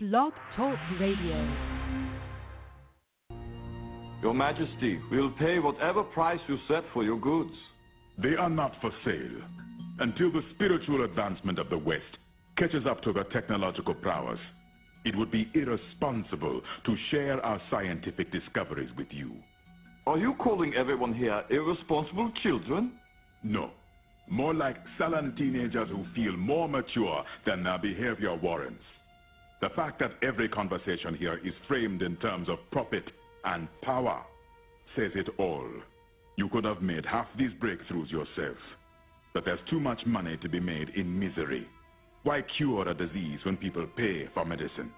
Blog Talk Radio. Your Majesty, we'll pay whatever price you set for your goods. They are not for sale until the spiritual advancement of the West catches up to the technological prowess. It would be irresponsible to share our scientific discoveries with you. Are you calling everyone here irresponsible children? No. More like sullen teenagers who feel more mature than their behavior warrants. The fact that every conversation here is framed in terms of profit and power says it all. You could have made half these breakthroughs yourself. But there's too much money to be made in misery. Why cure a disease when people pay for medicine?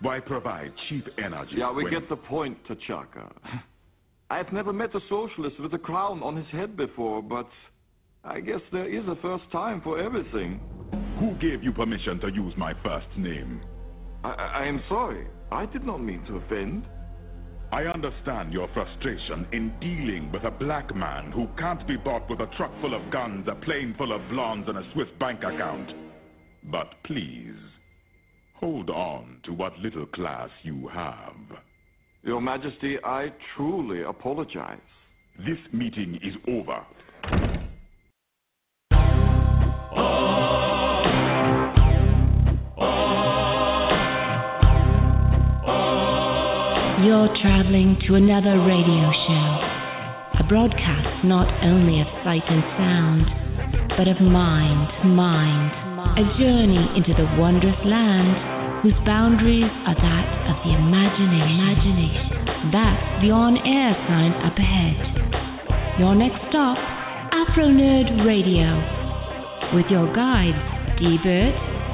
Why provide cheap energy? Yeah, we get the point, T'Chaka. I've never met a socialist with a crown on his head before, but I guess there is a first time for everything. Who gave you permission to use my first name? I, I, I am sorry. I did not mean to offend. I understand your frustration in dealing with a black man who can't be bought with a truck full of guns, a plane full of blondes, and a Swiss bank account. But please, hold on to what little class you have. Your Majesty, I truly apologize. This meeting is over. Ah. You're traveling to another radio show, a broadcast not only of sight and sound, but of mind, mind, a journey into the wondrous land whose boundaries are that of the imagination. imagination. That's the on-air sign up ahead. Your next stop, Afronerd Radio, with your guides Dburt,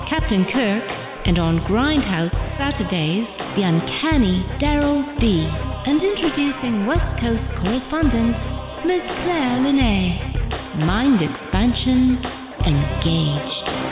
Captain Kirk, and on Grindhouse Saturdays, the uncanny Daryll B. And introducing West Coast correspondent, Ms. Claire Lanay. Mind expansion engaged.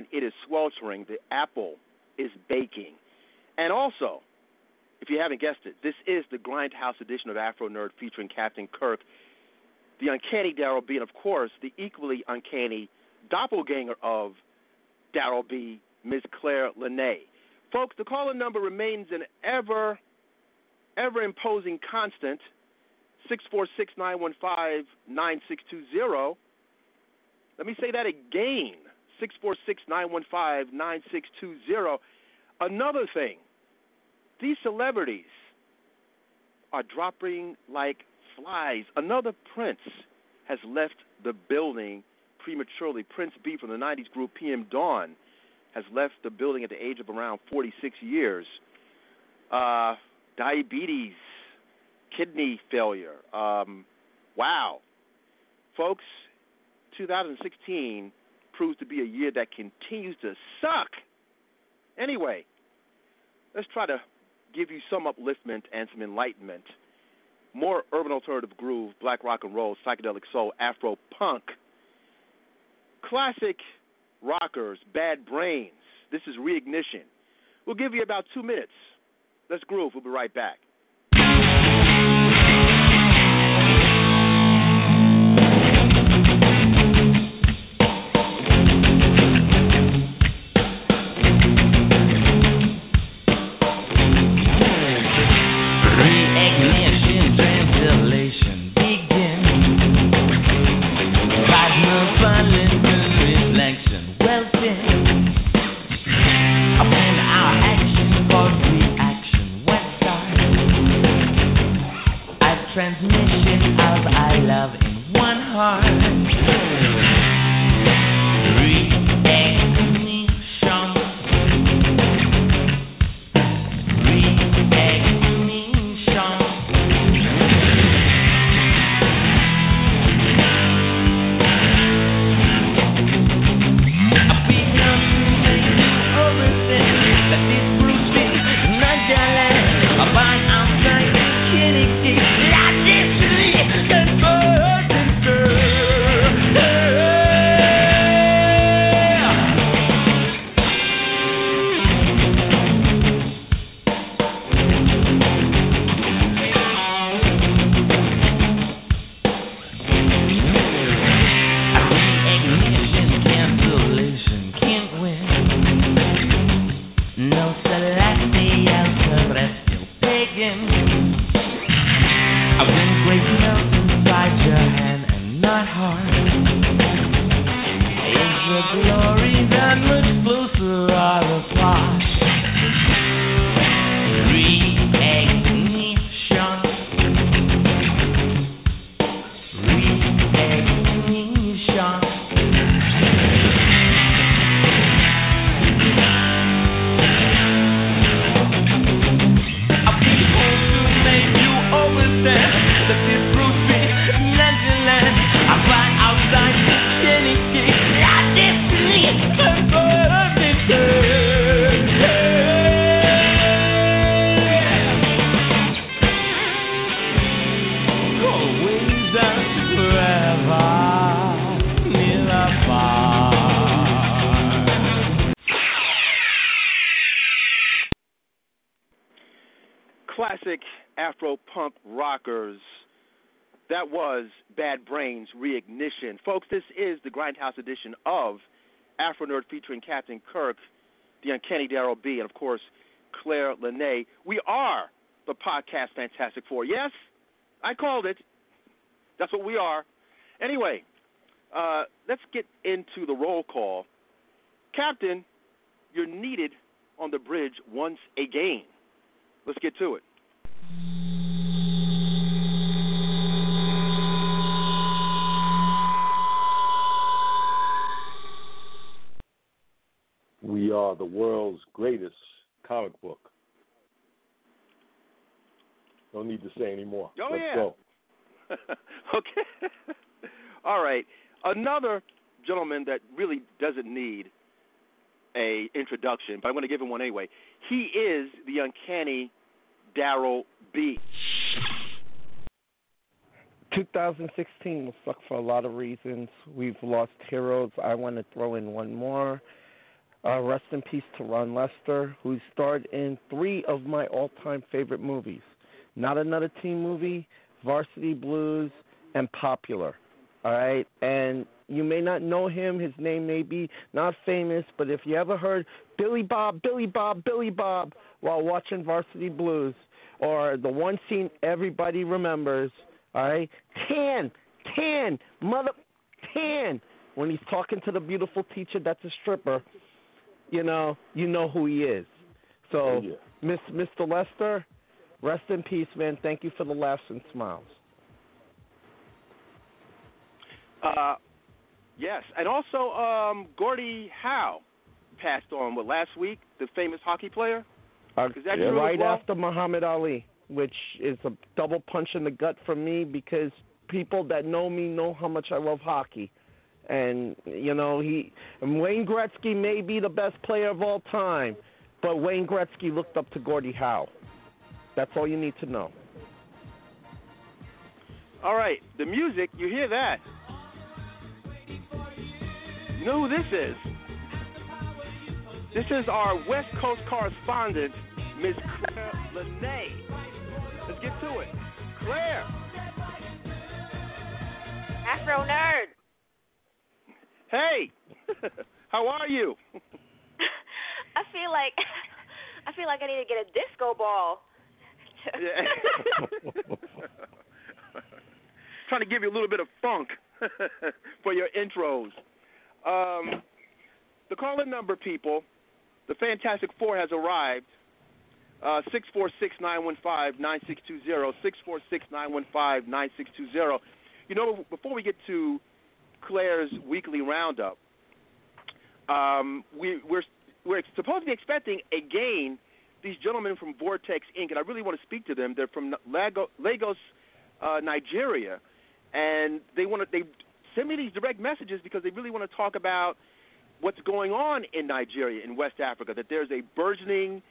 And it is sweltering. The apple is baking. And also, if you haven't guessed it, this is the Grindhouse edition of Afronerd featuring Captain Kirk, the uncanny Daryll B, and of course, the equally uncanny doppelganger of Daryll B, Ms. Claire Lanay. Folks, the caller number remains an ever, ever imposing constant 646 915 9620. Let me say that again 646 915 9620. Another thing, these celebrities are dropping like flies. Another Prince has left the building prematurely. Prince Be from the 90s group PM Dawn has left the building at the age of around 46 years. Uh, diabetes, kidney failure. Um, wow. Folks, 2016 proves to be a year that continues to suck. Anyway, let's try to give you some upliftment and some enlightenment. More urban alternative groove, black rock and roll, psychedelic soul, afro punk. Classic rockers, bad brains. This is reignition. We'll give you about two minutes. Let's groove. We'll be right back. climb. Punk rockers. That was Bad Brains Reignition. Folks, this is the Grindhouse edition of Afronerd featuring Captain Kirk, the Uncanny Daryll B, and of course, Claire Lanay. We are the podcast Fantastic Four. Yes, I called it. That's what we are. Anyway, uh, let's get into the roll call. Captain, you're needed on the bridge once again. Let's get to it. We are the world's greatest comic book. No need to say any more. Oh, Let's yeah. go. okay. All right. Another gentleman that really doesn't need a introduction, but I'm going to give him one anyway. He is the uncanny Daryll B. 2016 will suck for a lot of reasons. We've lost heroes. I want to throw in one more. Uh, rest in peace to Ron Lester, who starred in three of my all-time favorite movies. Not Another Teen Movie, Varsity Blues, and Popular. All right, and you may not know him. His name may be not famous, but if you ever heard Billy Bob, Billy Bob, Billy Bob while watching Varsity Blues, or the one scene everybody remembers, all right, Tan, Tan, mother, Tan, when he's talking to the beautiful teacher that's a stripper, you know, you know who he is. So, Oh, yeah. Miss Mr. Lester, rest in peace, man. Thank you for the laughs and smiles. Uh, yes, and also um, Gordie Howe passed on what last week, the famous hockey player. Uh, Is that Yeah. true right well? after Muhammad Ali, which is a double punch in the gut for me because people that know me know how much I love hockey. And you know, he and Wayne Gretzky may be the best player of all time, but Wayne Gretzky looked up to Gordie Howe. That's all you need to know. All right, the music, you hear that? You know who this is? This is our West Coast correspondent, Ms. Claire Lanay. Let's get to it. Claire. Afronerd. Hey, how are you? I feel like I feel like I need to get a disco ball. Trying to give you a little bit of funk for your intros. Um, the call-in number, people, the Fantastic Four has arrived. Uh, Six four six nine one five nine six two zero. Six four six nine one five nine six two zero. You know, before we get to Claire's weekly roundup, um, we, we're we're supposed to be expecting again these gentlemen from Vortex Inc. and I really want to speak to them. They're from Lago, Lagos, uh, Nigeria, and they want to they send me these direct messages because they really want to talk about what's going on in Nigeria in West Africa. That there's a burgeoning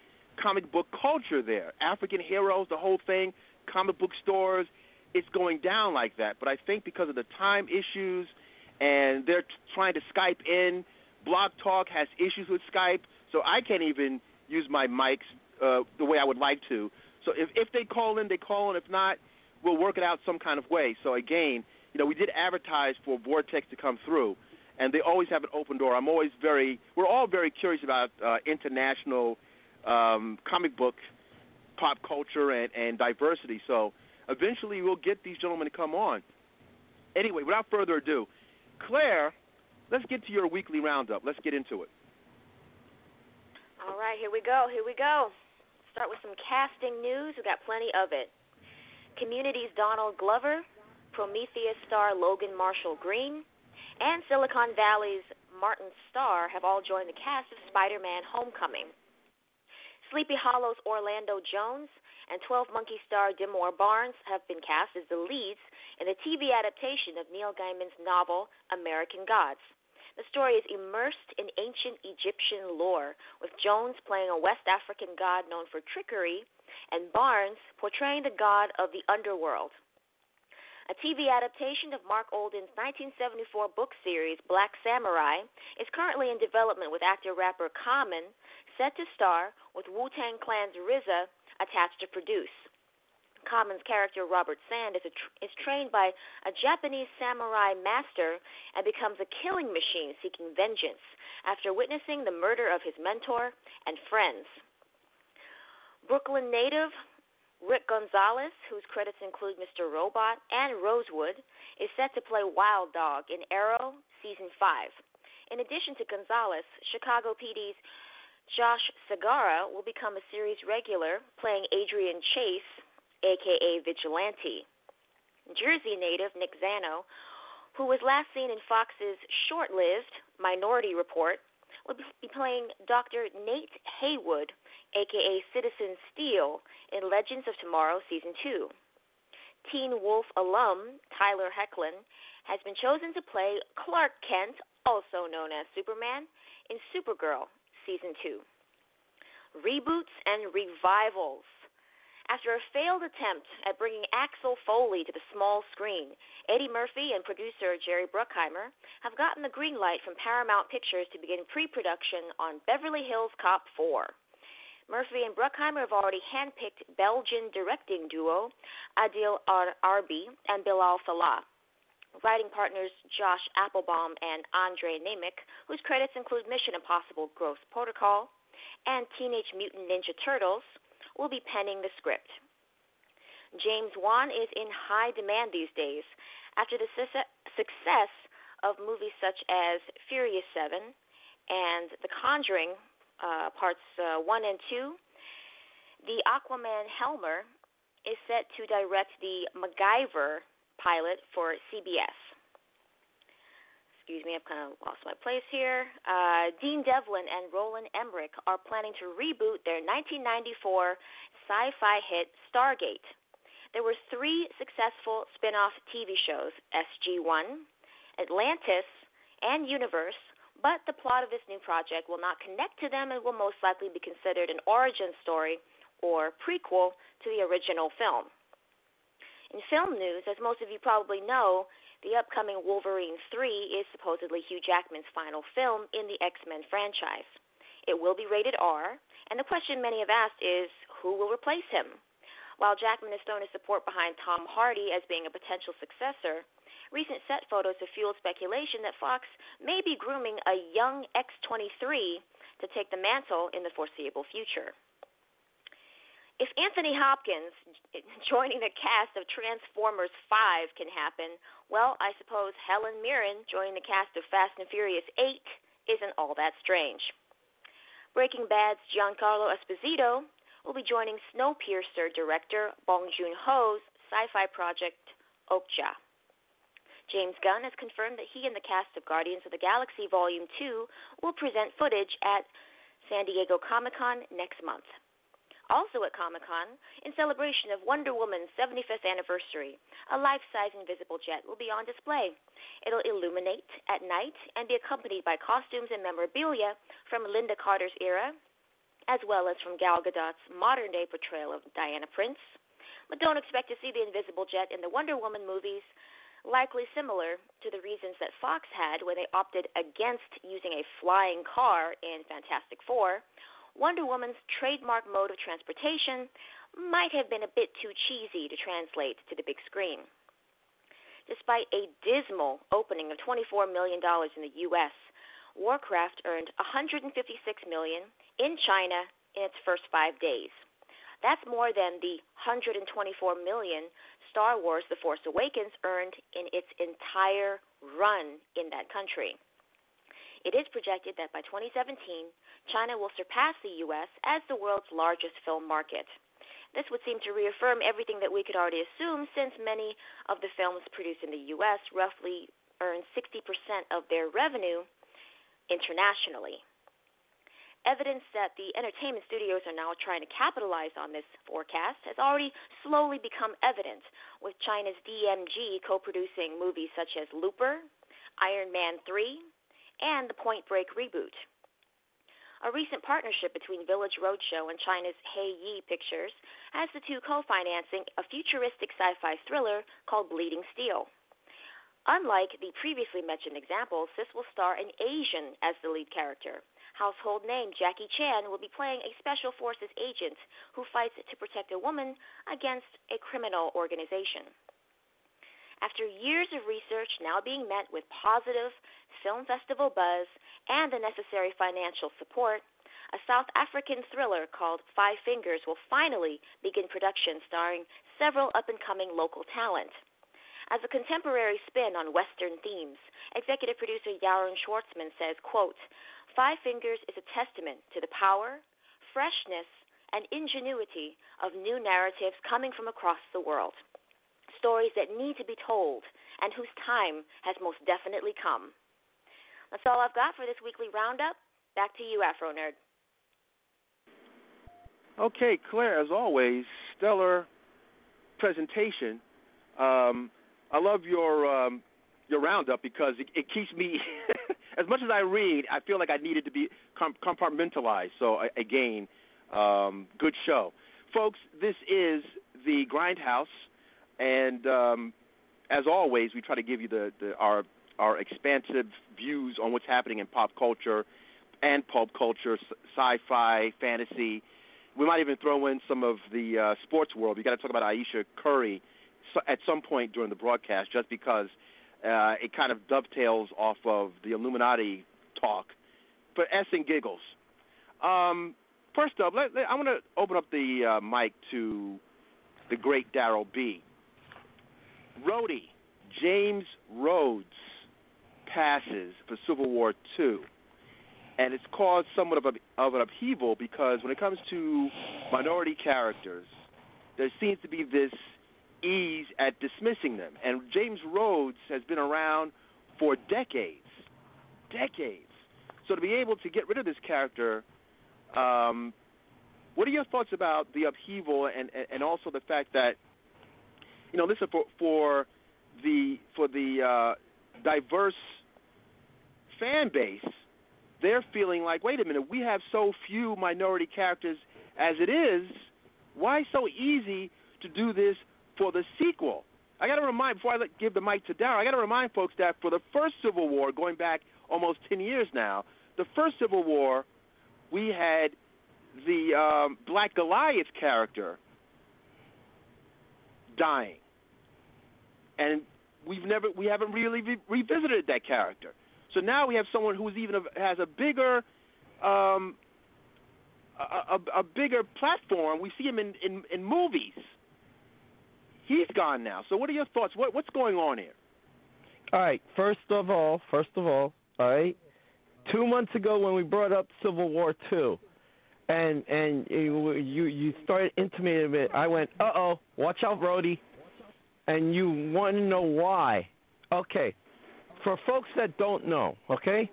comic book culture there. African heroes, the whole thing, comic book stores. It's going down like that. But I think because of the time issues, and they're trying to Skype in. Blog Talk has issues with Skype, so I can't even use my mics uh, the way I would like to. So if if they call in, they call in. If not, we'll work it out some kind of way. So again, you know, we did advertise for Vortex to come through, and they always have an open door. I'm always very, we're all very curious about uh, international um, comic book pop culture and, and diversity. So eventually we'll get these gentlemen to come on. Anyway, without further ado, Claire let's get to your weekly roundup. Let's get into it. All right, here we go. Here we go. Start with some casting news. We've got plenty of it. Community's Donald Glover, Prometheus star Logan Marshall Green, and Silicon Valley's Martin Starr have all joined the cast of Spider Man Homecoming. Sleepy Hollow's Orlando Jones and 12 Monkey star Demore Barnes have been cast as the leads in the TV adaptation of Neil Gaiman's novel American Gods. The story is immersed in ancient Egyptian lore, with Jones playing a West African god known for trickery and Barnes portraying the god of the underworld. A TV adaptation of Marc Olden's 1974 book series, Black Samurai, is currently in development with actor rapper Common, set to star with Wu Tang Clan's RZA attached to produce. Common's character, Robert Sand, is, tr- is trained by a Japanese samurai master and becomes a killing machine seeking vengeance after witnessing the murder of his mentor and friends. Brooklyn native Rick Gonzalez, whose credits include Mr. Robot and Rosewood, is set to play Wild Dog in Arrow Season 5. In addition to Gonzalez, Chicago PD's Josh Segarra will become a series regular, playing Adrian Chase, aka Vigilante. Jersey native Nick Zano, who was last seen in Fox's short lived Minority Report, will be playing Dr. Nate Heywood, aka Citizen Steel, in Legends of Tomorrow Season 2. Teen Wolf alum Tyler Hoechlin has been chosen to play Clark Kent, also known as Superman, in Supergirl Season 2. Reboots and revivals. After a failed attempt at bringing Axel Foley to the small screen, Eddie Murphy and producer Jerry Bruckheimer have gotten the green light from Paramount Pictures to begin pre production on Beverly Hills Cop 4. Murphy and Bruckheimer have already handpicked Belgian directing duo Adil Arbi and Bilal Fallah. Writing partners Josh Applebaum and Andre Nemec, whose credits include Mission Impossible Ghost Protocol and Teenage Mutant Ninja Turtles, will be penning the script. James Wan is in high demand these days after the success of movies such as Furious 7 and The Conjuring uh, parts uh, one and two. The Aquaman Helmer is set to direct the MacGyver pilot for CBS. Excuse me, I've kind of lost my place here. Uh, Dean Devlin and Roland Emmerich are planning to reboot their 1994 sci fi hit Stargate. There were three successful spin off TV shows SG 1, Atlantis, and Universe but the plot of this new project will not connect to them and will most likely be considered an origin story or prequel to the original film. In film news, as most of you probably know, the upcoming Wolverine 3 is supposedly Hugh Jackman's final film in the X Men franchise. It will be rated R, and the question many have asked is who will replace him? While Jackman has thrown his support behind Tom Hardy as being a potential successor, Recent set photos have fueled speculation that Fox may be grooming a young X23 to take the mantle in the foreseeable future. If Anthony Hopkins joining the cast of Transformers 5 can happen, well, I suppose Helen Mirren joining the cast of Fast and Furious 8 isn't all that strange. Breaking Bad's Giancarlo Esposito will be joining Snowpiercer director Bong Joon Ho's sci fi project Okja. James Gunn has confirmed that he and the cast of Guardians of the Galaxy Volume 2 will present footage at San Diego Comic Con next month. Also at Comic Con, in celebration of Wonder Woman's 75th anniversary, a life size invisible jet will be on display. It'll illuminate at night and be accompanied by costumes and memorabilia from Lynda Carter's era, as well as from Gal Gadot's modern day portrayal of Diana Prince. But don't expect to see the invisible jet in the Wonder Woman movies likely similar to the reasons that Fox had when they opted against using a flying car in Fantastic Four, Wonder Woman's trademark mode of transportation might have been a bit too cheesy to translate to the big screen. Despite a dismal opening of $24 million in the U.S., Warcraft earned 156 million in China in its first five days. That's more than the 124 million Star Wars The Force Awakens earned in its entire run in that country. It is projected that by 2017, China will surpass the U.S. as the world's largest film market. This would seem to reaffirm everything that we could already assume since many of the films produced in the U.S. roughly earn 60% of their revenue internationally. Evidence that the entertainment studios are now trying to capitalize on this forecast has already slowly become evident, with China's DMG co producing movies such as Looper, Iron Man 3, and the Point Break reboot. A recent partnership between Village Roadshow and China's Heyi Pictures has the two co financing a futuristic sci fi thriller called Bleeding Steel. Unlike the previously mentioned examples, this will star an Asian as the lead character. Household name Jackie Chan will be playing a special forces agent who fights to protect a woman against a criminal organization. After years of research now being met with positive film festival buzz and the necessary financial support, a South African thriller called Five Fingers will finally begin production starring several up and coming local talent. As a contemporary spin on Western themes, executive producer Yaron Schwartzman says, quote, Five Fingers is a testament to the power, freshness, and ingenuity of new narratives coming from across the world stories that need to be told and whose time has most definitely come. That's all I've got for this weekly roundup. Back to you, Afronerd. Okay, Claire, as always, stellar presentation. Um, I love your um, your roundup because it, it keeps me. as much as I read, I feel like I needed to be compartmentalized. So again, um, good show, folks. This is the Grindhouse. And um, as always, we try to give you the, the our our expansive views on what's happening in pop culture and pulp culture, sci-fi, fantasy. We might even throw in some of the uh, sports world. We got to talk about Ayesha Curry at some point during the broadcast, just because uh, it kind of dovetails off of the Illuminati talk. But s and giggles. Um, first up, let, let, I want to open up the uh, mic to the great Daryll B. Rhodey, James Rhodes passes for Civil War II. And it's caused somewhat of, a, of an upheaval because when it comes to minority characters, there seems to be this ease at dismissing them. And James Rhodes has been around for decades. Decades. So to be able to get rid of this character, um, what are your thoughts about the upheaval and, and also the fact that you know, listen for for the for the uh, diverse fan base, they're feeling like, wait a minute, we have so few minority characters as it is. Why so easy to do this for the sequel? I got to remind before I give the mic to Darryl. I got to remind folks that for the first Civil War, going back almost ten years now, the first Civil War, we had the um, Black Goliath character dying, and we've never we haven't really re- revisited that character. So now we have someone who's even a, has a bigger um, a, a, a bigger platform. We see him in, in, in movies. He's gone now. So what are your thoughts? What what's going on here? All right. First of all, first of all, all right. Two months ago, when we brought up Civil War Two, and and you you started intimating it, I went, uh oh, watch out, Rhodey and you want to know why. Okay, for folks that don't know, okay,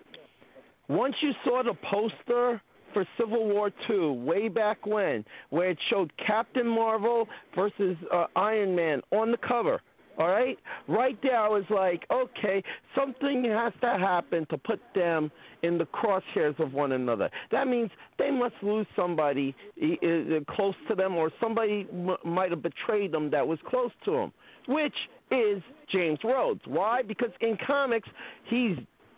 once you saw the poster for Civil War II way back when, where it showed Captain Marvel versus uh, Iron Man on the cover, all right? Right there, I was like, okay, something has to happen to put them in the crosshairs of one another. That means they must lose somebody close to them, or somebody m- might have betrayed them that was close to them which is James Rhodes. Why? Because in comics, he's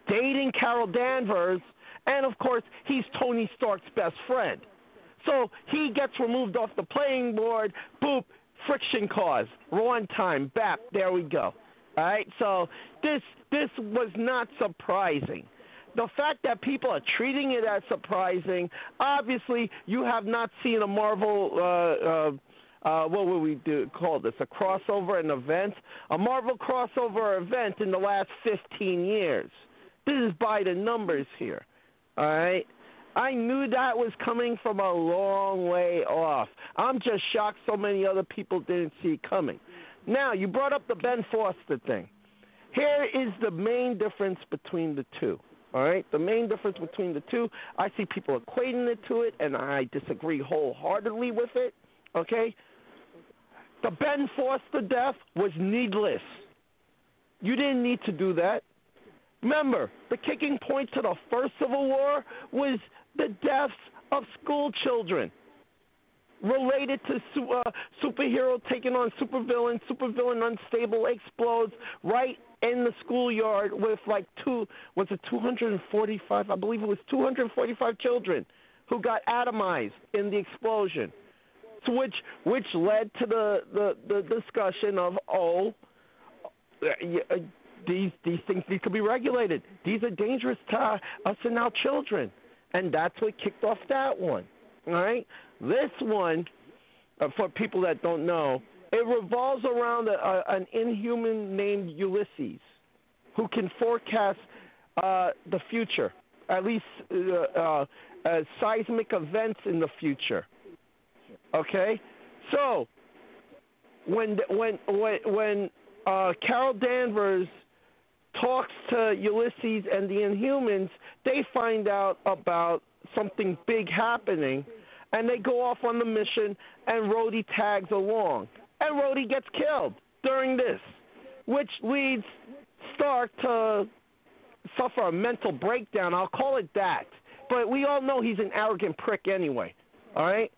dating Carol Danvers, and of course, he's Tony Stark's best friend. So he gets removed off the playing board. Boop, friction cause. Wrong time. Bap. There we go. All right. So this this was not surprising. The fact that people are treating it as surprising, obviously, you have not seen a Marvel uh, uh, uh, what would we do call this? A crossover, an event, a Marvel crossover event in the last 15 years. This is by the numbers here. All right. I knew that was coming from a long way off. I'm just shocked so many other people didn't see it coming. Now, you brought up the Ben Foster thing. Here is the main difference between the two. All right, the main difference between the two, I see people equating it to it, and I disagree wholeheartedly with it. Okay, the Ben Foster death was needless. You didn't need to do that. Remember, the kicking point to the first Civil War was the deaths of school children related to uh, superhero taking on supervillain, supervillain unstable explodes right in the schoolyard with like two was it 245 I believe it was 245 children who got atomized in the explosion. To which which led to the the, the discussion of oh uh, these these things need to be regulated. These are dangerous to us and our children, and that's what kicked off that one. Right, this one, uh, for people that don't know, it revolves around a, a, an inhuman named Ulysses, who can forecast uh, the future, at least uh, uh, uh, seismic events in the future. Okay, so when when when when uh, Carol Danvers talks to Ulysses and the Inhumans, they find out about something big happening, and they go off on the mission, and Rhodey tags along, and Rhodey gets killed during this, which leads Stark to suffer a mental breakdown. I'll call it that, but we all know he's an arrogant prick anyway. All right,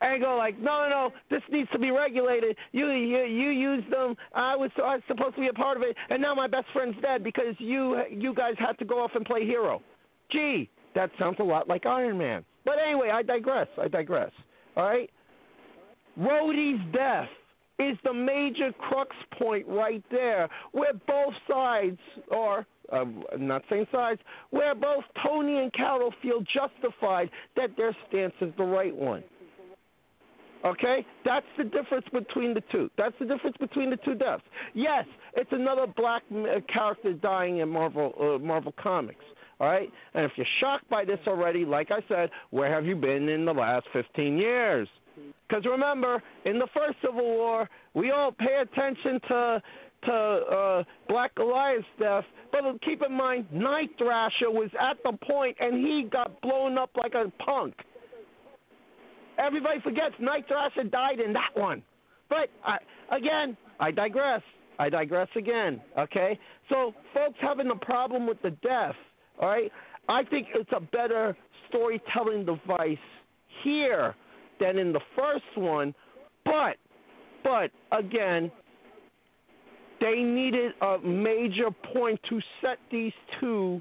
and go like, no, no, no, this needs to be regulated. You, you, you used them. I was, I was supposed to be a part of it, and now my best friend's dead because you, you guys had to go off and play hero. Gee, that sounds a lot like Iron Man. But anyway, I digress. I digress. All right. Rhodey's death is the major crux point right there, where both sides, or uh, not saying sides, where both Tony and Carol feel justified that their stance is the right one. Okay, that's the difference between the two. That's the difference between the two deaths. Yes, it's another black uh, character dying in Marvel uh, Marvel Comics. All right, and if you're shocked by this already, like I said, where have you been in the last 15 years? Because remember, in the first Civil War, we all pay attention to to uh, Black Goliath's death, but keep in mind, Night Thrasher was at the point, and he got blown up like a punk. Everybody forgets Night Thrasher died in that one. But I, again, I digress. I digress again. Okay, so folks having a problem with the death. All right, I think it's a better storytelling device here than in the first one. But, but again, they needed a major point to set these two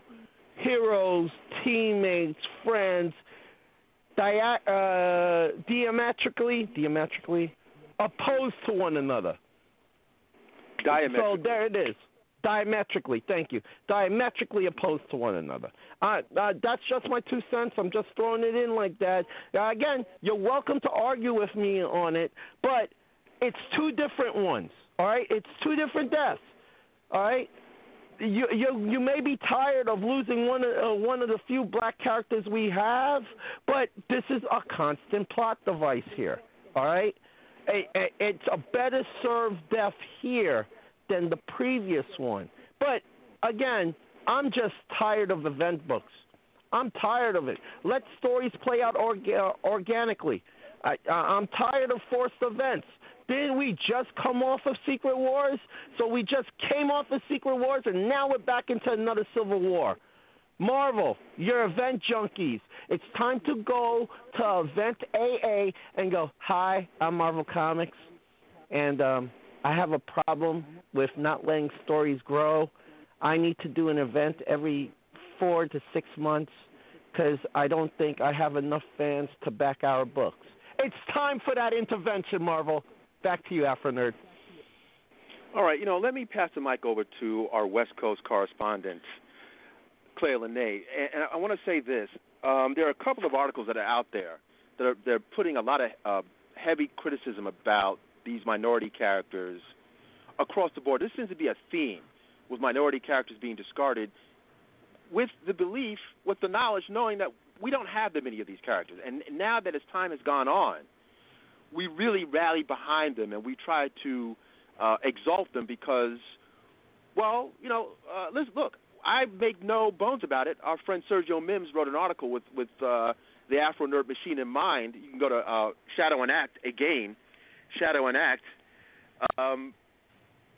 heroes, teammates, friends dia- uh, diametrically, diametrically opposed to one another. Diametrically. So there it is. Diametrically, thank you. Diametrically opposed to one another. Uh, uh, that's just my two cents. I'm just throwing it in like that. Uh, again, you're welcome to argue with me on it, but it's two different ones. All right, it's two different deaths. All right, you you you may be tired of losing one of uh, one of the few black characters we have, but this is a constant plot device here. All right, it's a better served death here than the previous one. But again, I'm just tired of event books. I'm tired of it. Let stories play out orga- organically. I, I'm tired of forced events. Didn't we just come off of Secret Wars? So we just came off of Secret Wars, and now we're back into another Civil War. Marvel, you're event junkies. It's time to go to Event AA and go, Hi, I'm Marvel Comics. And um, I have a problem with not letting stories grow. I need to do an event every four to six months because I don't think I have enough fans to back our books. It's time for that intervention, Marvel. Back to you, Afronerd. All right, you know, let me pass the mic over to our West Coast correspondent, Claire Lanay. And, and I want to say this: um, there are a couple of articles that are out there that are they're putting a lot of uh, heavy criticism about these minority characters across the board. This seems to be a theme with minority characters being discarded with the belief, with the knowledge, knowing that we don't have that many of these characters. And now that as time has gone on, we really rally behind them and we try to uh, exalt them because, well, you know, uh, let's look. I make no bones about it. Our friend Sergio Mims wrote an article with with uh, the Afronerd Machine in mind. You can go to uh, Shadow and Act again, Shadow and Act, um,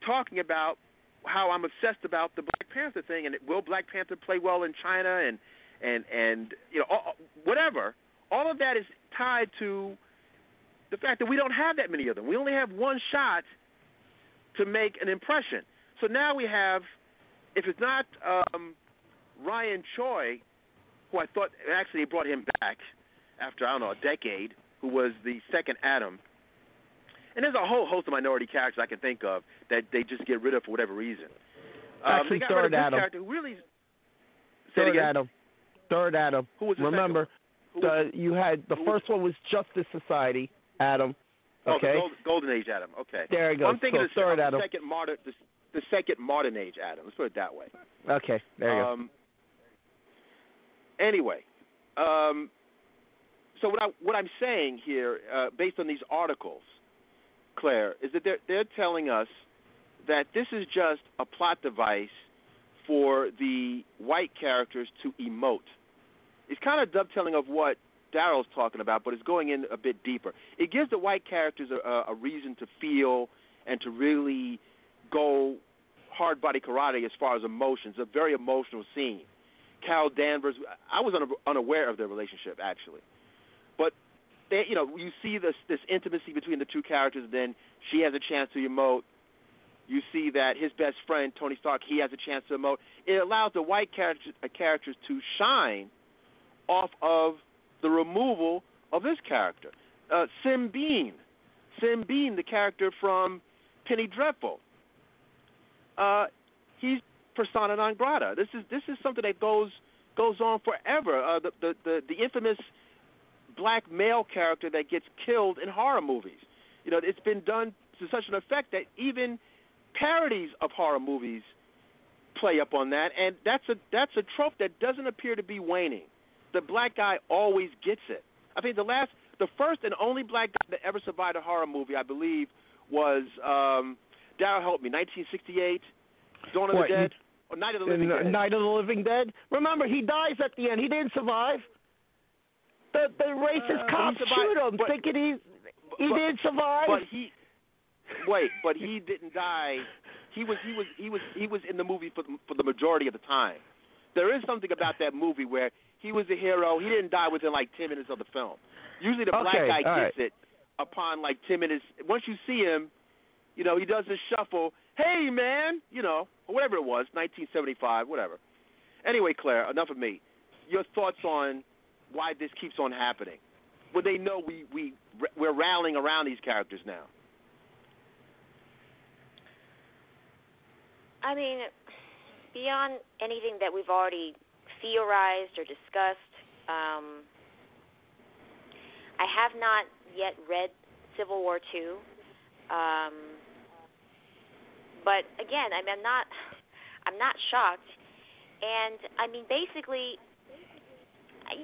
talking about how I'm obsessed about the Black Panther thing and will Black Panther play well in China and and and you know all, whatever. All of that is tied to the fact that we don't have that many of them. We only have one shot to make an impression. So now we have, if it's not um, Ryan Choi, who I thought actually they brought him back after I don't know a decade, who was the second Atom. And there's a whole host of minority characters I can think of that they just get rid of for whatever reason. Um, Actually, third rid of this character who really. Third. Atom. Third Atom. Who was the Remember? The, you had the first one was Justice Society, Atom. Oh, Okay. the Gold, Golden Age Atom. Okay. There you go. I'm thinking So of third the Atom. second modern, the, the second modern age Atom. Let's put it that way. Okay, there you um, Anyway, um, so what I what I'm saying here, uh, based on these articles, Claire, is that they're they're telling us that this is just a plot device for the white characters to emote. It's kind of dovetailing of what Daryl's talking about, but it's going in a bit deeper. It gives the white characters a, a, reason to feel and to really go hard body karate as far as emotions. A very emotional scene. Carol Danvers, I was una- unaware of their relationship actually, but they, you know, you see this this intimacy between the two characters. Then she has a chance to emote. You see that his best friend Tony Stark, he has a chance to emote. It allows the white characters, uh, characters to shine off of the removal of this character. Uh, Sembene, Sim Bean, the character from Penny Dreadful. Uh, he's persona non grata. This is this is something that goes goes on forever. Uh, the, the the the infamous black male character that gets killed in horror movies. You know, it's been done to such an effect that even parodies of horror movies play up on that, and that's a that's a trope that doesn't appear to be waning. The black guy always gets it. I think the last, the first and only black guy that ever survived a horror movie, I believe, was um, Daryl help me, 1968, Dawn of What, the Dead, or Night of the Living uh, Dead. Night of the Living Dead. Remember, he dies at the end. He didn't survive. The the racist Uh, cops survived, shoot him, but- thinking he he but- didn't survive. But he, wait, but he didn't die. He was he was he was he was in the movie for the, for the majority of the time. There is something about that movie where he was a hero. He didn't die within like ten minutes of the film. Usually the black Okay, guy all gets it upon like ten minutes. Once you see him, you know he does his shuffle. Hey man, you know or whatever it was, 1975, whatever. Anyway, Claire, enough of me. Your thoughts on why this keeps on happening? When they know we we we're rallying around these characters now. I mean, beyond anything that we've already theorized or discussed, um, I have not yet read Civil War Two. Um, but again, I mean, I'm not, I'm not shocked, and I mean, basically,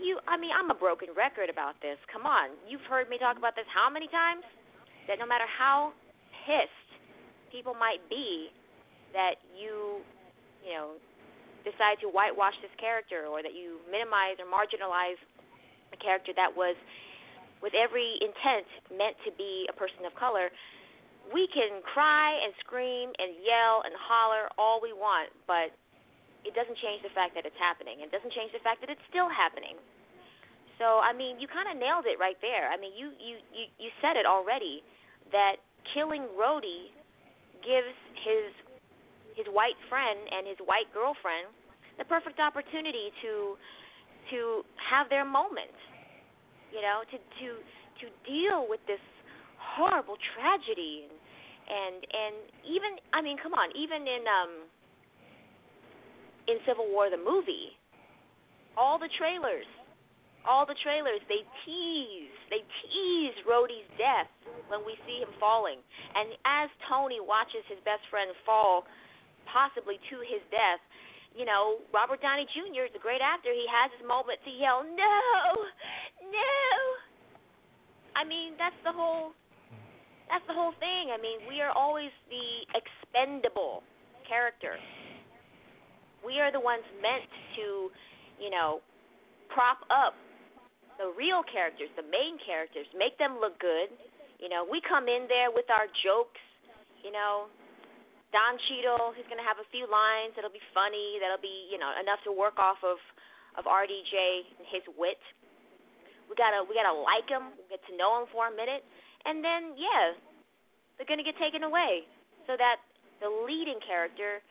you. I mean, I'm a broken record about this. Come on, you've heard me talk about this how many times? That no matter how pissed people might be that you, you know, decide to whitewash this character or that you minimize or marginalize a character that was, with every intent, meant to be a person of color. We can cry and scream and yell and holler all we want, but it doesn't change the fact that it's happening. It doesn't change the fact that it's still happening. So I mean, you kind of nailed it right there. I mean, you you you you said it already that killing Rhodey gives his his white friend and his white girlfriend the perfect opportunity to to have their moment. You know, to to to deal with this horrible tragedy and and even I mean, come on, even in um in Civil War the movie, all the trailers, all the trailers they tease, they tease Rhodey's death when we see him falling. And as Tony watches his best friend fall possibly to his death, you know, Robert Downey Jr. is a great actor. He has his moment to yell, "No, no." I mean, that's the whole. That's the whole thing. I mean, we are always the expendable character. We are the ones meant to, you know, prop up the real characters, the main characters, make them look good. You know, we come in there with our jokes. You know, Don Cheadle, he's going to have a few lines that'll be funny, that'll be, you know, enough to work off of of RDJ and his wit. We gotta we gotta like him, get to know him for a minute, and then yeah, they're gonna get taken away, so that the leading character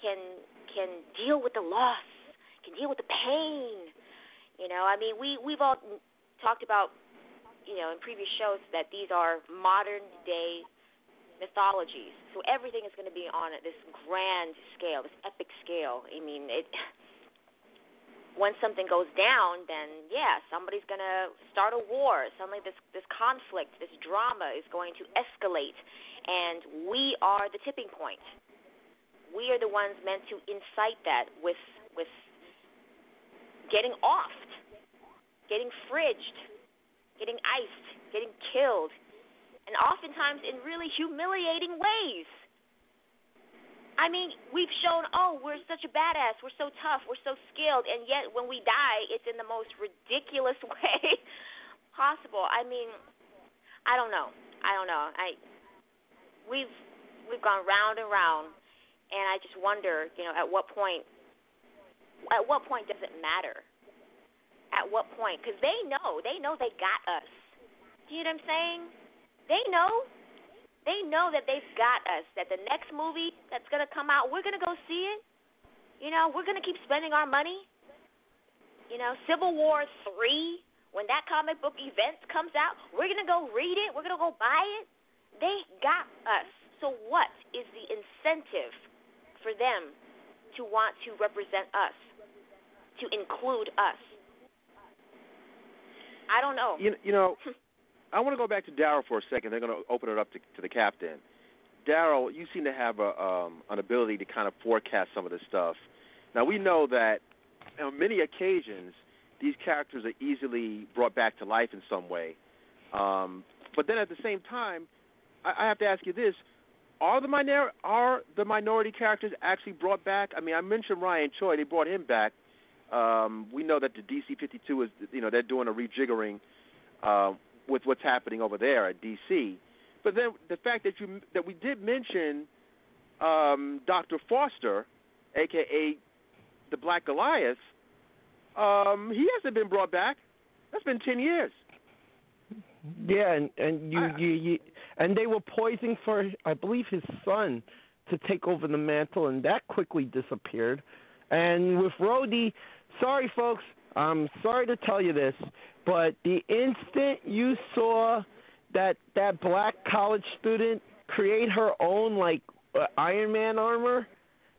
can can deal with the loss, can deal with the pain. You know, I mean, we we've all talked about, you know, in previous shows that these are modern day mythologies. So everything is going to be on this grand scale, this epic scale. I mean, it. Once something goes down, then yeah, somebody's going to start a war. Suddenly, this this conflict, this drama is going to escalate, and we are the tipping point. We are the ones meant to incite that with with getting offed, getting fridged, getting iced, getting killed, and oftentimes in really humiliating ways. I mean, we've shown, oh, we're such a badass, we're so tough, we're so skilled, and yet when we die, it's in the most ridiculous way possible. I mean, I don't know. I don't know. I we've we've gone round and round, and I just wonder, you know, at what point at what point does it matter? At what point? Because they know, they know they got us. Do you know what I'm saying? They know. They know that they've got us. That the next movie that's gonna come out, we're gonna go see it. You know, we're gonna keep spending our money. You know, Civil War three, when that comic book event comes out, we're gonna go read it. We're gonna go buy it. They got us. So what is the incentive for them to want to represent us, to include us? I don't know. You, you know, I want to go back to Daryll for a second. They're going to open it up to, to the captain. Daryll, you seem to have a, um, an ability to kind of forecast some of this stuff. Now we know that on many occasions these characters are easily brought back to life in some way. Um, but then at the same time, I, I have to ask you this: Are the minor are the minority characters actually brought back? I mean, I mentioned Ryan Choi; they brought him back. Um, we know that the DC 52 is, you know, they're doing a rejiggering uh, with what's happening over there at DC. But then the fact that you that we did mention um, Dr. Foster, aka the Black Goliath, um, he hasn't been brought back. That's been ten years. Yeah, and and you, you you and they were poising for I believe his son to take over the mantle, and that quickly disappeared. And with Rhodey, sorry folks, I'm sorry to tell you this, but the instant you saw that that black college student create her own like uh, Iron Man armor,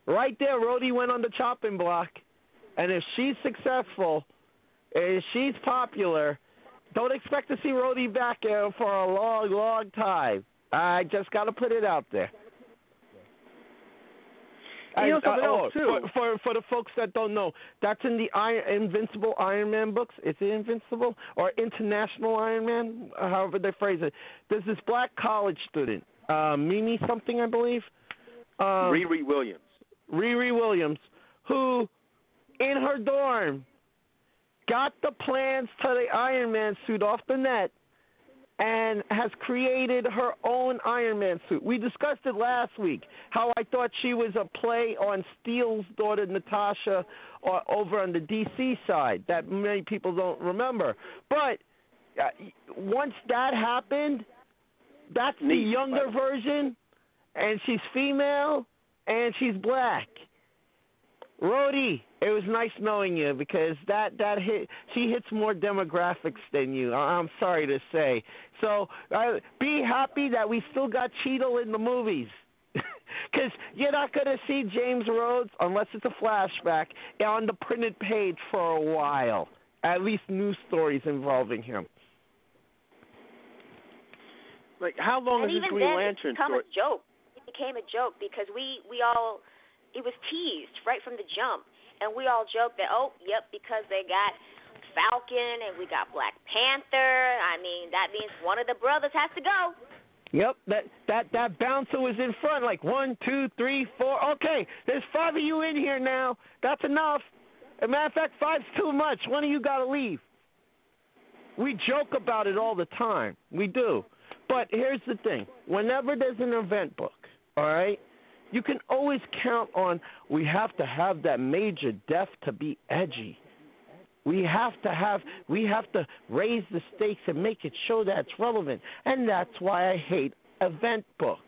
right there, Rhodey went on the chopping block. And if she's successful, if she's popular, don't expect to see Rhodey back for a long, long time. I just got to put it out there. You know something uh, oh, else, too? For, for for the folks that don't know, that's in the Iron, Invincible Iron Man books. Is it Invincible or International Iron Man? However they phrase it. There's this black college student, uh, Mimi something, I believe. Um, Riri Williams. Riri Williams, who in her dorm got the plans to the Iron Man suit off the net and has created her own Iron Man suit. We discussed it last week how I thought she was a play on Steel's daughter Natasha or over on the DC side that many people don't remember. But uh, once that happened, that's the younger by the way. version and she's female and she's black. Rhodey, it was nice knowing you because that that hit she hits more demographics than you. I- I'm sorry to say. So uh, be happy that we still got Cheadle in the movies. Because you're not going to see James Rhodes unless it's a flashback on the printed page for a while. At least news stories involving him. Like, how long and is this even Green then, Lantern it's become story? a joke. It became a joke because we we all it was teased right from the jump. and we all joked that oh, yep, because they got Falcon and we got Black Panther. I mean, that means one of the brothers has to go. Yep, that that that bouncer was in front, like one, two, three, four. Okay, there's five of you in here now. That's enough. As a matter of fact, five's too much. One of you got to leave. We joke about it all the time. We do. But here's the thing: whenever there's an event book, all right, you can always count on. We have to have that major death to be edgy. We have to have we have to raise the stakes and make it show that it's relevant. And that's why I hate event books.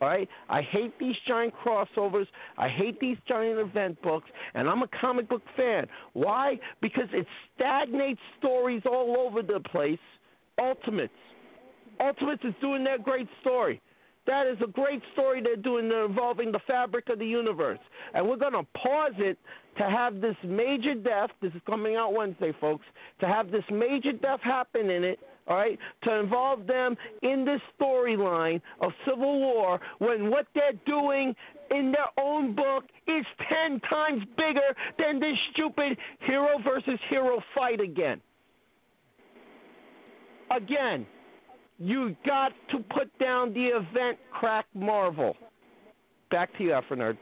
All right? I hate these giant crossovers. I hate these giant event books, and I'm a comic book fan. Why? Because it stagnates stories all over the place. Ultimates. Ultimates is doing their great story. That is a great story they're doing involving the fabric of the universe. And we're going to pause it to have this major death. This is coming out Wednesday, folks. To have this major death happen in it, all right, to involve them in this storyline of Civil War when what they're doing in their own book is 10 times bigger than this stupid hero versus hero fight again. Again, you got to put down the event crack Marvel. Back to you, Nerd.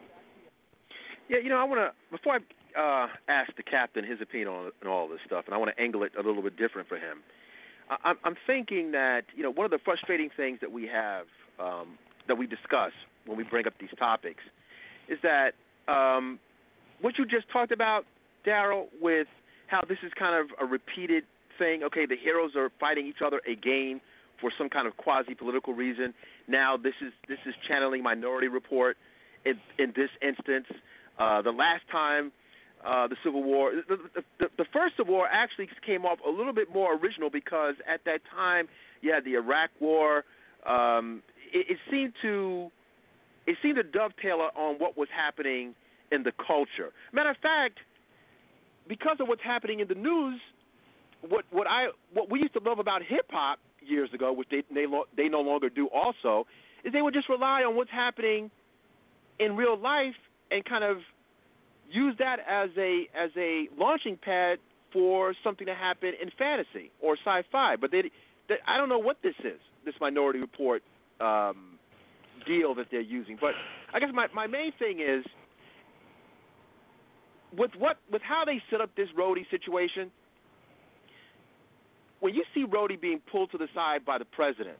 Yeah, you know, I want to before I uh, ask the captain his opinion on, on all this stuff, and I want to angle it a little bit different for him. I, I'm thinking that you know one of the frustrating things that we have um, that we discuss when we bring up these topics is that um, what you just talked about, Daryll, with how this is kind of a repeated thing. Okay, the heroes are fighting each other again for some kind of quasi political reason. Now this is this is channeling Minority Report in in this instance. Uh, the last time uh, the Civil War, the, the, the first Civil War actually came off a little bit more original because at that time you had the Iraq War. Um, it, it seemed to it seemed to dovetail on what was happening in the culture. Matter of fact, because of what's happening in the news, what what I what we used to love about hip hop years ago, which they they they no longer do also, is they would just rely on what's happening in real life and kind of use that as a as a launching pad for something to happen in fantasy or sci-fi. But they, they I don't know what this is, this Minority Report um, deal that they're using. But I guess my my main thing is with what with how they set up this Rhodey situation when you see Rhodey being pulled to the side by the president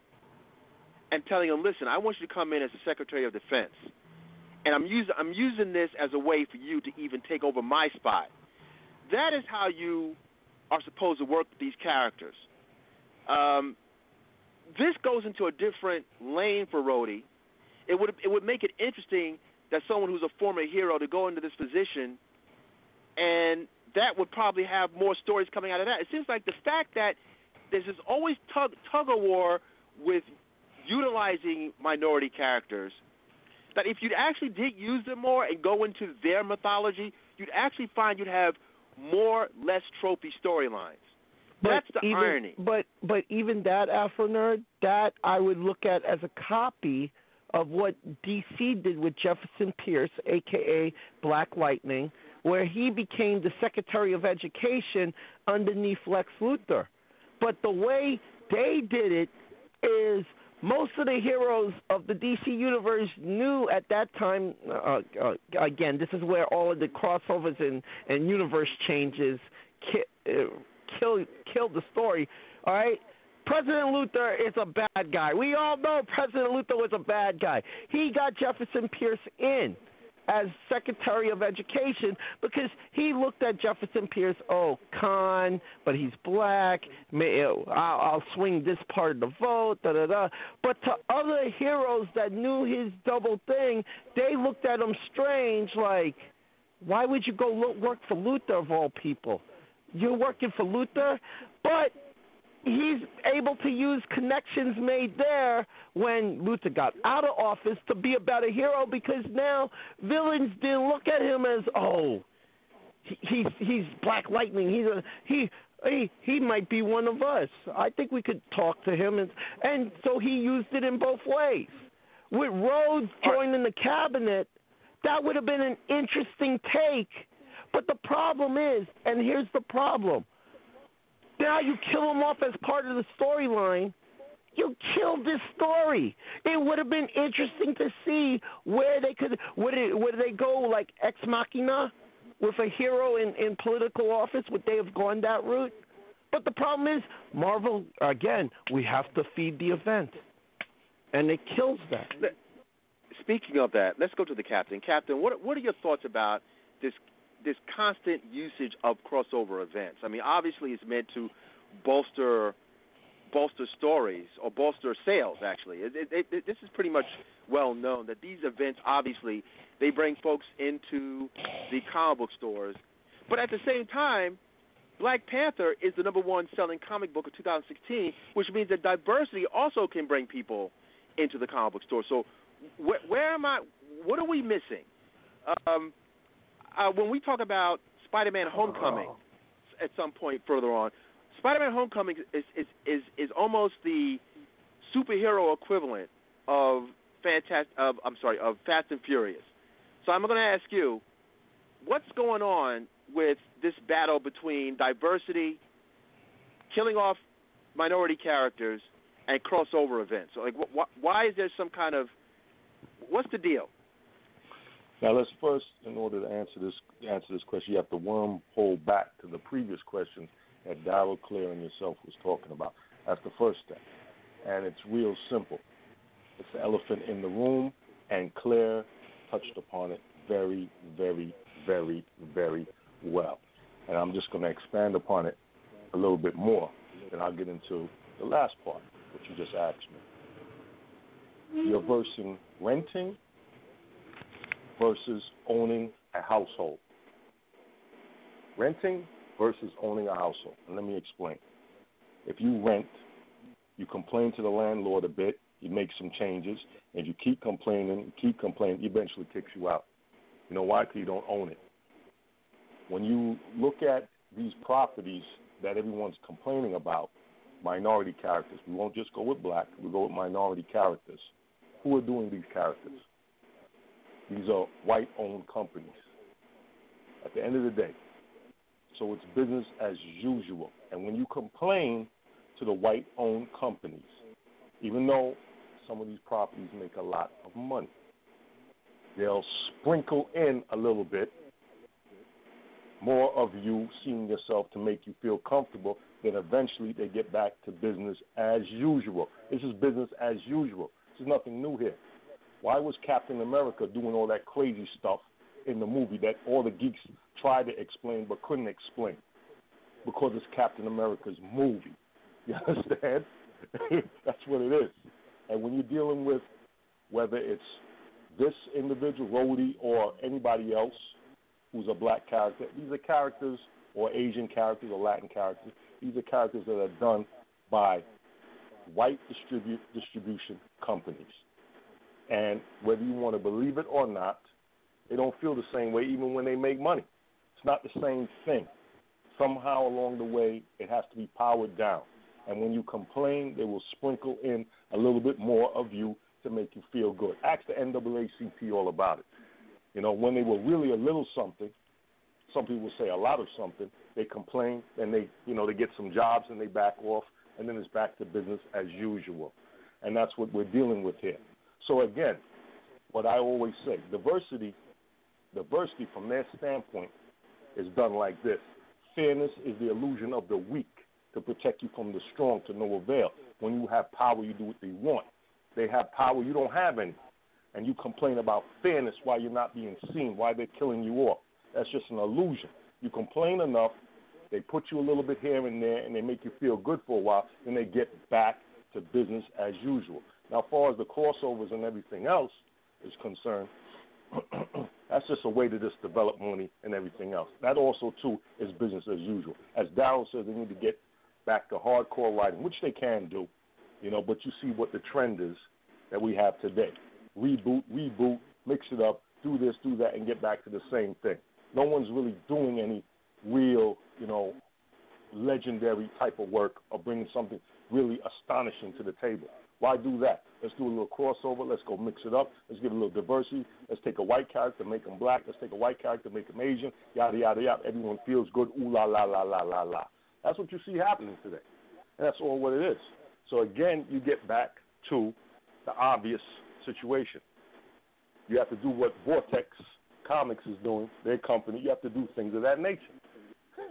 and telling him, "Listen, I want you to come in as the Secretary of Defense, and I'm using I'm using this as a way for you to even take over my spot." That is how you are supposed to work with these characters. Um, this goes into a different lane for Rhodey. It would it would make it interesting that someone who's a former hero to go into this position, and that would probably have more stories coming out of that. It seems like the fact that there's this always tug tug of war with utilizing minority characters. That if you actually did use them more and go into their mythology, you'd actually find you'd have more less tropey storylines. That's the even, irony. But but even that Afronerd, that I would look at as a copy of what DC did with Jefferson Pierce, aka Black Lightning, where he became the Secretary of Education underneath Lex Luthor. But the way they did it is most of the heroes of the DC universe knew at that time. Uh, uh, again, this is where all of the crossovers and, and universe changes ki- uh, kill kill the story. All right. President Luthor is a bad guy. We all know President Luthor was a bad guy. He got Jefferson Pierce in as Secretary of Education because he looked at Jefferson Pierce, oh, con, but he's black. May, uh, I'll, swing this part of the vote, da da da. But to other heroes that knew his double thing, they looked at him strange, like, why would you go work for Luthor of all people? You're working for Luthor, but he's able to use connections made there when Luthor got out of office to be a better hero because now villains didn't look at him as oh he, he's he's Black Lightning. He's a he he he might be one of us. I think we could talk to him. And and so he used it in both ways. With Rhodes joining the cabinet that would have been an interesting take. But the problem is, and here's the problem. Now you kill him off as part of the storyline. You killed this story. It would have been interesting to see where they could would it would they go like ex machina with a hero in, in political office? Would they have gone that route? But the problem is Marvel again, we have to feed the event. And it kills that. Speaking of that, let's go to the captain. Captain, what what are your thoughts about this this constant usage of crossover events? I mean, obviously it's meant to bolster bolster stories or bolster sales. Actually, it, it, it, this is pretty much well known that these events obviously they bring folks into the comic book stores, but at the same time, Black Panther is the number one selling comic book of 2016, which means that diversity also can bring people into the comic book store. So, where, where am I? What are we missing? Um, uh, when we talk about Spider-Man: Homecoming, at some point further on, Spider-Man: Homecoming is is is, is almost the superhero equivalent of fantastic. Of I'm sorry, of Fast and Furious. So I'm going to ask you, what's going on with this battle between diversity, killing off minority characters, and crossover events? Like, wh- why is there some kind of what's the deal? Now let's first, in order to answer this answer this question, you have to wormhole back to the previous question that Daryll Claire and yourself was talking about. That's the first step, and it's real simple. It's the elephant in the room, and Claire touched upon it very, very, very, very well. And I'm just going to expand upon it a little bit more. Then I'll get into the last part, which you just asked me. You're versing renting versus owning a household. Renting versus owning a household. And let me explain. If you rent, you complain to the landlord a bit, you make some changes, and you keep complaining, keep complaining, eventually kicks you out. You know why? Because you don't own it. When you look at these properties that everyone's complaining about, minority characters, we won't just go with black, we go with minority characters. Who are doing these characters? These are white owned companies. At the end of the day, so it's business as usual. And when you complain to the white owned companies, even though some of these properties make a lot of money, they'll sprinkle in a little bit more of you seeing yourself to make you feel comfortable, then eventually they get back to business as usual. This is business as usual. There's nothing new here. Why was Captain America doing all that crazy stuff in the movie that all the geeks tried to explain but couldn't explain? Because it's Captain America's movie. You understand? That's what it is. And when you're dealing with whether it's this individual, Rhodey, or anybody else who's a black character, these are characters or Asian characters or Latin characters. These are characters that are done by white distribute distribution companies. And whether you want to believe it or not, they don't feel the same way even when they make money. It's not the same thing. Somehow along the way, it has to be powered down. And when you complain, they will sprinkle in a little bit more of you to make you feel good. Ask the NAACP all about it. You know, when they were really a little something, some people say a lot of something, they complain and they, you know, they get some jobs and they back off, and then it's back to business as usual. And that's what we're dealing with here. So again, what I always say, diversity, diversity from their standpoint is done like this. Fairness is the illusion of the weak to protect you from the strong to no avail. When you have power, you do what they want. They have power, you don't have any. And you complain about fairness while you're not being seen, why they're killing you off. That's just an illusion. You complain enough, they put you a little bit here and there, and they make you feel good for a while, then they get back to business as usual. Now, as far as the crossovers and everything else is concerned, that's just a way to just develop money and everything else. That also, too, is business as usual. As Daryll says, they need to get back to hardcore writing, which they can do, you know, but you see what the trend is that we have today. Reboot, reboot, mix it up, do this, do that, and get back to the same thing. No one's really doing any real, you know, legendary type of work or bringing something really astonishing to the table. Why do that? Let's do a little crossover. Let's go mix it up. Let's get a little diversity. Let's take a white character, make him black. Let's take a white character, make him Asian. Yada yada yada. Everyone feels good. Ooh la la la la la la. That's what you see happening today. And that's all what it is. So again, you get back to the obvious situation. You have to do what Vortex Comics is doing, their company. You have to do things of that nature.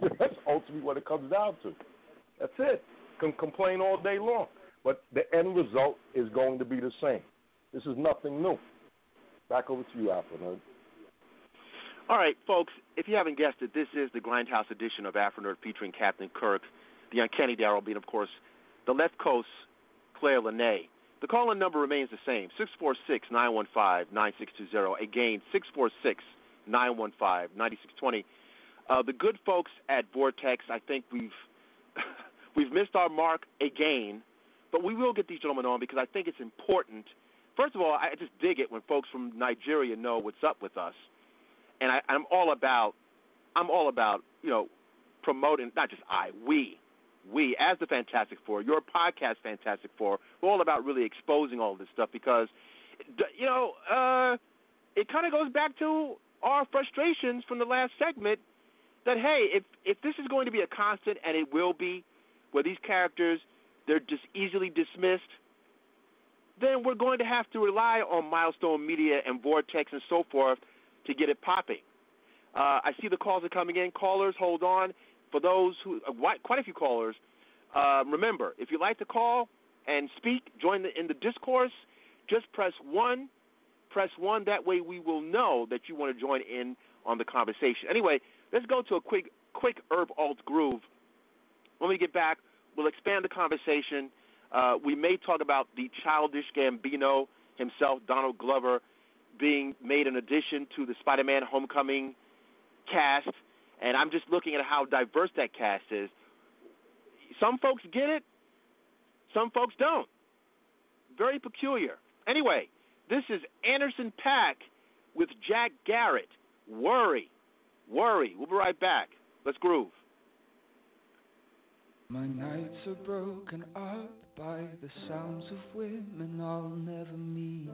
That's ultimately what it comes down to. That's it. Can complain all day long, but the end result is going to be the same. This is nothing new. Back over to you, Afro. All right, folks, if you haven't guessed it, this is the Grindhouse edition of Afronerd featuring Captain Kirk, the Uncanny Daryll B, of course, the left coast, Claire Lanay. The call in number remains the same 646 915 9620. Again, 646 915 9620. Uh, the good folks at Vortex, I think we've we've missed our mark again, but we will get these gentlemen on because I think it's important. First of all, I just dig it when folks from Nigeria know what's up with us, and I, I'm all about I'm all about you know promoting not just I we we as the Fantastic Four, your podcast Fantastic Four, we're all about really exposing all this stuff because you know uh, it kind of goes back to our frustrations from the last segment that hey, if if this is going to be a constant, and it will be, where these characters they're just easily dismissed, then we're going to have to rely on Milestone Media and Vortex and so forth to get it popping. Uh, I see the calls are coming in. Callers, hold on. For those who, uh, quite a few callers, uh, remember, if you'd like to call and speak, join the, in the discourse, just press one. Press one. That way we will know that you want to join in on the conversation. Anyway, Let's go to a quick quick urb alt groove. When we get back, we'll expand the conversation. Uh, we may talk about the childish Gambino himself, Donald Glover, being made an addition to the Spider-Man Homecoming cast, and I'm just looking at how diverse that cast is. Some folks get it, some folks don't. Very peculiar. Anyway, this is Anderson Paak with Jack Garratt. Worry. Worry. We'll be right back. Let's groove. My nights are broken up by the sounds of women I'll never meet.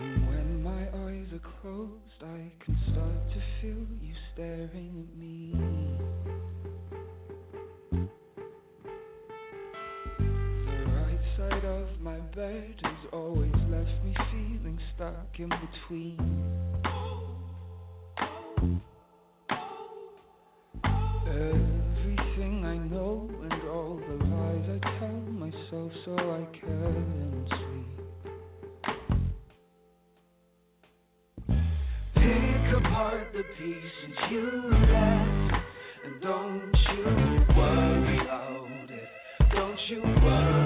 And when my eyes are closed, I can start to feel you staring at me. The right side of my bed has always left me feeling stuck in between. Everything I know and all the lies I tell myself so I can sleep. Pick apart the pieces you left and don't you worry about it. Don't you worry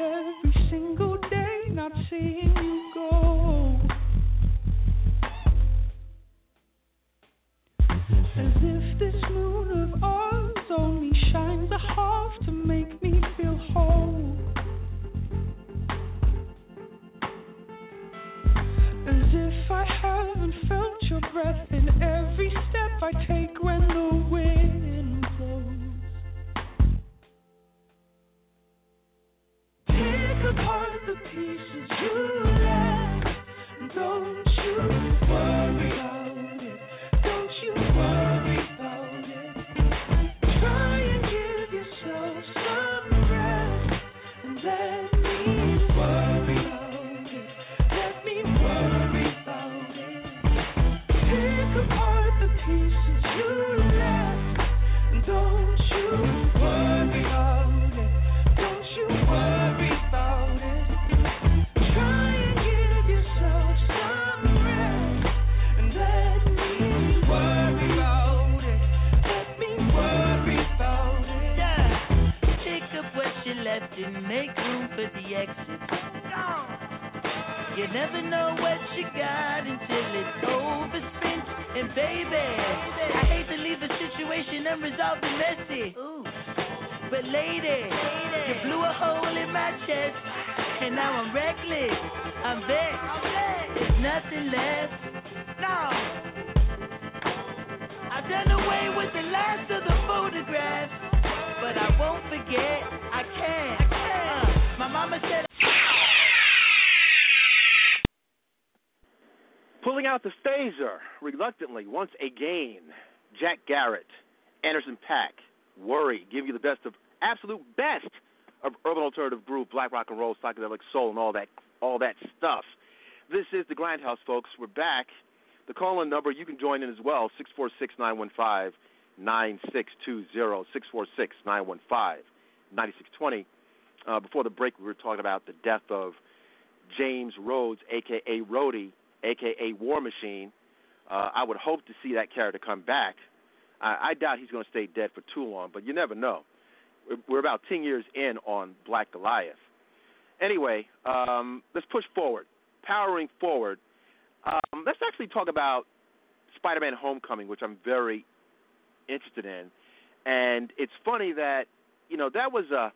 every single day not seeing you go. As if this make room for the exit. You never know what you got until it's overspent. And baby, I hate to leave a situation unresolved and messy. But lady, you blew a hole in my chest. And now I'm reckless. I'm vexed. There's nothing left. No. I done away with the last of the photographs, but I won't forget. I can't. Mama said. Pulling out the phaser reluctantly once again, Jack Garratt, Anderson Paak, Worry, give you the best of absolute best of urban alternative group, black rock and roll, psychedelic soul, and all that all that stuff. This is the Grindhouse, folks. We're back. The call-in number you can join in as well six four six nine one five nine six two zero six four six nine one five ninety six twenty. Uh, before the break, we were talking about the death of James Rhodes, aka Rhodey, aka War Machine. Uh, I would hope to see that character come back. I, I doubt he's going to stay dead for too long, but you never know. We're, we're about 10 years in on Black Goliath. Anyway, um, let's push forward. Powering forward, um, let's actually talk about Spider Man Homecoming, which I'm very interested in. And it's funny that, you know, that was a,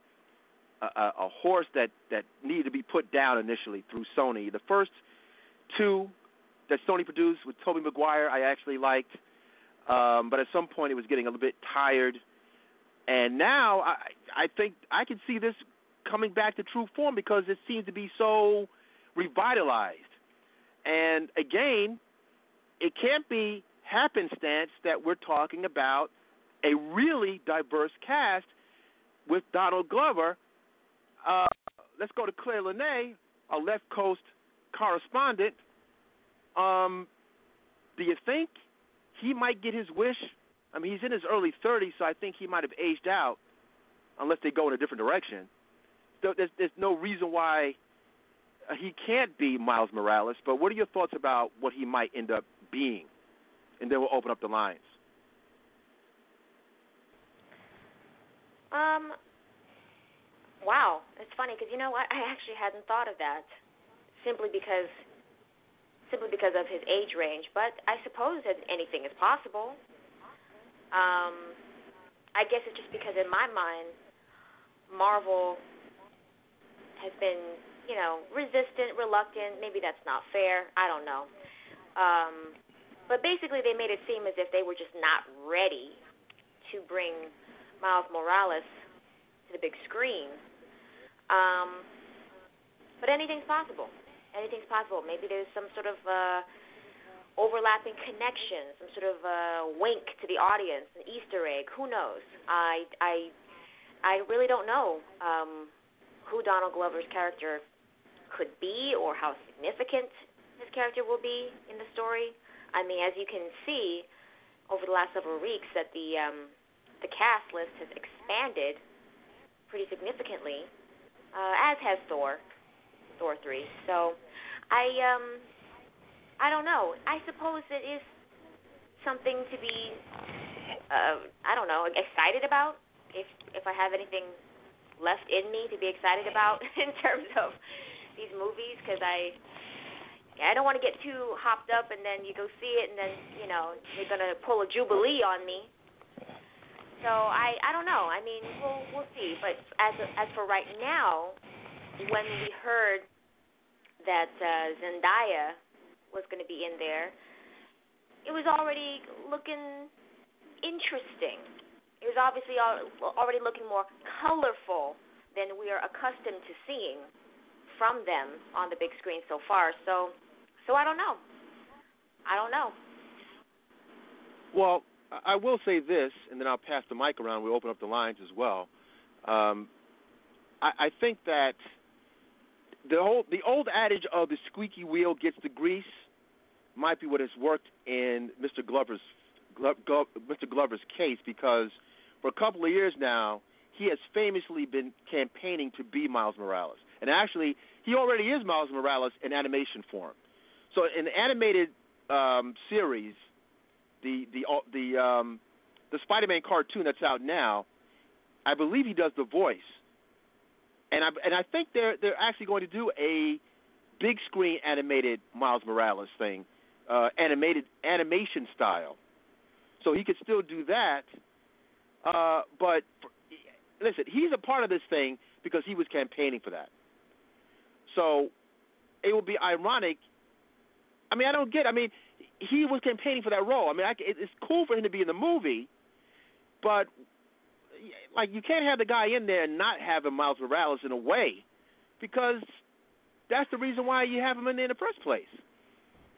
a, a horse that, that needed to be put down initially through Sony. The first two that Sony produced with Tobey Maguire, I actually liked. Um, but at some point, it was getting a little bit tired. And now I, I think I can see this coming back to true form because it seems to be so revitalized. And again, it can't be happenstance that we're talking about a really diverse cast with Donald Glover. Let's go to Claire Lanay, a left coast correspondent. Um, do you think he might get his wish? I mean, he's in his early 30s, so I think he might have aged out, unless they go in a different direction. So there's, there's no reason why uh, he can't be Miles Morales. But what are your thoughts about what he might end up being? And then we'll open up the lines. Um. Wow, it's funny because you know what? I actually hadn't thought of that, simply because, simply because of his age range. But I suppose that anything is possible. Um, I guess it's just because in my mind, Marvel has been, you know, resistant, reluctant. Maybe that's not fair. I don't know. Um, but basically, they made it seem as if they were just not ready to bring Miles Morales to the big screen. Um, but anything's possible. Anything's possible. Maybe there's some sort of uh, overlapping connection, some sort of uh, wink to the audience, an Easter egg. Who knows? I I I really don't know um, who Donald Glover's character could be or how significant his character will be in the story. I mean, as you can see over the last several weeks, that the um, the cast list has expanded pretty significantly, uh, as has Thor, Thor three. So, I um, I don't know. I suppose it is something to be, uh, I don't know, excited about. If if I have anything left in me to be excited about in terms of these movies, because I I don't want to get too hopped up, and then you go see it, and then you know you're gonna pull a jubilee on me. So I I don't know. I mean, we'll we'll see. But as as for right now, when we heard that uh, Zendaya was going to be in there, it was already looking interesting. It was obviously already looking more colorful than we are accustomed to seeing from them on the big screen so far. So, so I don't know. I don't know. Well, I will say this, and then I'll pass the mic around. We'll open up the lines as well. Um, I, I think that the whole the old adage of the squeaky wheel gets the grease might be what has worked in Mr. Glover's Glo- Glo- Mr. Glover's case because for a couple of years now he has famously been campaigning to be Miles Morales, and actually he already is Miles Morales in animation form. So in the animated um, series, the the the um, the Spider-Man cartoon that's out now, I believe he does the voice, and I and I think they're they're actually going to do a big screen animated Miles Morales thing, uh, animated animation style. So he could still do that. Uh, but listen, he's a part of this thing because he was campaigning for that. So it would be ironic. I mean, I don't get. I mean, he was campaigning for that role. I mean, I, it's cool for him to be in the movie, but like you can't have the guy in there and not have him Miles Morales in a way, because that's the reason why you have him in there in the first place.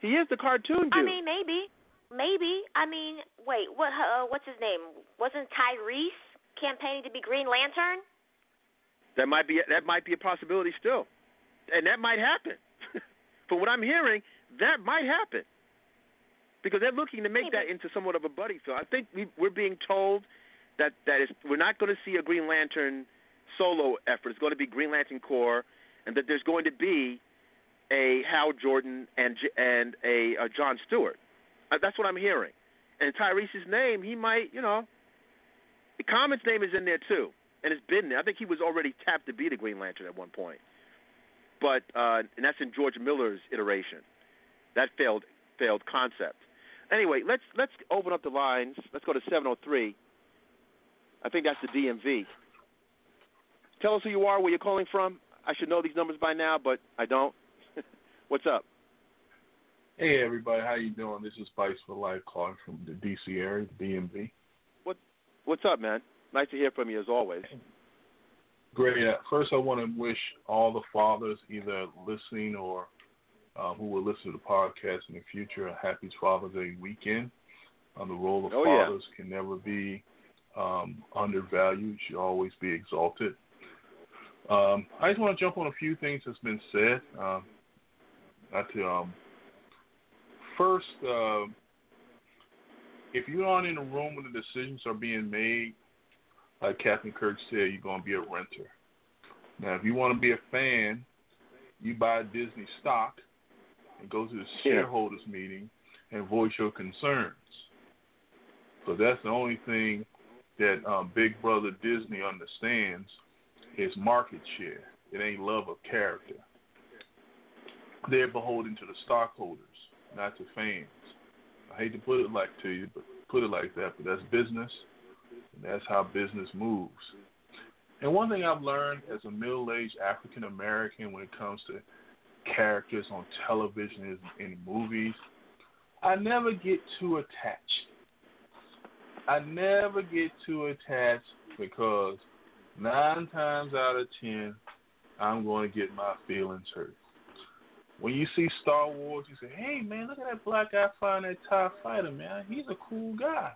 He is the cartoon dude. I mean, maybe, maybe. I mean, wait, what? Uh, what's his name? Wasn't Tyrese campaigning to be Green Lantern? That might be that might be a possibility still, and that might happen. From what I'm hearing, that might happen because they're looking to make that into somewhat of a buddy film. I think we, we're being told that that is we're not going to see a Green Lantern solo effort. It's going to be Green Lantern Corps, and that there's going to be a Hal Jordan and and a, a John Stewart. Uh, that's what I'm hearing. And Tyrese's name, he might, you know, the Common's name is in there too, and it's been there. I think he was already tapped to be the Green Lantern at one point, but uh, and that's in George Miller's iteration. That failed failed concept. Anyway, let's let's open up the lines. Let's go to 703. I think that's the DMV. Tell us who you are, where you're calling from. I should know these numbers by now, but I don't. What's up? Hey everybody, how you doing? This is Spice for Life calling from the DC area, the DMV. What What's up, man? Nice to hear from you as always. Great. Uh, first, I want to wish all the fathers, either listening or uh, who will listen to the podcast in the future, a happy Father's Day weekend. Um, the role of oh, fathers yeah. can never be um, undervalued; should always be exalted. Um, I just want to jump on a few things that's been said. Um, not to um, first, uh, if you aren't in a room when the decisions are being made, like Captain Kirk said, you're going to be a renter. Now, if you want to be a fan, you buy Disney stock and go to the shareholders meeting and voice your concerns. So that's the only thing that um, Big Brother Disney understands is market share. It ain't love of character. They're beholden to the stockholders, not to fans. I hate to put it like to you, but put it like that, but that's business, and that's how business moves. And one thing I've learned as a middle-aged African American when it comes to characters on television and in movies, I never get too attached. I never get too attached because nine times out of ten, I'm going to get my feelings hurt. When you see Star Wars, you say, "Hey man, look at that black guy flying that Tie Fighter, man. He's a cool guy."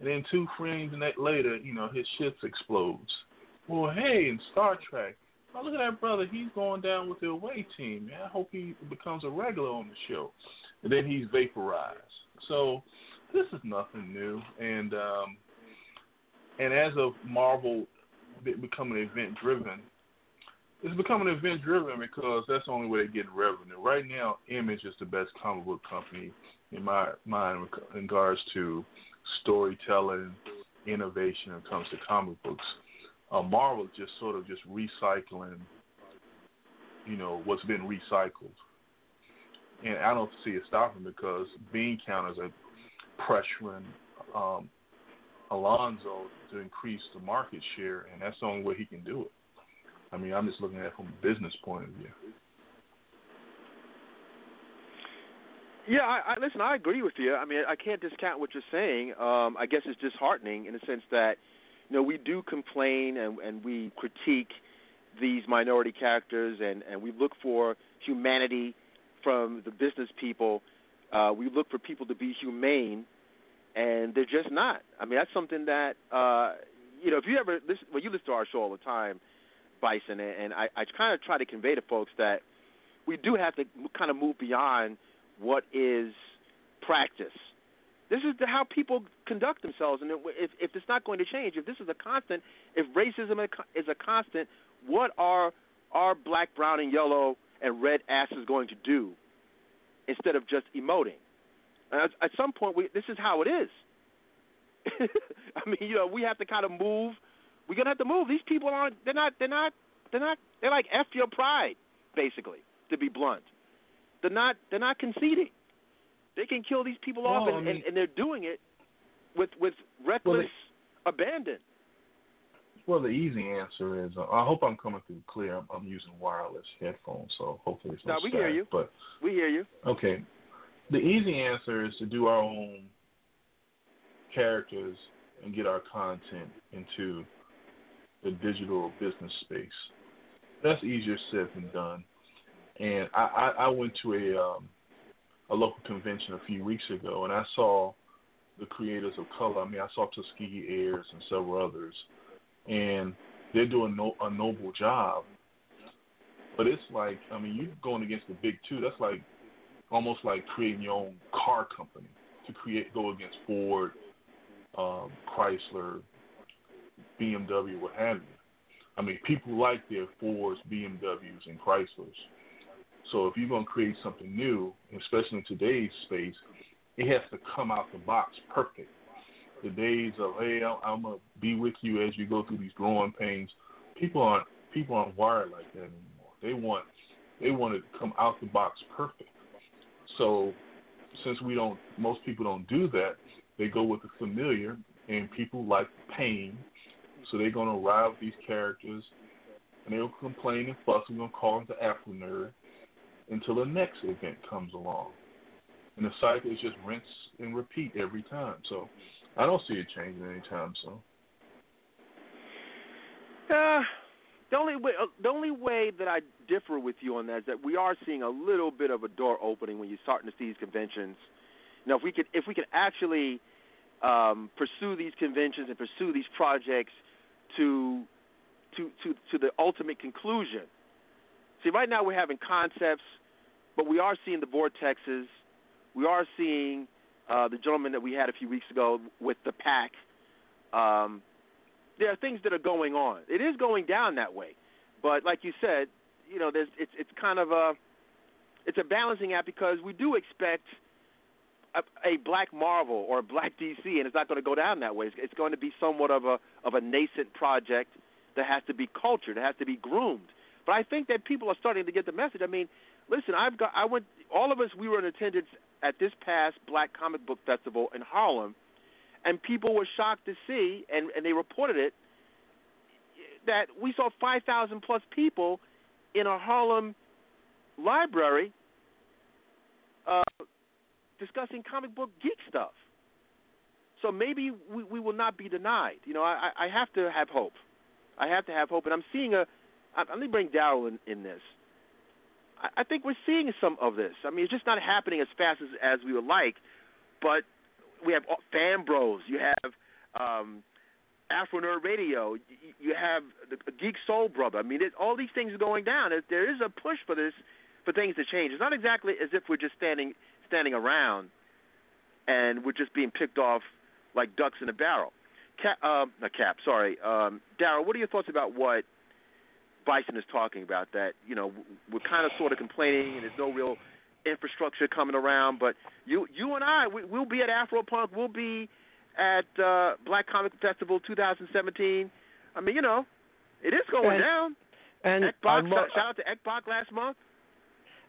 And then two frames later, you know, his ship explodes. Well, hey, in Star Trek, oh look at that brother. He's going down with the away team. Man, I hope he becomes a regular on the show. And then he's vaporized. So this is nothing new. And um, and as of Marvel becoming event driven, it's becoming event driven because that's the only way they get revenue. Right now, Image is the best comic book company in my mind in regards to storytelling, innovation when it comes to comic books. Uh, Marvel just sort of just recycling, you know, what's been recycled. And I don't see it stopping because bean counters are pressuring um, Alonso to increase the market share, and that's the only way he can do it. I mean, I'm just looking at it from a business point of view. Yeah, I, I listen. I agree with you. I mean, I can't discount what you're saying. Um, I guess it's disheartening in the sense that, you know, we do complain and, and we critique these minority characters, and and we look for humanity from the business people. Uh, we look for people to be humane, and they're just not. I mean, that's something that uh, you know. If you ever listen, well, you listen to our show all the time, Bison, and I, I kind of try to convey to folks that we do have to kind of move beyond what is practice. This is the, how people conduct themselves, and if, if it's not going to change, if this is a constant, if racism is a constant, what are our black, brown, and yellow and red asses going to do instead of just emoting? At, at some point, we, this is how it is. I mean, you know, we have to kind of move. We're gonna have to move. These people aren't. They're not. They're not. They're not. They're like f your pride, basically, to be blunt. They're not. They're not conceding. They can kill these people off, and, I mean- and they're doing it with with reckless abandon. Well, the easy answer is uh, I hope I'm coming through clear. I'm, I'm using wireless headphones, so hopefully it's No, not we hear you. But We hear you. okay, the easy answer is to do our own characters and get our content into the digital business space. That's easier said than done. And I, I, I went to a um, a local convention a few weeks ago, and I saw the creators of color. I mean, I saw Tuskegee Heirs and several others, and they're doing no, a noble job. But it's like, I mean, you're going against the big two. That's like almost like creating your own car company to create go against Ford, um, Chrysler, BMW, what have you. I mean, people like their Fords, BMWs, and Chryslers. So if you're going to create something new, especially in today's space, it has to come out the box perfect. The days of hey, I'm gonna be with you as you go through these growing pains. People aren't people aren't wired like that anymore. They want they want it to come out the box perfect. So since we don't, most people don't do that. They go with the familiar, and people like pain, so they're gonna arrive these characters, and they'll complain and fuss. We're gonna call them the Afro nerd until the next event comes along, and the cycle is just rinse and repeat every time. So I don't see it changing anytime soon. Uh, the only way uh, the only way that I differ with you on that is that we are seeing a little bit of a door opening when you're starting to see these conventions. Know, if we could if we could actually um, pursue these conventions and pursue these projects to to to to the ultimate conclusion. See, right now we're having concepts, but we are seeing the vortexes. We are seeing uh, the gentleman that we had a few weeks ago with the pack. Um, there are things that are going on. It is going down that way, but like you said, you know, there's it's it's kind of a it's a balancing act because we do expect a, a black Marvel or a black DC, and it's not going to go down that way. It's, it's going to be somewhat of a of a nascent project that has to be cultured, it has to be groomed. But I think that people are starting to get the message. I mean, listen, I've got I went all of us we were in attendance at this past Black Comic Book Festival in Harlem, and people were shocked to see, and and they reported it that we saw 5,000 plus people in a Harlem library uh, discussing comic book geek stuff. So maybe we, we will not be denied. You know, I, I have to have hope. I have to have hope, and I'm seeing a. I- Let me bring Daryll in, in this. I, think we're seeing some of this. I mean, it's just not happening as fast as as we would like, but we have fan bros. You have um, Afronerd Radio. You, have the Geek Soul Brother. I mean, it, all these things are going down. There- is a push for this, for things to change. It's not exactly as if we're just standing standing around and we're just being picked off like ducks in a barrel. Cap, uh, not Cap, sorry. Um, Daryll, what are your thoughts about what Bison is talking about? That you know we're kind of sort of complaining, and there's no real infrastructure coming around. But you, you and I, we, we'll be at Afropunk. We'll be at uh, Black Comic Festival 2017. I mean, you know, it is going And- down. And ECBACC, lo- shout out to ECBACC last month.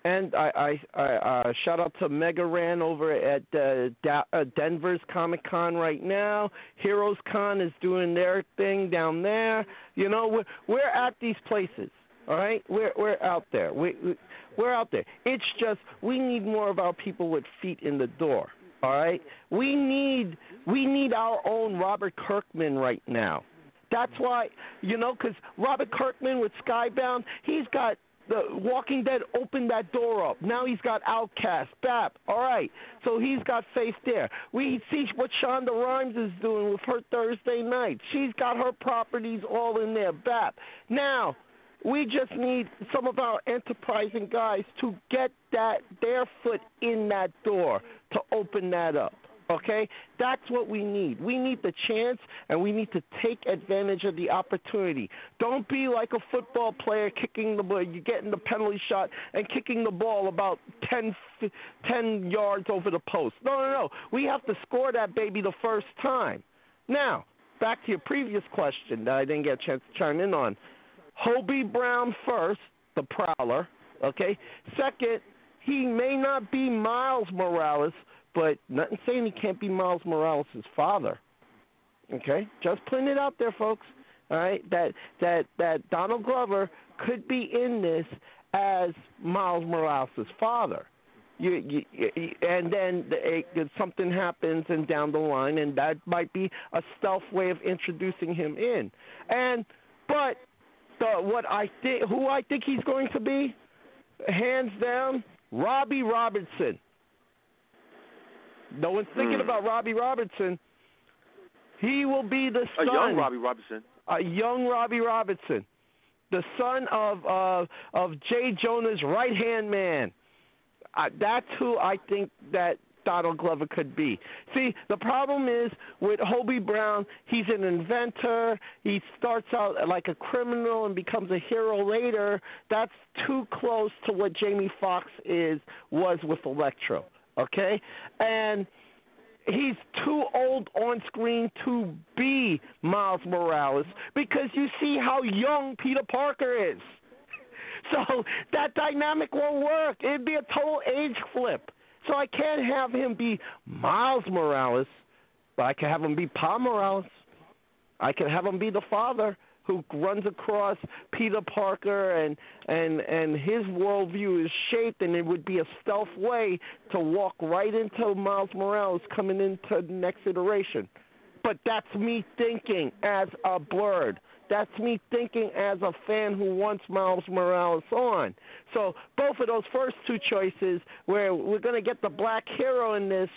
And I, I, I uh, shout out to Mega Ran over at uh, da- uh, Denver's Comic Con right now. Heroes Con is doing their thing down there. You know, we're we're at these places. All right, we're we're out there. We, we we're out there. It's just we need more of our people with feet in the door. All right, we need we need our own Robert Kirkman right now. That's why you know, because Robert Kirkman with Skybound, he's got the Walking Dead opened that door up. Now he's got Outcast, BAP. All right, so he's got faith there. We see what Shonda Rhimes is doing with her Thursday night. She's got her properties all in there, BAP. Now we just need some of our enterprising guys to get that their foot in that door to open that up. Okay, that's what we need. We need the chance, and we need to take advantage of the opportunity. Don't be like a football player kicking the ball. You're getting the penalty shot and kicking the ball about 10, 10 yards over the post. No, no, no. We have to score that baby the first time. Now, back to your previous question that I didn't get a chance to chime in on. Hobie Brown first, the Prowler. Okay. Second, he may not be Miles Morales, but nothing saying he can't be Miles Morales' father. Okay, just putting it out there, folks. All right, that that that Donald Glover could be in this as Miles Morales' father. You, you, you, and then the, it, something happens, and down the line, and that might be a stealth way of introducing him in. And but the what I think, who I think he's going to be, hands down, Robbie Robertson. No one's thinking Hmm. about Robbie Robertson. He will be the son. A young Robbie Robinson. a young Robbie Robertson, the son of uh, of J. Jonah's right hand man. Uh, that's who I think that Donald Glover could be. See, the problem is with Hobie Brown, he's an inventor. He starts out like a criminal and becomes a hero later. That's too close to what Jamie Foxx is was with Electro. Okay, and he's too old on screen to be Miles Morales because you see how young Peter Parker is. So that dynamic won't work. It'd be a total age flip. So I can't have him be Miles Morales, but I can have him be Pa Morales. I can have him be the father who runs across Peter Parker and and and his worldview is shaped and it would be a stealth way to walk right into Miles Morales coming into the next iteration. But that's me thinking as a blerd. That's me thinking as a fan who wants Miles Morales on. So both of those first two choices, where we're going to get the black hero in this,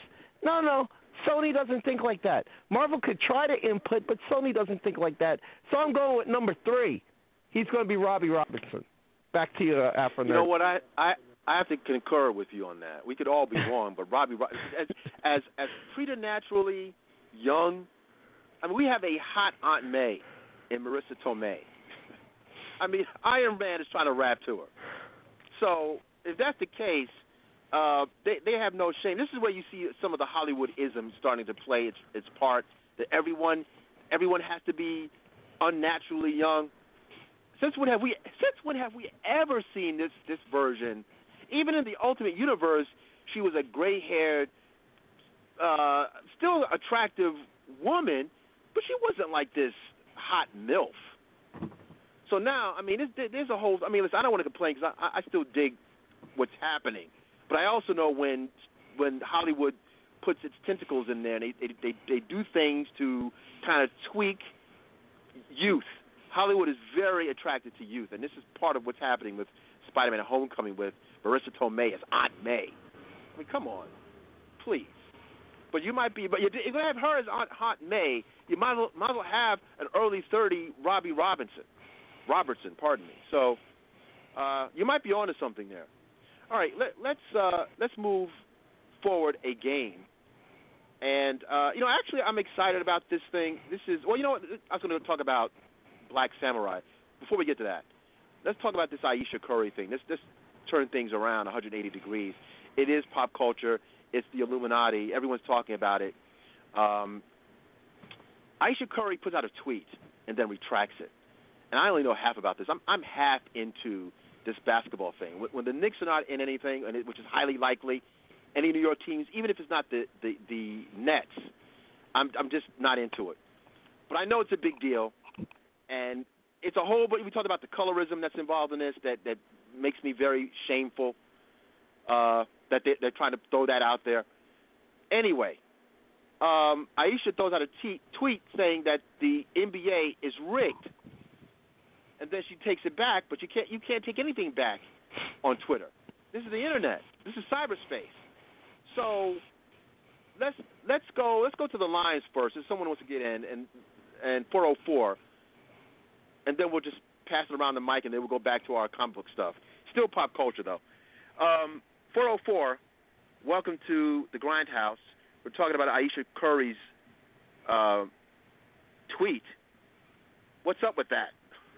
no, no, Sony doesn't think like that. Marvel could try to input, but Sony doesn't think like that. So I'm going with number three. He's going to be Robbie Robertson. Back to you, uh, Afro You know what? I, I I have to concur with you on that. We could all be wrong, but Robbie, Ro- as as as preternaturally young, I mean, we have a hot Aunt May in Marisa Tomei. I mean, Iron Man is trying to rap to her. So if that's the case, uh, they they have no shame. This is where you see some of the Hollywood isms starting to play its its part. That everyone everyone has to be unnaturally young. Since when have we since when have we ever seen this this version? Even in the Ultimate Universe, she was a gray haired, uh, still attractive woman, but she wasn't like this hot milf. So now, I mean, there's, there's a whole. I mean, listen, I don't want to complain because I, I still dig what's happening, but I also know when when Hollywood puts its tentacles in there and they they they, they do things to kind of tweak youth. Hollywood is very attracted to youth, and this is part of what's happening with Spider-Man: Homecoming with Marisa Tomei as Aunt May. I mean, come on, please. But you might be, but you're, you're gonna have her as Aunt, Aunt May. You might might as well have an early thirty Robbie Robinson, Robertson, pardon me. So uh, you might be onto something there. All right, let, let's uh, let's move forward a game. And uh, you know, actually, I'm excited about this thing. This is well, you know what? I was going to talk about Black Samurai. Before we get to that, let's talk about this Ayesha Curry thing. This this turn things around 180 degrees. It is pop culture. It's the Illuminati. Everyone's talking about it. Um, Ayesha Curry puts out a tweet and then retracts it. And I only know half about this. I'm I'm half into this basketball thing. When, the Knicks are not in anything, and it, which is highly likely, any New York teams, even if it's not the the, the Nets, I'm I'm just not into it. But I know it's a big deal, and it's a whole. But we talked about the colorism that's involved in this. That that makes me very shameful. Uh, that they, they're trying to throw that out there. Anyway, um, Ayesha throws out a t- tweet saying that the NBA is rigged, and then she takes it back. But you can't you can't take anything back on Twitter. This is the internet. This is cyberspace. So let's let's go let's go to the lines first. If someone wants to get in and and 404, and then we'll just pass it around the mic, and then we'll go back to our comic book stuff. Still pop culture though. Um, 404, welcome to the Grindhouse. We're talking about Ayesha Curry's uh, tweet. What's up with that?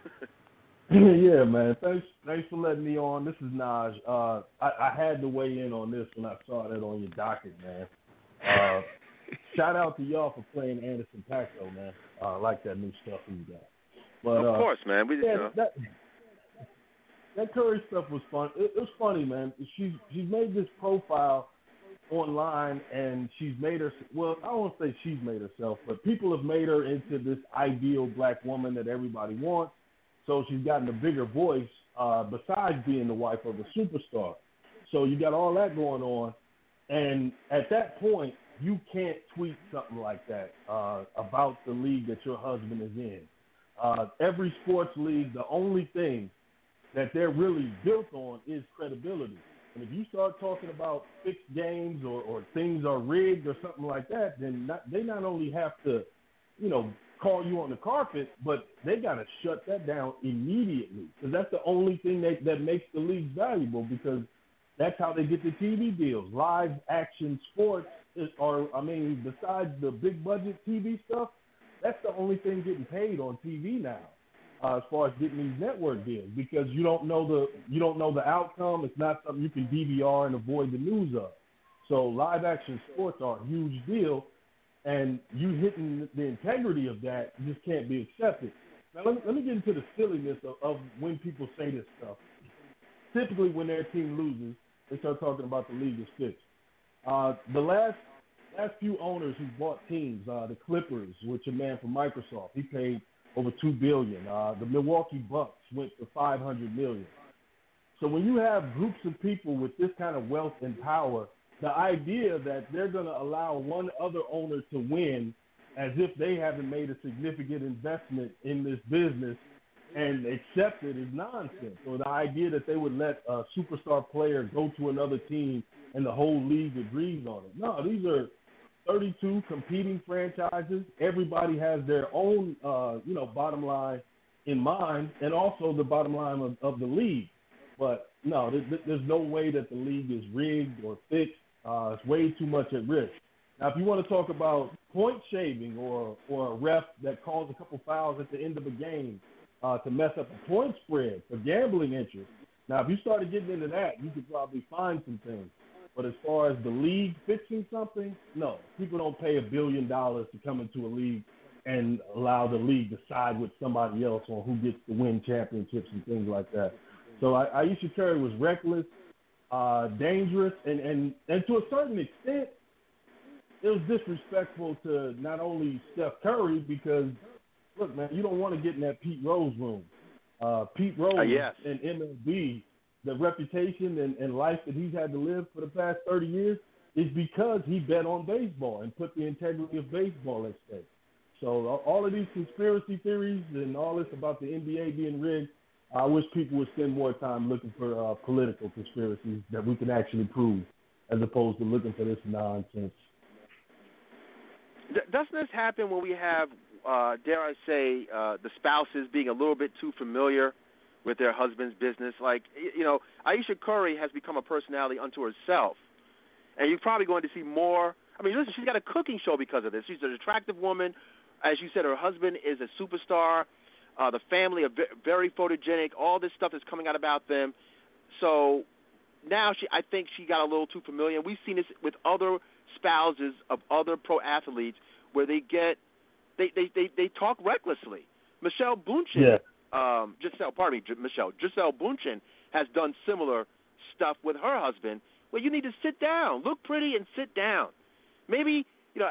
yeah, man. Thanks, thanks for letting me on. This is Naj. Uh, I, I had to weigh in on this when I saw that on your docket, man. Uh, shout out to y'all for playing Anderson though, man. Uh, I like that new stuff you got. But of uh, course, man. We yeah, you that, that Curry stuff was fun. It, it was funny, man. She's she's made this profile online, and she's made her. Well, I don't say she's made herself, but people have made her into this ideal black woman that everybody wants. So she's gotten a bigger voice uh, besides being the wife of a superstar. So you got all that going on, and at that point, you can't tweet something like that uh, about the league that your husband is in. Uh, every sports league, the only thing that they're really built on is credibility. And if you start talking about fixed games or, or things are rigged or something like that, then not, they not only have to, you know, call you on the carpet, but they got to shut that down immediately because that's the only thing that, that makes the league valuable because that's how they get the TV deals. Live action sports are, I mean, besides the big budget TV stuff, that's the only thing getting paid on TV now uh, as far as getting these network deals because you don't know the you don't know the outcome. It's not something you can DVR and avoid the news of. So live action sports are a huge deal, and you hitting the integrity of that just can't be accepted. Now let me, let me get into the silliness of, of when people say this stuff. Typically, when their team loses, they start talking about the league is fixed. Uh, the last last few owners who bought teams, uh, the Clippers, which a man from Microsoft, he paid over two billion. Uh, the Milwaukee Bucks went for five hundred million. So when you have groups of people with this kind of wealth and power, the idea that they're going to allow one other owner to win as if they haven't made a significant investment in this business and accept it is nonsense. Or the idea that they would let a superstar player go to another team and the whole league agrees on it. No, these are 32 competing franchises. Everybody has their own, uh, you know, bottom line in mind, and also the bottom line of, of the league. But no, there's, there's no way that the league is rigged or fixed. Uh, it's way too much at risk. Now, if you want to talk about point shaving or or a ref that calls a couple fouls at the end of a game uh, to mess up the point spread for gambling interest, now if you started getting into that, you could probably find some things. But as far as the league fixing something, no. People don't pay a billion dollars to come into a league and allow the league to side with somebody else on who gets to win championships and things like that. So I, Ayesha Curry was reckless, uh, dangerous, and, and, and to a certain extent, it was disrespectful to not only Steph Curry because, look, man, you don't want to get in that Pete Rose room. Uh, Pete Rose Uh, yes. and MLB the reputation and, and life that he's had to live for the past 30 years is because he bet on baseball and put the integrity of baseball at stake. So uh, all of these conspiracy theories and all this about the NBA being rigged, I wish people would spend more time looking for uh, political conspiracies that we can actually prove, as opposed to looking for this nonsense. Doesn't this happen when we have, uh, dare I say, uh, the spouses being a little bit too familiar with their husband's business? Like, you know, Ayesha Curry has become a personality unto herself, and you're probably going to see more. I mean, listen, she's got a cooking show because of this. She's an attractive woman. As you said, her husband is a superstar. Uh, the family are very photogenic. All this stuff is coming out about them. So now she, I think she got a little too familiar. We've seen this with other spouses of other pro athletes where they get they they they, they talk recklessly. Michelle Bündchen, um, Gisele, pardon me, Michelle, Giselle Bündchen has done similar stuff with her husband. Where you need to sit down, look pretty, and sit down. Maybe you know.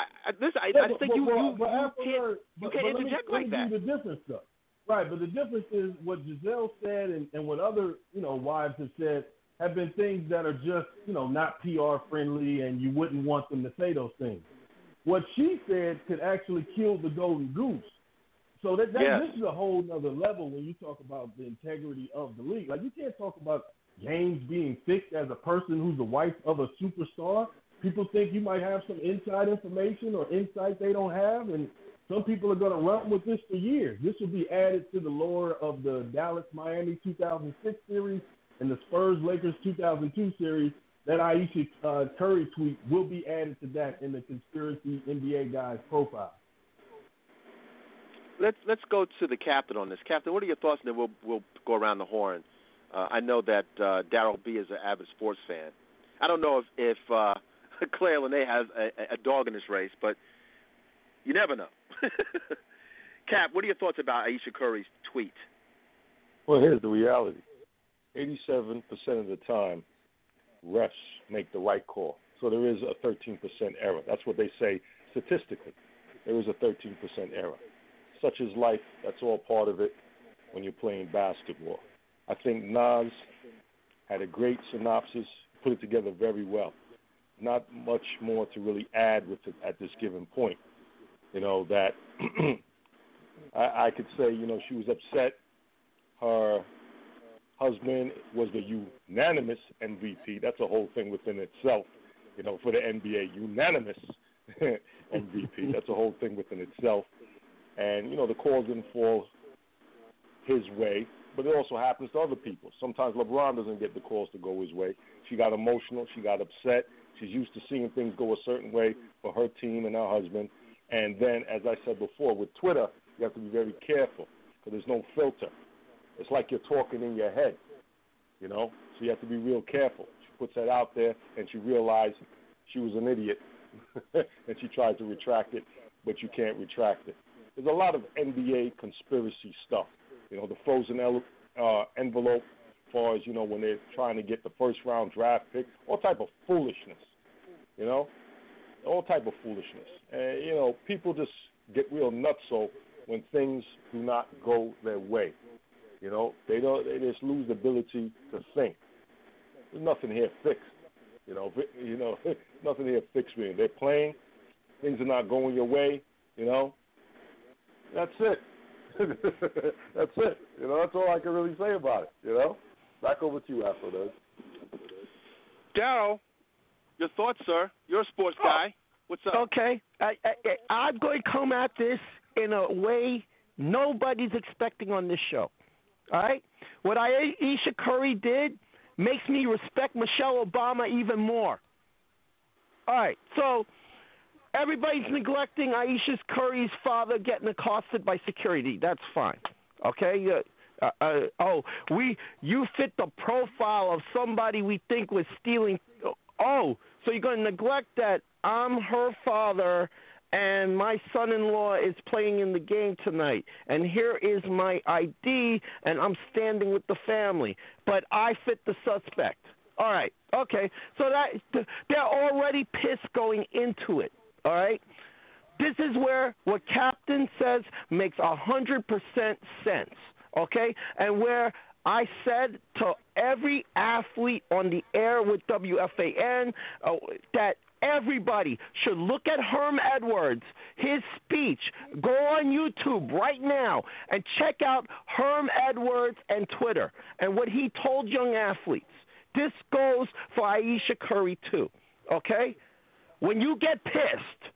I, I, this, I, Yeah, I but- think but- you you, but you can't you can't let me- interject like that. the difference, though. Right, but the difference is what Gisele said and, and what other you know wives have said have been things that are just you know not PR friendly, and you wouldn't want them to say those things. What she said could actually kill the golden goose. So that, that Yes. this is a whole nother level when you talk about the integrity of the league. Like you can't talk about games being fixed as a person who's the wife of a superstar. People think you might have some inside information or insight they don't have, and some people are going to run with this for years. This will be added to the lore of the Dallas Miami 2006 series and the Spurs Lakers 2002 series. That Ayesha uh, Curry tweet will be added to that in the conspiracy NBA guys profile. let's let's go to the captain on this. Captain, what are your thoughts? And then we'll we'll go around the horn. Uh, I know that uh, Daryll B is an avid sports fan. I don't know if if uh, Claire Lanay has a, a dog in this race, but you never know. Cap, what are your thoughts about Ayesha Curry's tweet? Well, here's the reality: 87% of the time, refs make the right call. So there is a 13% error. That's what they say statistically. There is a 13% error. Such is life. That's all part of it when you're playing basketball. I think Nas had a great synopsis, put it together very well. Not much more to really add with it at this given point. You know that I, I could say, you know, she was upset. Her husband was the unanimous MVP. That's a whole thing within itself. You know, for the NBA, unanimous MVP. That's a whole thing within itself. And you know, the calls didn't fall his way, but it also happens to other people. Sometimes LeBron doesn't get the calls to go his way. She got emotional. She got upset. She's used to seeing things go a certain way for her team and her husband. And then, as I said before, with Twitter, you have to be very careful because there's no filter. It's like you're talking in your head, you know. So you have to be real careful. She puts that out there, and she realized she was an idiot, and she tried to retract it, but you can't retract it. There's a lot of NBA conspiracy stuff. You know, the frozen uh, envelope, as far as you know, when they're trying to get the first round draft pick, all type of foolishness. You know, all type of foolishness. And you know, people just get real nutso when things do not go their way. You know, they don't. They just lose the ability to think. There's nothing here fixed. You know, you know, nothing here fixed. Really, they're playing. Things are not going your way. You know, that's it. that's it. You know, that's all I can really say about it. You know, back over to you, Afro. Daryll, your thoughts, sir? You're a sports guy. What's up? Okay, I, I, I'm going to come at this in a way nobody's expecting on this show. All right, what Ayesha Curry did makes me respect Michelle Obama even more. All right, so everybody's neglecting Ayesha Curry's father getting accosted by security. That's fine. Okay. Uh, uh, uh, oh, we you fit the profile of somebody we think was stealing. Oh, so you're going to neglect that I'm her father and my son-in-law is playing in the game tonight. And here is my ID and I'm standing with the family. But I fit the suspect. All right. Okay. So that they're already pissed going into it. All right? This is where what captain says makes a hundred percent sense. Okay? And where I said to every athlete on the air with WFAN uh, that everybody should look at Herm Edwards, his speech. Go on YouTube right now and check out Herm Edwards and Twitter and what he told young athletes. This goes for Ayesha Curry too. Okay? When you get pissed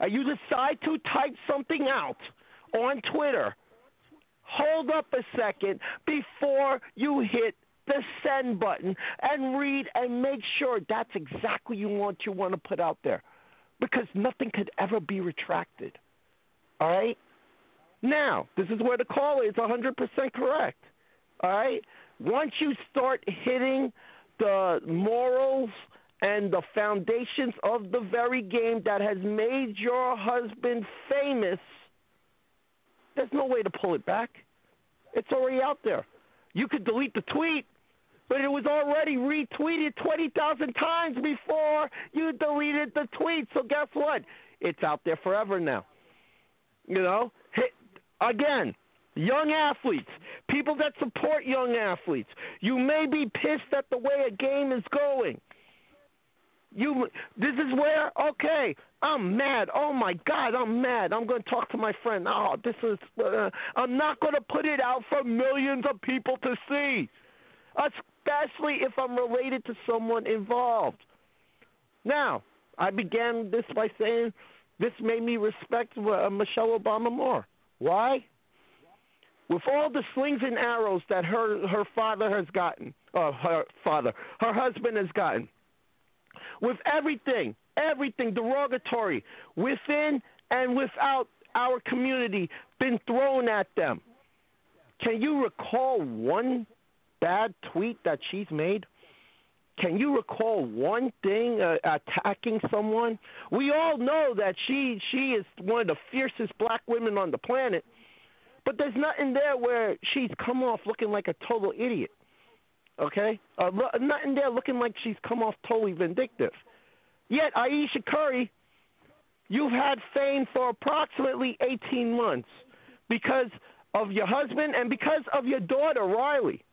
and you decide to type something out on Twitter, hold up a second before you hit the send button and read and make sure that's exactly you want you want to put out there because nothing could ever be retracted. All right? Now, this is where the call is 100% correct. All right? Once you start hitting the morals and the foundations of the very game that has made your husband famous, there's no way to pull it back. It's already out there. You could delete the tweet, but it was already retweeted 20,000 times before you deleted the tweet. So guess what? It's out there forever now. You know, again, young athletes, people that support young athletes. You may be pissed at the way a game is going. You, this is where okay, I'm mad. Oh my God, I'm mad. I'm going to talk to my friend. Oh, this is. Uh, I'm not going to put it out for millions of people to see, especially if I'm related to someone involved. Now, I began this by saying this made me respect uh, Michelle Obama more. Why? With all the slings and arrows that her her father has gotten, uh, her father, her husband has gotten with everything, everything derogatory within and without our community been thrown at them. Can you recall one bad tweet that she's made? Can you recall one thing uh, attacking someone? We all know that she she is one of the fiercest black women on the planet. But there's nothing there where she's come off looking like a total idiot. Okay? Uh, nothing there looking like she's come off totally vindictive. Yet, Ayesha Curry, you've had fame for approximately 18 months because of your husband and because of your daughter, Riley.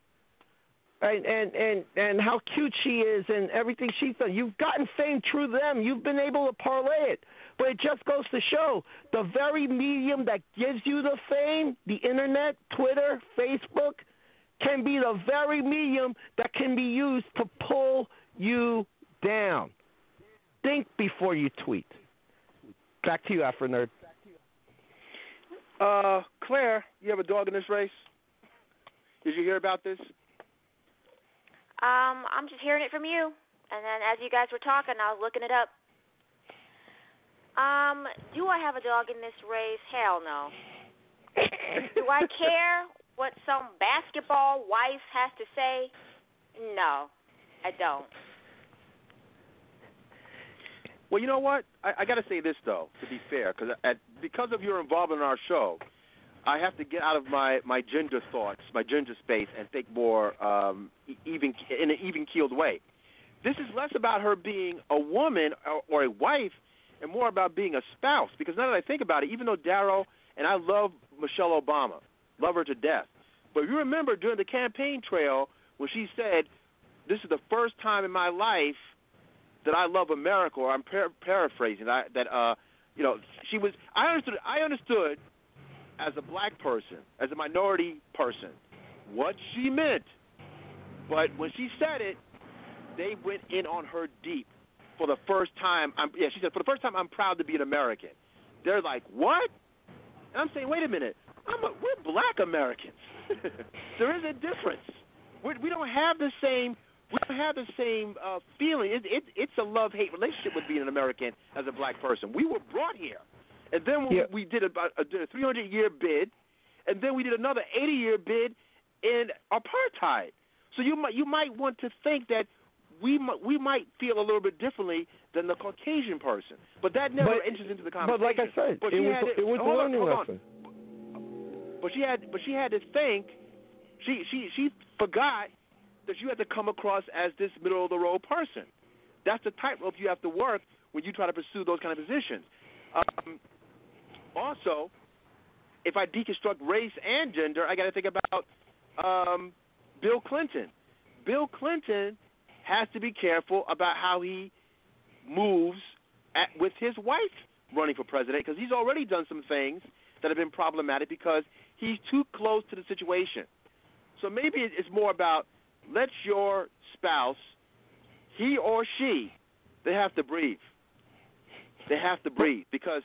And, and and and how cute she is and everything she's done. You've gotten fame through them. You've been able to parlay it. But it just goes to show the very medium that gives you the fame, the internet, Twitter, Facebook, can be the very medium that can be used to pull you down. Think before you tweet. Back to you, Afronerd. Uh, Claire, you have a dog in this race? Did you hear about this? Um, I'm just hearing it from you. And then as you guys were talking, I was looking it up. Um, do I have a dog in this race? Hell no. do I care what some basketball wife has to say? No, I don't. Well, you know what? I, I got to say this though, to be fair, because because of your involvement in our show, I have to get out of my my gender thoughts, my gender space, and think more um, even in an even keeled way. This is less about her being a woman or, or a wife, and more about being a spouse. Because now that I think about it, even though Daryll and I love Michelle Obama, love her to death, but you remember during the campaign trail when she said, "This is the first time in my life that I love America," or I'm par- paraphrasing I, that. uh you know, she was. I understood. I understood as a black person, as a minority person, what she meant. But when she said it, they went in on her deep. For the first time, I'm, yeah, she said, for the first time, I'm proud to be an American. They're like, what? And I'm saying, wait a minute, I'm a, we're black Americans. there is a difference. We're, we don't have the same. We don't have the same uh, feeling. It, it, it's a love-hate relationship with being an American as a black person. We were brought here. And then Yeah. we did about a, did a 300 year bid, and then we did another 80 year bid in apartheid. So you might you might want to think that we might, we might feel a little bit differently than the Caucasian person, but that never But- enters into the conversation. But like I said, But it was had to- it was a hold on, learning hold on. But she had but she had to think. She she she forgot that you had to come across as this middle of the road person. That's the tightrope you have to work when you try to pursue those kind of positions. Um, also, if I deconstruct race and gender, I got to think about um, Bill Clinton. Bill Clinton has to be careful about how he moves at, with his wife running for president because he's already done some things that have been problematic because he's too close to the situation. So maybe it's more about let your spouse, he or she, they have to breathe. They have to breathe because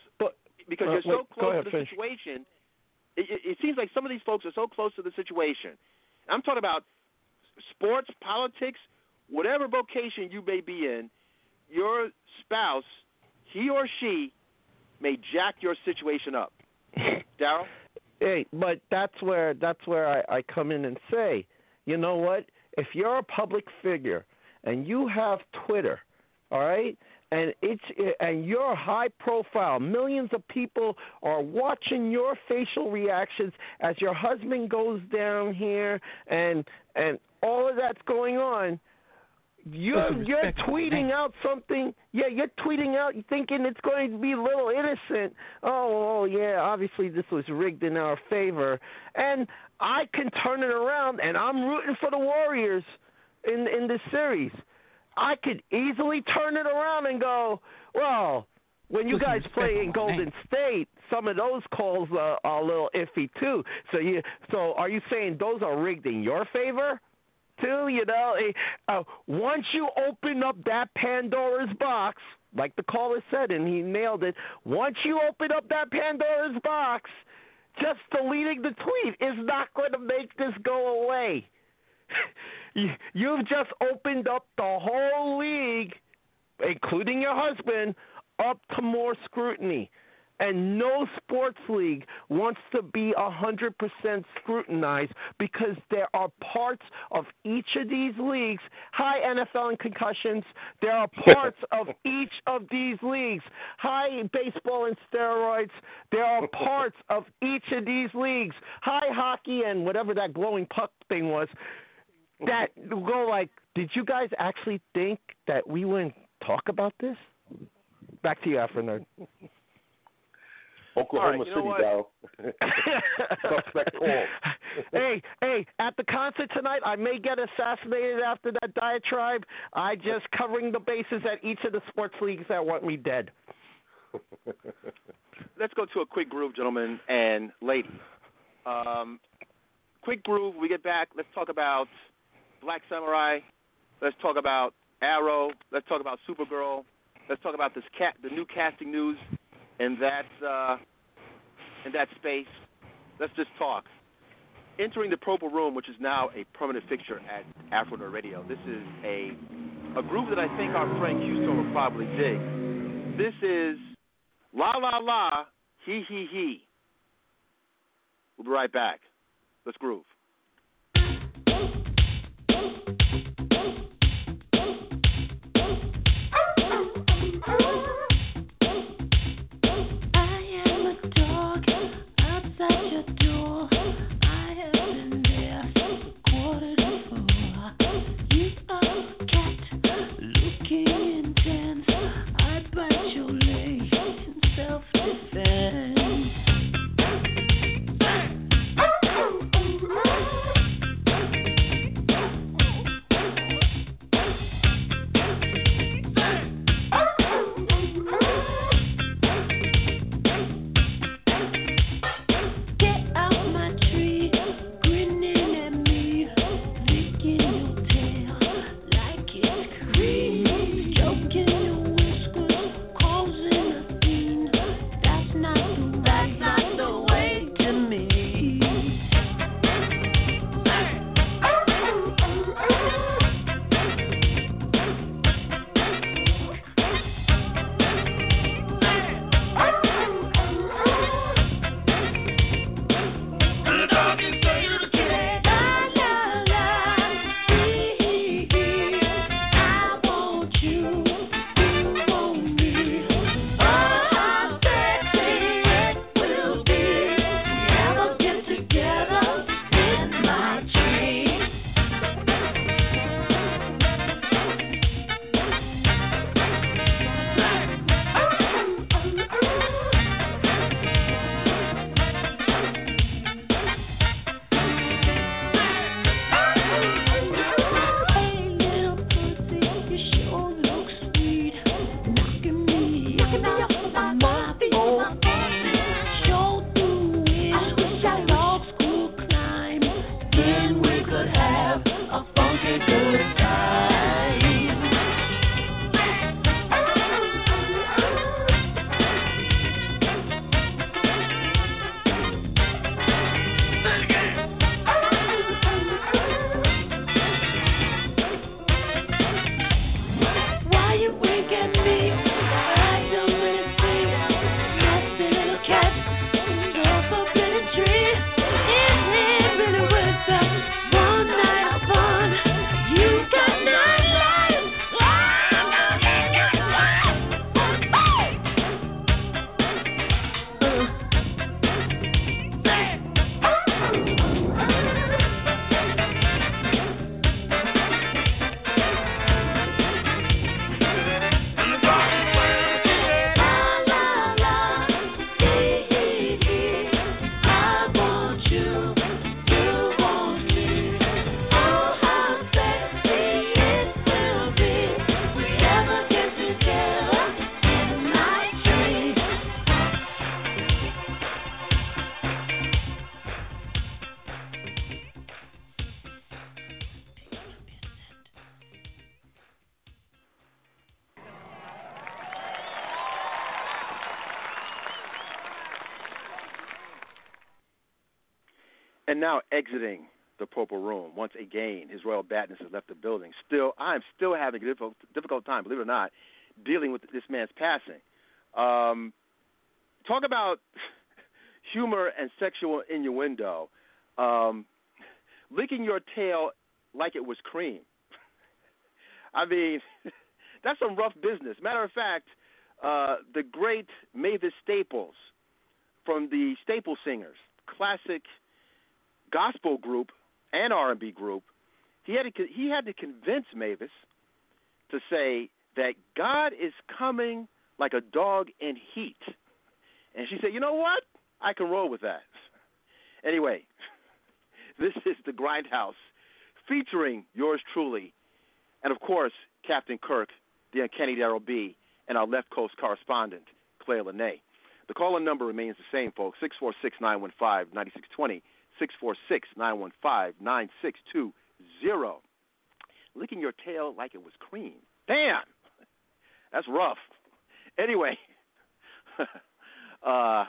because uh, you're so wait, close ahead, to the finish. situation. It, it, it seems like some of these folks are so close to the situation. I'm talking about sports, politics, whatever vocation you may be in. Your spouse, he or she, may jack your situation up. Daryll. Hey, but that's where that's where I, I come in and say, you know what? If you're a public figure and you have Twitter, all right, and it's and you're high profile, millions of people are watching your facial reactions as your husband goes down here, and and all of that's going on. You're you're respect for the tweeting out something. Yeah, you're tweeting out thinking it's going to be a little innocent. Oh, oh yeah, obviously this was rigged in our favor, and I can turn it around, and I'm rooting for the Warriors in in this series. I could easily turn it around and go, well, when you guys play in Golden. State, some of those calls uh, are a little iffy too. So you, so are you saying those are rigged in your favor? Too, you know, eh, uh, once you open up that Pandora's box, like the caller said, and he nailed it. Once you open up that Pandora's box, just deleting the tweet is not going to make this go away. You've just opened up the whole league, including your husband, up to more scrutiny. And no sports league wants to be 100% scrutinized because there are parts of each of these leagues. Hi, NFL and concussions. There are parts of each of these leagues. Hi, baseball and steroids. There are parts of each of these leagues. Hi, hockey and whatever that glowing puck thing was. That go like, did you guys actually think that we wouldn't talk about this? Back to you, Afronerd. Oklahoma All right, you know City, what? Dal. Suspect call. hey, hey, at the concert tonight, I may get assassinated after that diatribe. I just covering the bases at each of the sports leagues that want me dead. Let's go to a quick groove, gentlemen and ladies. Um, quick groove. We get back. Let's talk about Black Samurai. Let's talk about Arrow. Let's talk about Supergirl. Let's talk about this cat, the new casting news, and that uh, in that space. Let's just talk. Entering the Purple Room, which is now a permanent fixture at Afro Radio. This is a a groove that I think our friend Houston will probably dig. This is La La La, He He He. We'll be right back. Let's groove. Now exiting the Purple Room. Once again, His Royal Badness has left the building. Still, I'm still having a difficult, difficult time, believe it or not, dealing with this man's passing. Um, talk about humor and sexual innuendo. Um, licking your tail like it was cream. I mean, that's some rough business. Matter of fact, uh, the great Mavis Staples from the Staple Singers, classic gospel group and R&B group, he had to he had to convince Mavis to say that God is coming like a dog in heat. And she said, "You know what? I can roll with that." Anyway, this is the Grindhouse featuring yours truly and of course, Captain Kirk, the uncanny Daryll B, and our left coast correspondent, Claire Lanay. The call in number remains the same, folks 646 915 9620, 646 915 9620. Licking your tail like it was cream. Damn! That's rough. Anyway, uh,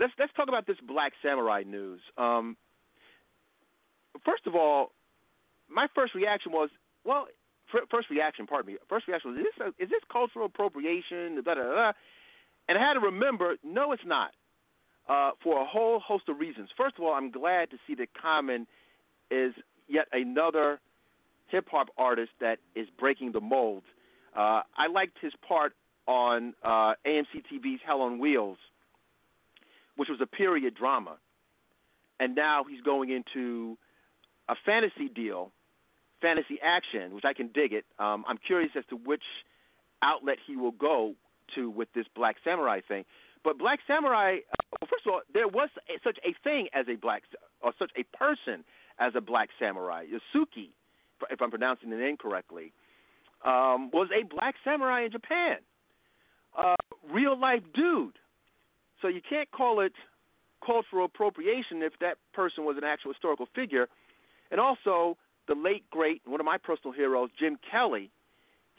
let's let's talk about this Black Samurai news. Um, first of all, my first reaction was, well, first reaction, pardon me, first reaction was, is this, a, is this cultural appropriation? And I had to remember, no, it's not, uh, for a whole host of reasons. First of all, I'm glad to see that Common is yet another hip hop artist that is breaking the mold. Uh, I liked his part on uh, AMC TV's Hell on Wheels, which was a period drama. And now he's going into a fantasy deal fantasy action, which I can dig it. Um, I'm curious as to which outlet he will go to with this Black Samurai thing. But Black Samurai, uh, well, first of all, there was such a thing as a black or such a person as a Black Samurai. Yasuke, if I'm pronouncing the name correctly, um, was a Black Samurai in Japan. Uh, real life dude. So you can't call it cultural appropriation if that person was an actual historical figure. And also, the late great one of my personal heroes, Jim Kelly.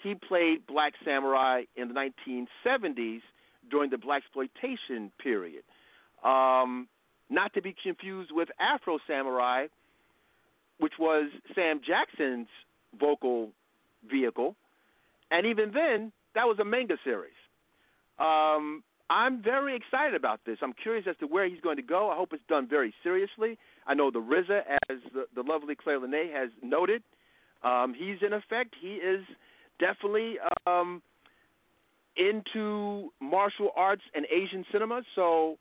He played Black Samurai in the 1970s during the blaxploitation period. Um, not to be confused with Afro Samurai, which was Sam Jackson's vocal vehicle, and even then, that was a manga series. Um, I'm very excited about this. I'm curious as to where he's going to go. I hope it's done very seriously. I know the RZA, as the, the lovely Claire Lanay has noted, um, he's in effect. He is definitely um, into martial arts and Asian cinema. So,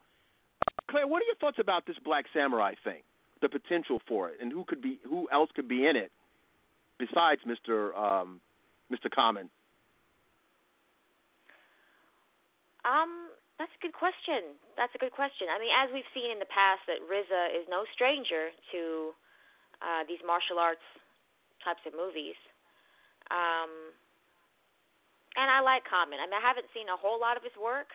Claire, what are your thoughts about this Black Samurai thing? The potential for it, and who could be, who else could be in it besides Mr. Um, Mr. Common? Um, that's a good question. That's a good question. I mean, as we've seen in the past, that RZA is no stranger to uh, these martial arts types of movies. Um, and I like Common. I mean, I haven't seen a whole lot of his work,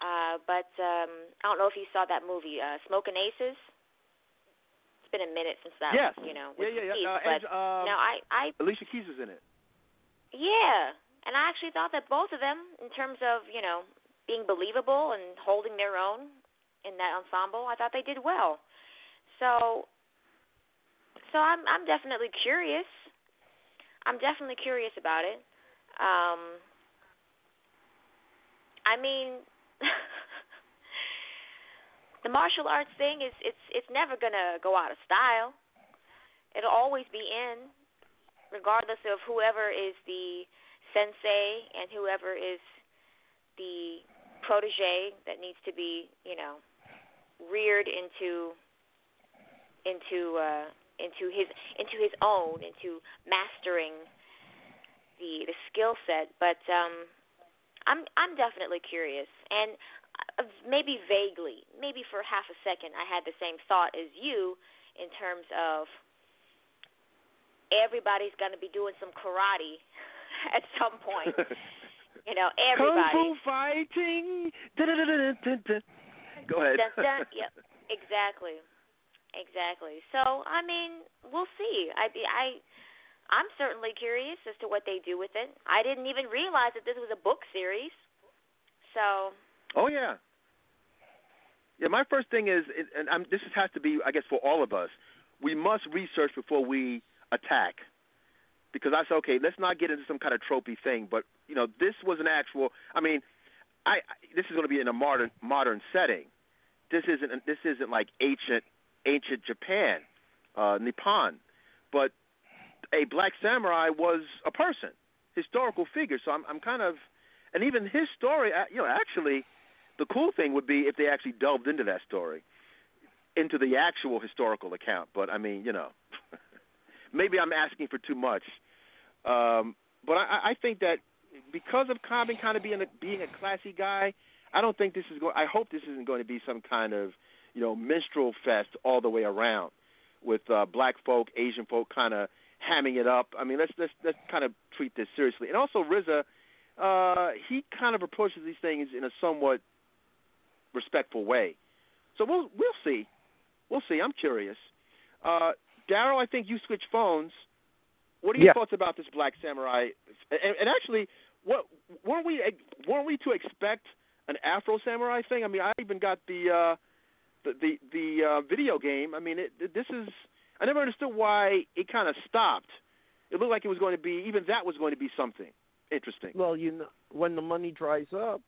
uh, but um, I don't know if you saw that movie, uh, Smoking Aces. It's been a minute since that. Yes. You know. Yeah, yeah, yeah. Keith, Uh, but and, um, no, I, I. Alicia Keys is in it. Yeah, and I actually thought that both of them, in terms of you know being believable and holding their own in that ensemble, I thought they did well. So, so I'm I'm definitely curious. I'm definitely curious about it. Um, I mean, the martial arts thing is it's it's never gonna go out of style. It'll always be in, regardless of whoever is the sensei and whoever is the protege that needs to be, you know, reared into into uh into his into his own, into mastering the the skill set. But um I'm I'm definitely curious and uh, maybe vaguely, maybe for half a second I had the same thought as you in terms of everybody's going to be doing some karate at some point. You know, everybody. Kung Fu fighting. Go ahead. Dun, dun, yep, exactly, exactly. So I mean, we'll see. I I I'm certainly curious as to what they do with it. I didn't even realize that this was a book series. So. Oh yeah. Yeah, my first thing is, and I'm, this has to be, I guess, for all of us. We must research before we attack, because I said, okay, let's not get into some kind of tropey thing. But you know, this was an actual. I mean, I, I this is going to be in a modern modern setting. This isn't this isn't like ancient ancient Japan, uh, Nippon, but a black samurai was a person, historical figure. So I'm I'm kind of, and even his story, uh, you know, actually, the cool thing would be if they actually delved into that story, into the actual historical account. But I mean, you know, maybe I'm asking for too much. Um, but I, I think that because of Common kind of being a, being a classy guy, I don't think this is going. I hope this isn't going to be some kind of you know minstrel fest all the way around with uh, black folk, Asian folk kind of hamming it up. I mean, let's let's let's kind of treat this seriously. And also RZA, uh, he kind of approaches these things in a somewhat respectful way. So we'll we'll see, we'll see. I'm curious. Uh, Daryll, I think you switched phones. What are your Yeah. thoughts about this Black Samurai? And, and actually, what weren't we weren't we to expect an Afro Samurai thing? I mean, I even got the uh, the the, the uh, video game. I mean, it, it, this is I never understood why it kind of stopped. It looked like it was going to be even that was going to be something interesting. Well, you know, when the money dries up,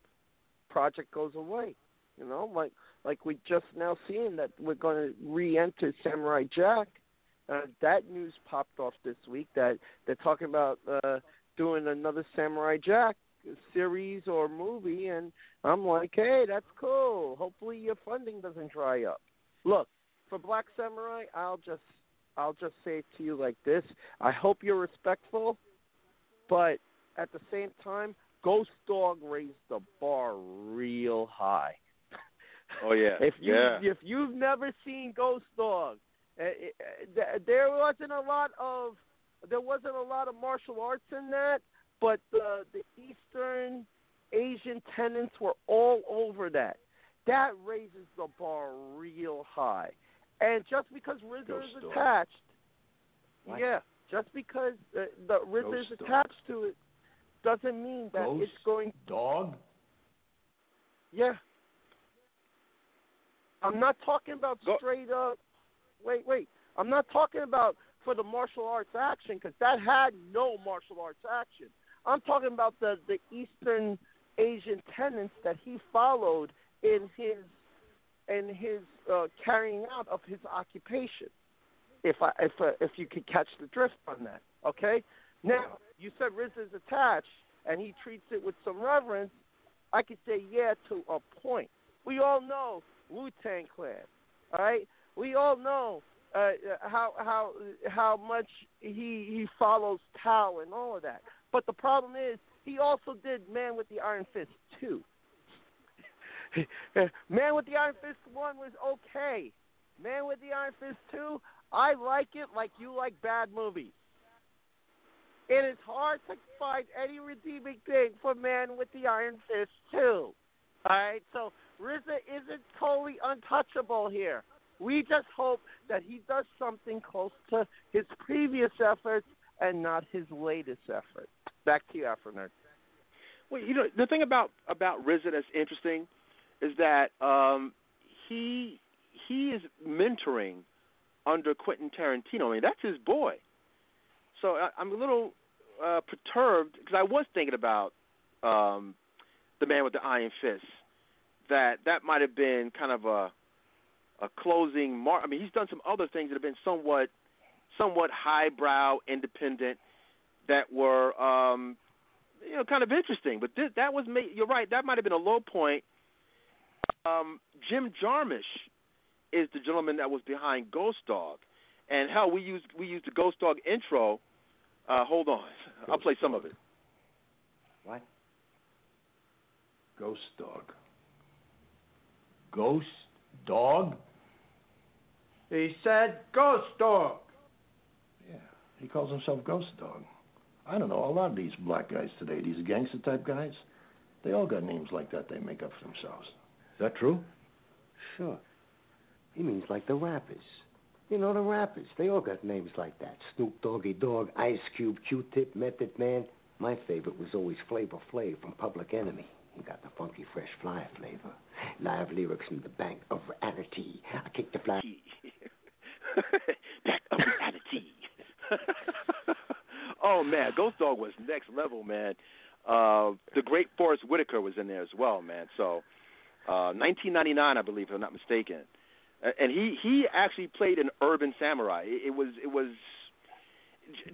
project goes away. You know, like like we just now seeing that we're going to re-enter Samurai Jack. Uh, that news popped off this week that they're talking about uh, doing another Samurai Jack series or movie, and I'm like, hey, that's cool. Hopefully your funding doesn't dry up. Look, for Black Samurai, I'll just I'll just say it to you like this. I hope you're respectful, but at the same time, Ghost Dog raised the bar real high. Oh yeah, If you yeah. if you've never seen Ghost Dog, uh, uh, there wasn't a lot of there wasn't a lot of martial arts in that, but the the Eastern Asian tenants were all over that. That raises the bar real high. And just because RZA Ghost is attached, What? yeah, just because uh, the RZA Ghost is attached to it, doesn't mean that Ghost it's going. Dog? Yeah. I'm not talking about Go- straight up. Wait, wait. I'm not talking about for the martial arts action because that had no martial arts action. I'm talking about the the Eastern Asian tenets that he followed in his in his uh, carrying out of his occupation. If I if uh, if you could catch the drift on that, okay. Now you said RZA is attached and he treats it with some reverence. I could say yeah to a point. We all know Wu Tang Clan, all right? We all know uh, how how how much he he follows Tao and all of that. But the problem is he also did Man with the Iron Fist too. Man with the Iron Fist one was okay. Man with the Iron Fist two, I like it like you like bad movies. It is hard to find any redeeming thing for Man with the Iron Fist two. All right, so RZA isn't totally untouchable here. We just hope that he does something close to his previous efforts and not his latest effort. Back to you, Afro Well, you know, the thing about about RZA that's interesting is that um, he he is mentoring under Quentin Tarantino. I mean, that's his boy. So I, I'm a little uh, perturbed because I was thinking about um, the man with the iron fist. That that might have been kind of a a closing mark. I mean, he's done some other things that have been somewhat somewhat highbrow, independent, that were um, you know kind of interesting. But this, that was ma- you're right. That might have been a low point. Um, Jim Jarmusch is the gentleman that was behind Ghost Dog, and hell, we used we used the Ghost Dog intro. Uh, hold on, I'll play some of it. What? Ghost Dog. Ghost Dog? He said ghost dog. Yeah, he calls himself Ghost Dog. I don't know, a lot of these black guys today, these gangster type guys, they all got names like that they make up for themselves. Is that true? Sure. He means like the rappers. You know, the rappers. They all got names like that. Snoop Doggy Dogg, Ice Cube, Q-Tip, Method Man. My favorite was always Flavor Flav from Public Enemy. He got the funky, fresh fly flavor. Live lyrics from the bank of reality. I kick the fly. Back of reality. oh man, Ghost Dog was next level, man. Uh, the great Forest Whitaker was in there as well, man. So, uh, 1999, I believe, if I'm not mistaken, and he he actually played an urban samurai. It, it was it was.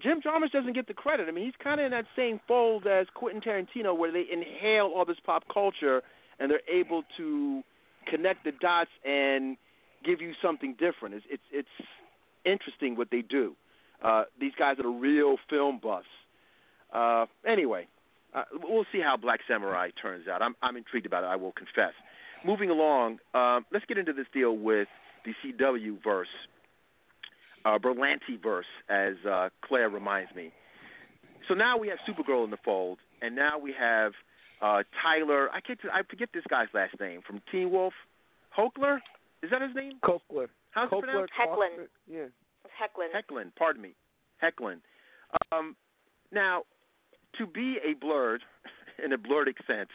Jim Jarmusch doesn't get the credit. I mean, he's kind of in that same fold as Quentin Tarantino, where they inhale all this pop culture and they're able to connect the dots and give you something different. It's it's, it's interesting what they do. Uh, these guys are the real film buffs. Uh, anyway, uh, we'll see how Black Samurai turns out. I'm I'm intrigued about it. I will confess. Moving along, um, let's get into this deal with the CW verse, uh, Berlanti verse, as uh, Claire reminds me. So now we have Supergirl in the fold, and now we have uh, Tyler. I can't. I forget this guy's last name from Teen Wolf. Hochler, is that his name? Cochler. How's it pronounced? Hoechlin. Yeah. It's Hoechlin. Hoechlin, pardon me, Hoechlin. Um, now, to be a blerd, in a blerd sense,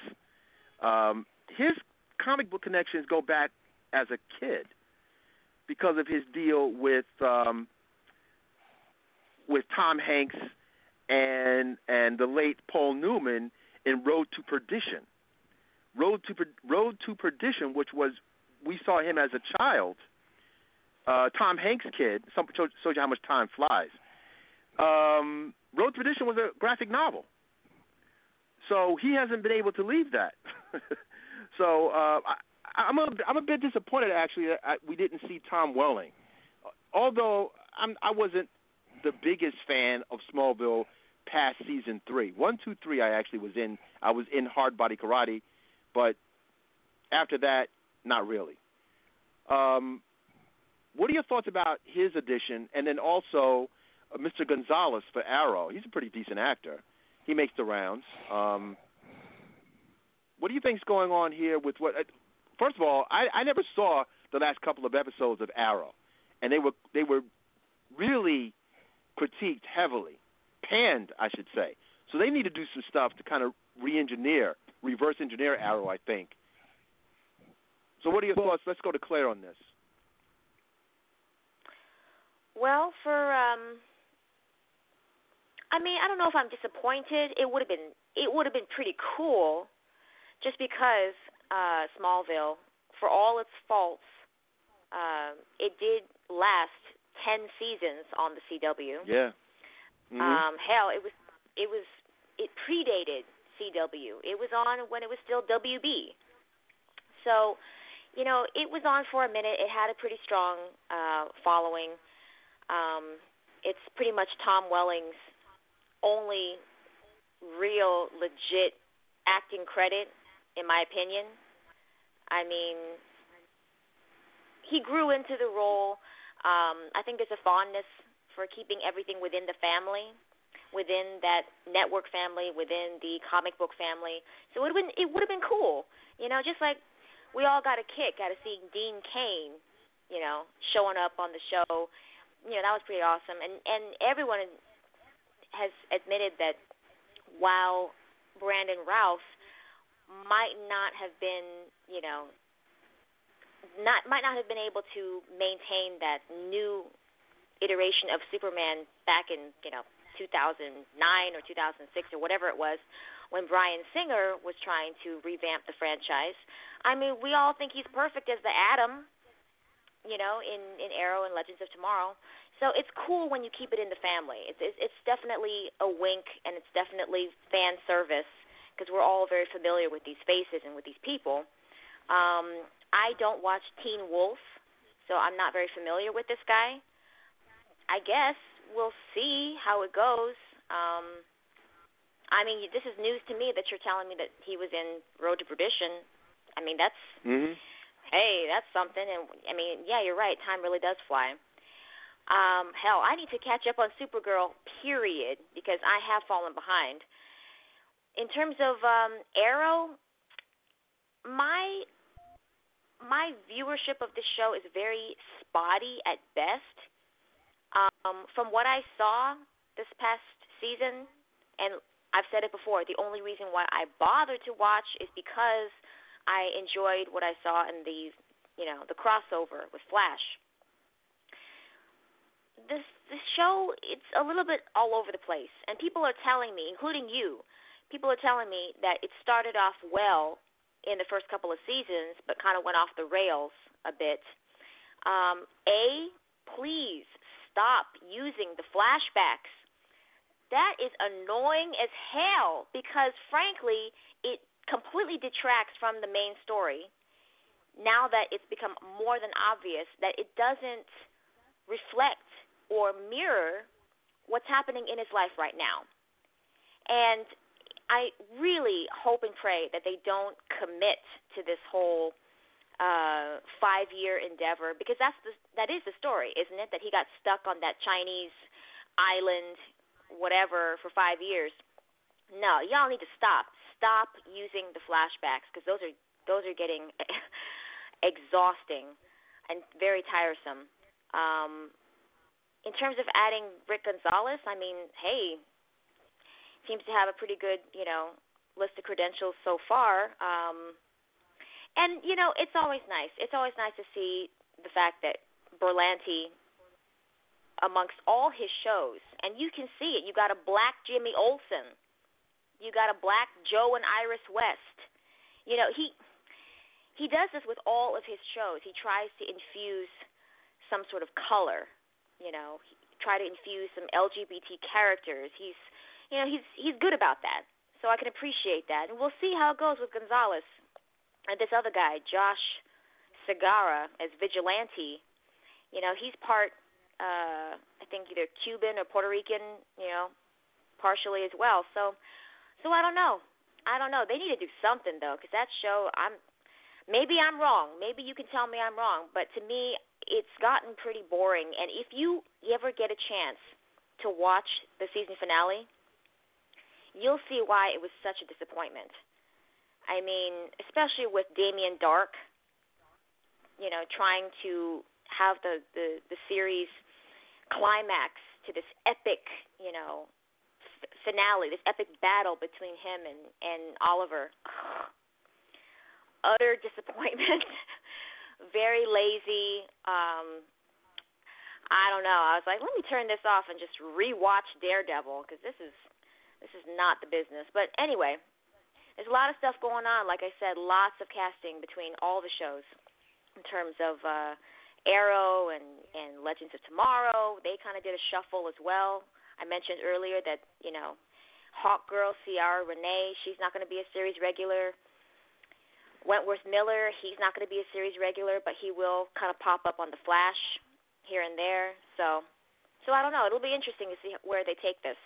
um, his comic book connections go back as a kid because of his deal with um, with Tom Hanks and and the late Paul Newman in Road to Perdition. Road to Road to Perdition, which was we saw him as a child uh, Tom Hanks kid. Some shows, you how much time flies. Um, Road to Perdition was a graphic novel, so he hasn't been able to leave that. so uh, I, I'm a I'm a bit disappointed actually that I, we didn't see Tom Welling, although I'm I wasn't the biggest fan of Smallville past season three. One, two, three. I actually was in. I was in Hard Body Karate, but after that, not really. Um, what are your thoughts about his addition, and then also uh, Mr. Gonzalez for Arrow? He's a pretty decent actor. He makes the rounds. Um, what do you think's going on here with what? Uh, first of all, I, I never saw the last couple of episodes of Arrow, and they were they were really critiqued heavily, panned, I should say. So they need to do some stuff to kind of re-engineer, reverse engineer Arrow. I think. So what are your thoughts? Let's go to Claire on this. Well, for um I mean, I don't know if I'm disappointed. It would have been it would have been pretty cool just because uh Smallville, for all its faults, um it did last 10 seasons on the CW. Yeah. Mhm. Um hell, it was it was it predated CW. It was on when it was still WB. So, you know, it was on for a minute. It had a pretty strong uh following. Um it's pretty much Tom Welling's only real legit acting credit in my opinion. I mean, he grew into the role. Um, I think there's a fondness for keeping everything within the family, within that network family, within the comic book family. So it would it would have been cool, you know, just like we all got a kick out of seeing Dean Kane, you know, showing up on the show. You know, that was pretty awesome, and and everyone has admitted that while Brandon Routh might not have been, you know, not might not have been able to maintain that new iteration of Superman back in, you know, 2009 or 2006 or whatever it was when Bryan Singer was trying to revamp the franchise. I mean, we all think he's perfect as the Atom, you know, in in Arrow and Legends of Tomorrow. So it's cool when you keep it in the family. It's it's, it's definitely a wink and it's definitely fan service because we're all very familiar with these faces and with these people. Um, I don't watch Teen Wolf, so I'm not very familiar with this guy. I guess we'll see how it goes. Um, I mean, this is news to me that you're telling me that he was in Road to Perdition. I mean, that's Mm-hmm. hey, that's something. And I mean, yeah, you're right. Time really does fly. Um, hell, I need to catch up on Supergirl. Period, because I have fallen behind. In terms of um, Arrow, my my viewership of the show is very spotty at best. Um, from what I saw this past season, and I've said it before, the only reason why I bothered to watch is because I enjoyed what I saw in the, you know, the crossover with Flash. This this show it's a little bit all over the place, and people are telling me, including you, people are telling me that it started off well in the first couple of seasons, but kind of went off the rails a bit. Um, a, please stop using the flashbacks. That is annoying as hell because, frankly, it completely detracts from the main story. Now that it's become more than obvious that it doesn't reflect or mirror what's happening in his life right now. And I really hope and pray that they don't commit to this whole uh five year endeavor because that's the that is the story, isn't it? That he got stuck on that Chinese island whatever for 5 years. No, y'all need to stop. Stop using the flashbacks because those are those are getting exhausting and very tiresome. Um in terms of adding Rick Gonzalez, I mean, hey, seems to have a pretty good, you know, list of credentials so far. Um, and you know, it's always nice. It's always nice to see the fact that Berlanti, amongst all his shows, and you can see it. You got a black Jimmy Olsen, you got a black Joe and Iris West. You know, he he does this with all of his shows. He tries to infuse some sort of color. You know, he, try to infuse some LGBT characters. He's you know, he's he's good about that. So I can appreciate that. And we'll see how it goes with Gonzalez and this other guy, Josh Segarra, as vigilante. You know, he's part uh I think either Cuban or Puerto Rican, you know, partially as well. So so I don't know. I don't know. They need to do something though cuz that show I'm maybe I'm wrong. Maybe you can tell me I'm wrong, but to me it's gotten pretty boring and if you ever get a chance to watch the season finale, you'll see why it was such a disappointment. I mean, especially with Damien Darhk, you know, trying to have the the, the series climax to this epic, you know, f- finale, this epic battle between him and and Oliver. Utter disappointment. Very lazy. Um I don't know. I was like, let me turn this off and just rewatch Daredevil because this is this is not the business. But anyway, there's a lot of stuff going on. Like I said, lots of casting between all the shows in terms of uh, Arrow and and Legends of Tomorrow. They kind of did a shuffle as well. I mentioned earlier that you know Hawk Girl Ciara Renee, she's not going to be a series regular. Wentworth Miller, he's not going to be a series regular, but he will kind of pop up on the Flash here and there. So, so I don't know. It'll be interesting to see where they take this.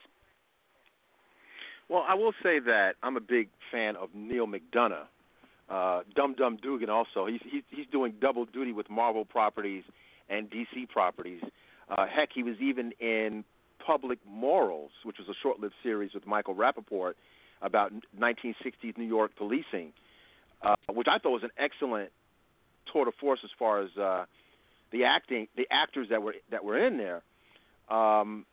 Well, I will say that I'm a big fan of Neal McDonough, uh, Dum Dum Dugan. Also, he's he's he's doing double duty with Marvel properties and DC properties. Uh, heck, he was even in Public Morals, which was a short-lived series with Michael Rapaport about 1960s New York policing, uh, which I thought was an excellent tour de force as far as uh, the acting, the actors that were that were in there. Um,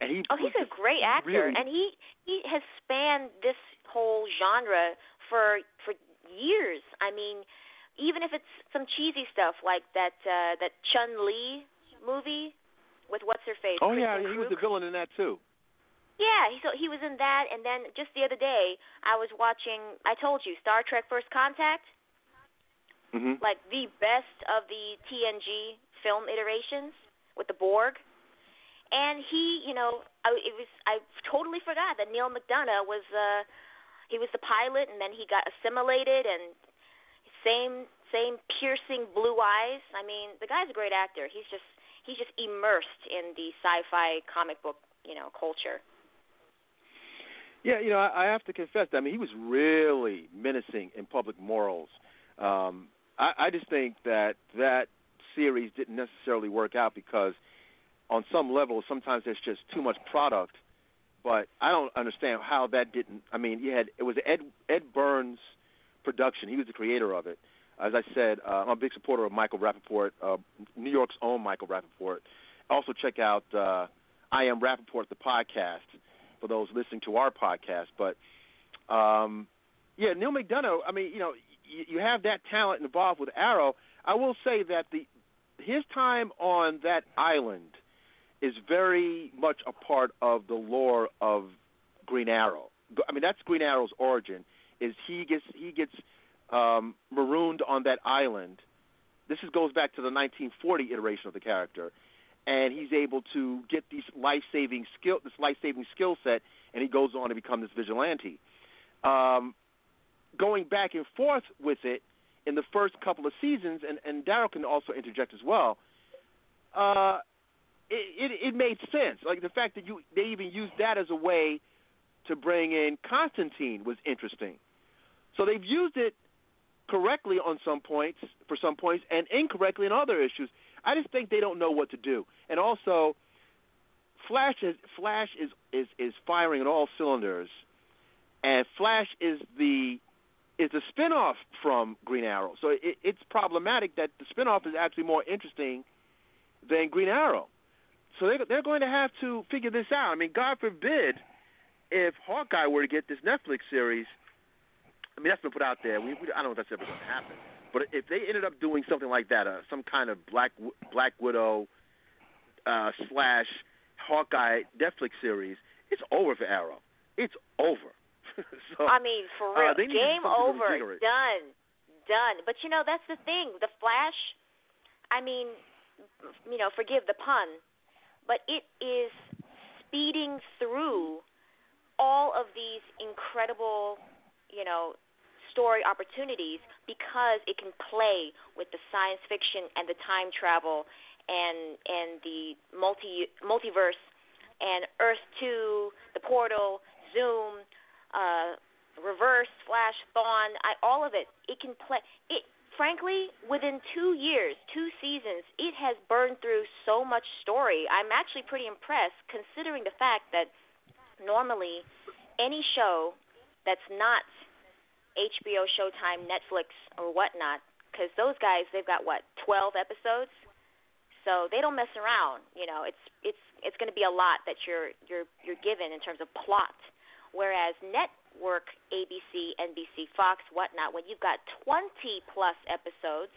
and he oh, he's a great actor, really, and he he has spanned this whole genre for for years. I mean, even if it's some cheesy stuff like that uh, that Chun Li movie with what's her face. Oh yeah, Kristen he was the villain in that too. Yeah, he so he was in that, and then just the other day I was watching. I told you Star Trek: First Contact, Mm-hmm. like the best of the TNG film iterations with the Borg. And he, you know, I, it was I totally forgot that Neal McDonough was uh he was the pilot, and then he got assimilated, and same same piercing blue eyes. I mean, the guy's a great actor. He's just he's just immersed in the sci-fi comic book, you know, culture. Yeah, you know, I, I have to confess. I mean, he was really menacing in Public Morals. Um, I, I just think that that series didn't necessarily work out because, on some level, sometimes there's just too much product. But I don't understand how that didn't. I mean, you had it was Ed Ed Burns production. He was the creator of it. As I said, uh, I'm a big supporter of Michael Rapaport, uh, New York's own Michael Rapaport. Also, check out uh, I Am Rapaport, the podcast, for those listening to our podcast. But um, yeah, Neal McDonough. I mean, you know, you, you have that talent involved with Arrow. I will say that the his time on that island is very much a part of the lore of Green Arrow. I mean, that's Green Arrow's origin. Is he gets he gets um, marooned on that island. This is, goes back to the 1940 iteration of the character, and he's able to get these life-saving skill, this life-saving skill set, and he goes on to become this vigilante. Um, going back and forth with it in the first couple of seasons, and, and Daryll can also interject as well. Uh, it, it, made sense. Like the fact that you they even used that as a way to bring in Constantine was interesting. So they've used it correctly on some points for some points and incorrectly in other issues. I just think they don't know what to do. And also, Flash is Flash is is is firing on all cylinders, and Flash is the is the spinoff from Green Arrow. So it, it's problematic that the spinoff is actually more interesting than Green Arrow. So they, they're going to have to figure this out. I mean, God forbid if Hawkeye were to get this Netflix series I mean, that's been put out there. We, we I don't know if that's ever going to happen. But if they ended up doing something like that, uh, some kind of Black Black Widow uh, slash Hawkeye Netflix series, it's over for Arrow. It's over. so, I mean, for uh, real, they need to do game over, done, done. But you know, that's the thing. The Flash. I mean, you know, forgive the pun, but it is speeding through all of these incredible, you know, story opportunities because it can play with the science fiction and the time travel and and the multi multiverse and Earth Two, the Portal, Zoom, uh, Reverse, Flash, Thawne, I, all of it. It can play. It frankly, within two years, two seasons, it has burned through so much story. I'm actually pretty impressed, considering the fact that normally any show that's not HBO, Showtime, Netflix, or whatnot, because those guys they've got what 12 episodes, so they don't mess around. You know, it's it's it's going to be a lot that you're you're you're given in terms of plot. Whereas network, ABC, NBC, Fox, whatnot, when you've got 20 plus episodes,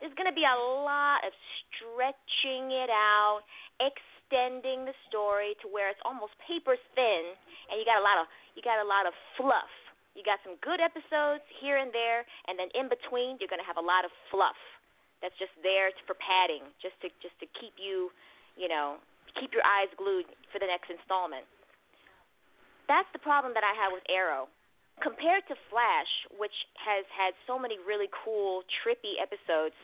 there's going to be a lot of stretching it out, extending the story to where it's almost paper thin, and you got a lot of you got a lot of fluff. You got some good episodes here and there, and then in between, you're going to have a lot of fluff that's just there for padding, just to just to keep you, you know, keep your eyes glued for the next installment. That's the problem that I have with Arrow. Compared to Flash, which has had so many really cool, trippy episodes,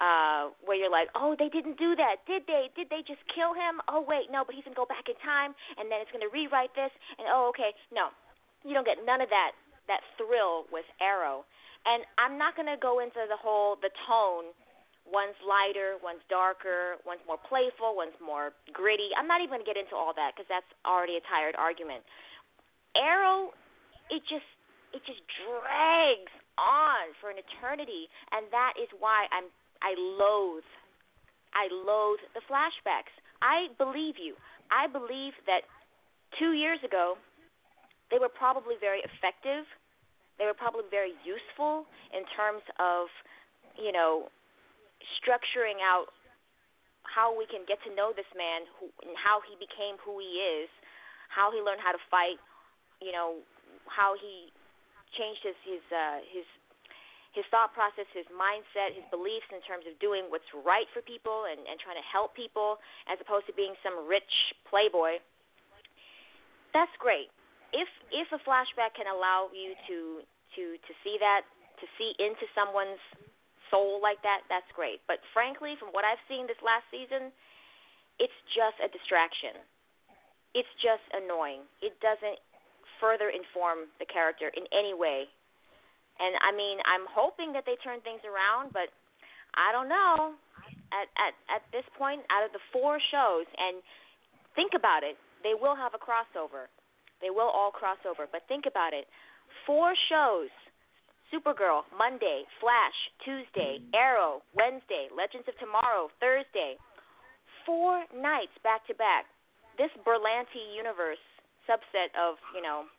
uh, where you're like, oh, they didn't do that, did they? Did they just kill him? Oh, wait, no, but he's gonna go back in time, and then it's gonna rewrite this, and oh, okay, no, you don't get none of that that thrill with Arrow. And I'm not gonna go into the whole the tone. One's lighter, one's darker, one's more playful, one's more gritty. I'm not even gonna get into all that because that's already a tired argument. Arrow, it just it just drags on for an eternity, and that is why I'm I loathe I loathe the flashbacks. I believe you. I believe that two years ago they were probably very effective. They were probably very useful in terms of, you know, structuring out how we can get to know this man who, and how he became who he is, how he learned how to fight, you know, how he changed his his uh, his his thought process, his mindset, his beliefs in terms of doing what's right for people and, and trying to help people as opposed to being some rich playboy. That's great. If if a flashback can allow you to to to see that, to see into someone's soul like that, that's great. But frankly, from what I've seen this last season, it's just a distraction. It's just annoying. It doesn't further inform the character in any way. And I mean, I'm hoping that they turn things around, but I don't know. At at at this point, out of the four shows, and think about it, they will have a crossover. They will all cross over. But think about it. Four shows Supergirl, Monday, Flash, Tuesday, Arrow, Wednesday, Legends of Tomorrow, Thursday. Four nights back to back. This Berlanti universe subset of, you know,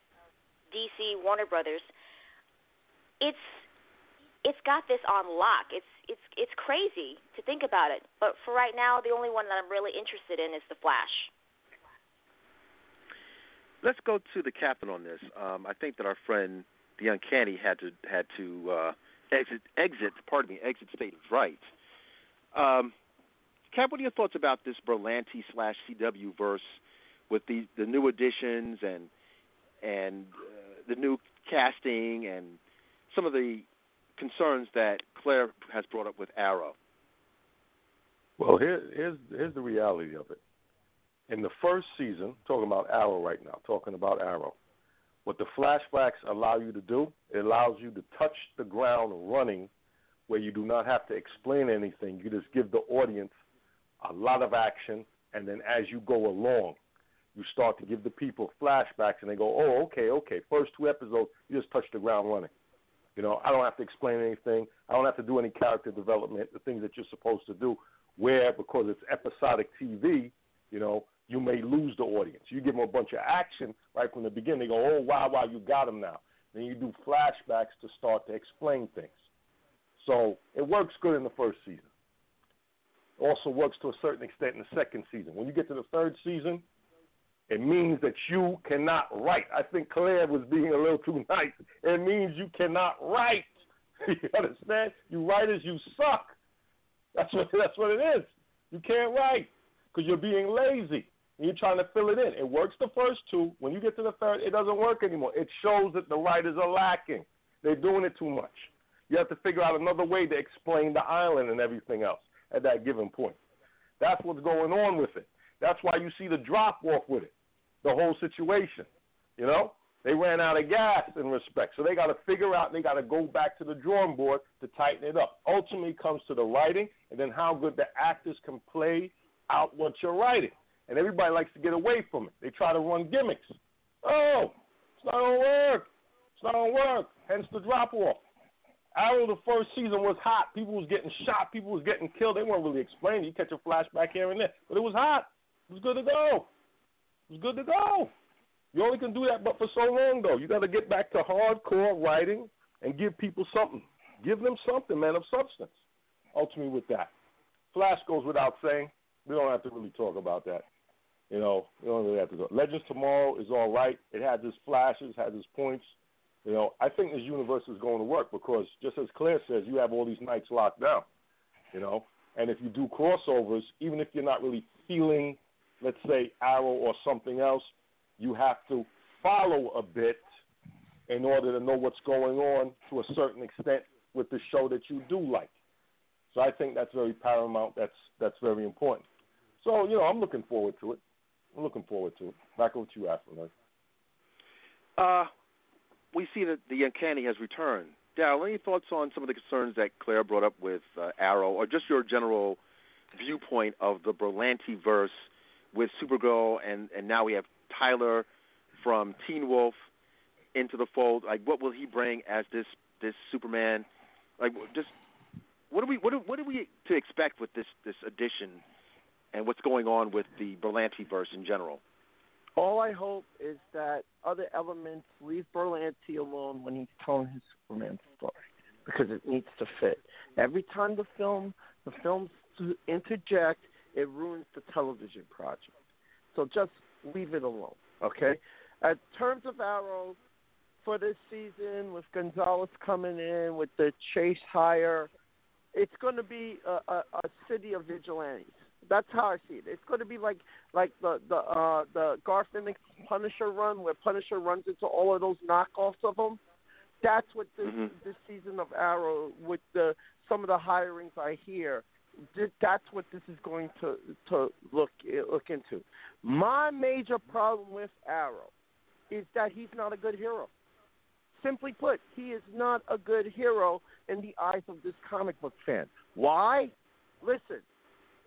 DC Warner Brothers, it's it's got this on lock. It's it's it's crazy to think about it. But for right now, the only one that I'm really interested in is the Flash. let's go to the captain on this. Um, I think that our friend the uncanny had to had to uh, exit exit. Pardon me, exit stage right. Um, Cap, what are your thoughts about this Berlanti slash CW verse with the the new additions and and uh, the new casting and some of the concerns that Claire has brought up with Arrow? Well, here, here's here's the reality of it. In the first season, talking about Arrow right now, talking about Arrow, what the flashbacks allow you to do, it allows you to touch the ground running, where you do not have to explain anything. You just give the audience a lot of action, and then as you go along, you start to give the people flashbacks, and they go, "Oh, okay, okay." First two episodes, you just touch the ground running. You know, I don't have to explain anything. I don't have to do any character development, the things that you're supposed to do. Where because it's episodic TV, you know, you may lose the audience. You give them a bunch of action right from the beginning. They go, "Oh, wow, wow, you got them now." Then you do flashbacks to start to explain things. So it works good in the first season. It Also works to a certain extent in the second season. When you get to the third season, it means that you cannot write. I think Claire was being a little too nice. It means you cannot write. you understand? You writers, you suck. That's what that's what it is. You can't write because you're being lazy you're trying to fill it in. It works the first two. When you get to the third, it doesn't work anymore. It shows that the writers are lacking. They're doing it too much. You have to figure out another way to explain the island and everything else at that given point. That's what's going on with it. That's why you see the drop off with it, the whole situation. You know, they ran out of gas in respect, so they got to figure out. They got to go back to the drawing board to tighten it up. Ultimately, comes to the writing, and then how good the actors can play out what you're writing. And everybody likes to get away from it. They try to run gimmicks. Oh, it's not gonna work. It's not gonna work. Hence the drop off. Arrow, the first season was hot. People was getting shot. People was getting killed. They weren't really explaining. You catch a flashback here and there, but it was hot. It was good to go. It was good to go. You only can do that, but for so long though. You got to get back to hardcore writing and give people something. Give them something, man, of substance. Ultimately, with that, Flash goes without saying. We don't have to really talk about that. You know, don't really have to. Go. Legends Tomorrow is all right. It has its flashes, has its points. You know, I think this universe is going to work because, just as Claire says, you have all these nights locked down. You know, and if you do crossovers, even if you're not really feeling, let's say, Arrow or something else, you have to follow a bit in order to know what's going on to a certain extent with the show that you do like. So I think that's very paramount. That's that's very important. So you know, I'm looking forward to it. I'm looking forward to it. Back over to you, Afro. Uh, we see that the uncanny has returned. Daryll, any thoughts on some of the concerns that Claire brought up with uh, Arrow, or just your general viewpoint of the Berlanti verse with Supergirl, and and now we have Tyler from Teen Wolf into the fold. Like, what will he bring as this this Superman? Like, just what do we what are, what are we to expect with this this addition, and what's going on with the Berlanti verse in general? All I hope is that other elements leave Berlanti alone when he's telling his Superman story because it needs to fit. Every time the film the films interject, it ruins the television project. So just leave it alone, okay? In terms of Arrow, for this season, with Gonzalez coming in, with the Chase hire, it's going to be a, a, a city of vigilantes. That's how I see it. It's going to be like like the the uh, the Garth Ennis Punisher run, where Punisher runs into all of those knockoffs of him. That's what this Mm-hmm. this season of Arrow, with the some of the hirings I hear, th- that's what this is going to to look look into. My major problem with Arrow is that he's not a good hero. Simply put, he is not a good hero in the eyes of this comic book fan. Why? Listen,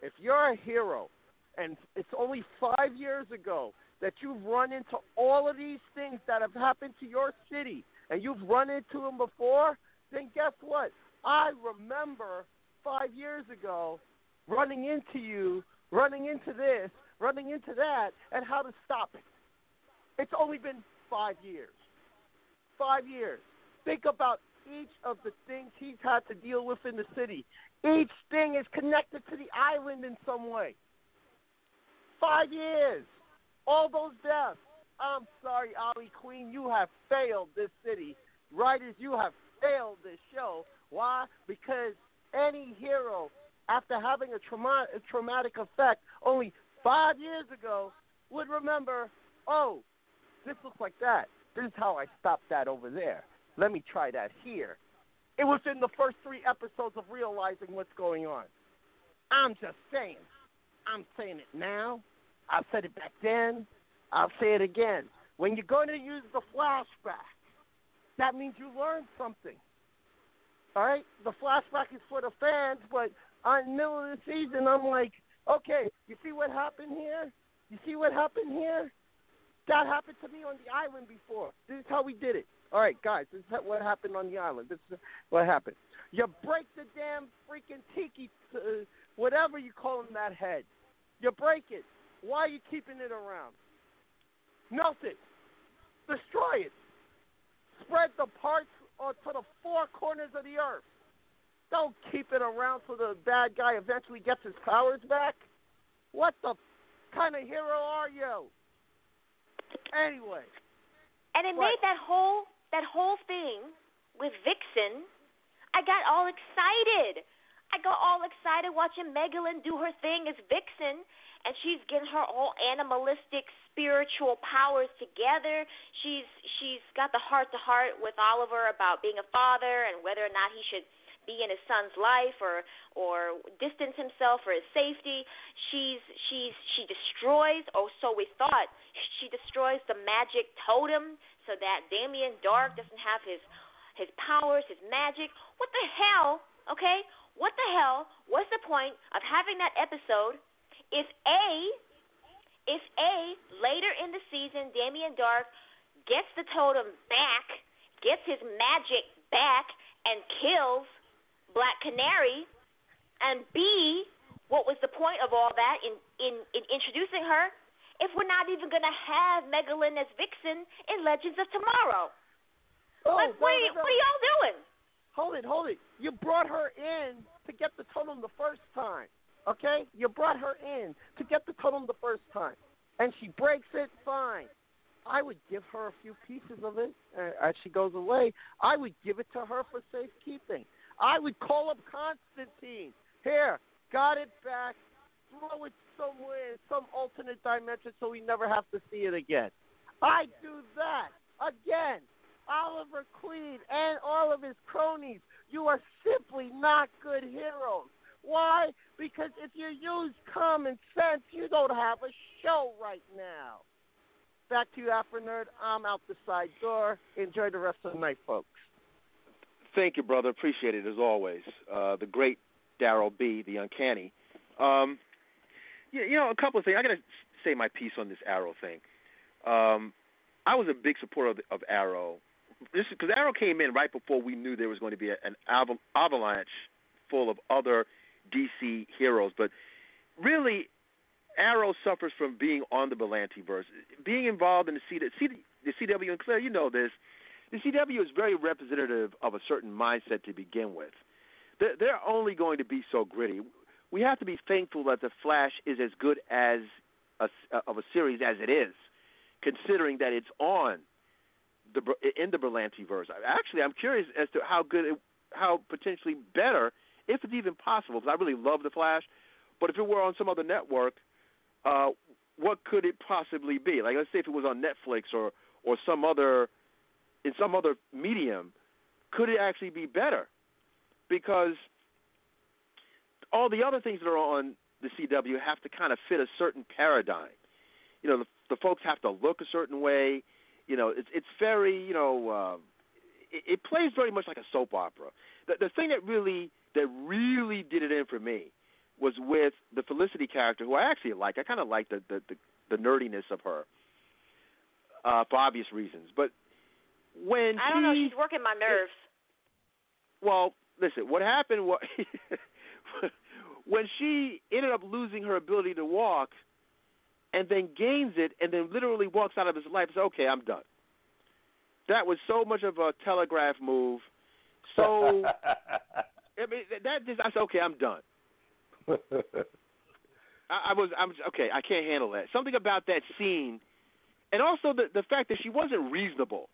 if you're a hero and it's only five years ago that you've run into all of these things that have happened to your city and you've run into them before, then guess what? I remember five years ago running into you, running into this, running into that, and how to stop it. It's only been five years. Five years. Think about each of the things he's had to deal with in the city. Each thing is connected to the island in some way. Five years. All those deaths. I'm sorry, Ollie Queen, you have failed this city. Writers, you have failed this show. Why? Because any hero, after having a, trauma- a traumatic effect only five years ago, would remember, oh, this looks like that. This is how I stopped that over there. Let me try that here. It was in the first three episodes of realizing what's going on. I'm just saying. I'm saying it now. I've said it back then. I'll say it again. When you're going to use the flashback, that means you learned something. All right? The flashback is for the fans, but on the middle of the season, I'm like, okay, you see what happened here? You see what happened here? That happened to me on the island before. This is how we did it. All right, guys, this is what happened on the island. This is what happened. You break the damn freaking tiki, uh, whatever you call in that head. You break it. Why are you keeping it around? Melt it. Destroy it. Spread the parts to the four corners of the earth. Don't keep it around so the bad guy eventually gets his powers back. What the kind of hero are you? Anyway. And it What? made that whole that whole thing with Vixen. I got all excited. I got all excited watching Megalyn do her thing as Vixen, and she's getting her all animalistic spiritual powers together. She's she's got the heart to heart with Oliver about being a father and whether or not he should be in his son's life or or distance himself for his safety. She's she's she destroys or so we thought she destroys the magic totem so that Damien Darhk doesn't have his his powers, his magic. What the hell? Okay? What the hell was the point of having that episode if A if A later in the season Damien Darhk gets the totem back, gets his magic back and kills Black Canary, and B, what was the point of all that in in, in introducing her if we're not even going to have Megalyn as Vixen in Legends of Tomorrow? Oh, like, what, no, are you, no, what are y'all doing? Hold it, hold it. You brought her in to get the totem the first time. Okay? You brought her in to get the totem the first time. And she breaks it, fine. I would give her a few pieces of it uh, as she goes away. I would give it to her for safekeeping. I would call up Constantine. Here, got it back. Throw it somewhere in some alternate dimension so we never have to see it again. I do that again. Oliver Queen and all of his cronies, you are simply not good heroes. Why? Because if you use common sense, you don't have a show right now. Back to you, Afronerd. I'm out the side door. Enjoy the rest of the night, folks. Thank you, brother. Appreciate it as always. Uh, the great Daryll B, the uncanny. Um, you, know, a couple of things. I got to say my piece on this Arrow thing. Um, I was a big supporter of, of Arrow. This because Arrow came in right before we knew there was going to be a, an aval- avalanche full of other DC heroes. But really, Arrow suffers from being on the Berlanti verse, being involved in the, C- C- the CW. And Claire, you know this. The CW is very representative of a certain mindset to begin with. They're, they're only going to be so gritty. We have to be thankful that the Flash is as good as a, of a series as it is, considering that it's on the in the Berlanti verse. Actually, I'm curious as to how good, it, how potentially better, if it's even possible. Because I really love the Flash, but if it were on some other network, uh, what could it possibly be? Like, let's say if it was on Netflix or or some other in some other medium, could it actually be better? Because all the other things that are on the CW have to kind of fit a certain paradigm. You know, the, the folks have to look a certain way. You know, it's it's very you know, uh, it, it plays very much like a soap opera. The the thing that really that really did it in for me was with the Felicity character, who I actually like. I kind of like the, the the the nerdiness of her uh, for obvious reasons. But when I don't know. She's working my nerves. well, listen, what happened was when she ended up losing her ability to walk and then gains it and then literally walks out of his life, and says, okay, I'm done. That was so much of a telegraph move. So, I mean, that just, I said, okay, I'm done. I, I was, I'm okay. I can't handle that. Something about that scene, and also the the fact that she wasn't reasonable.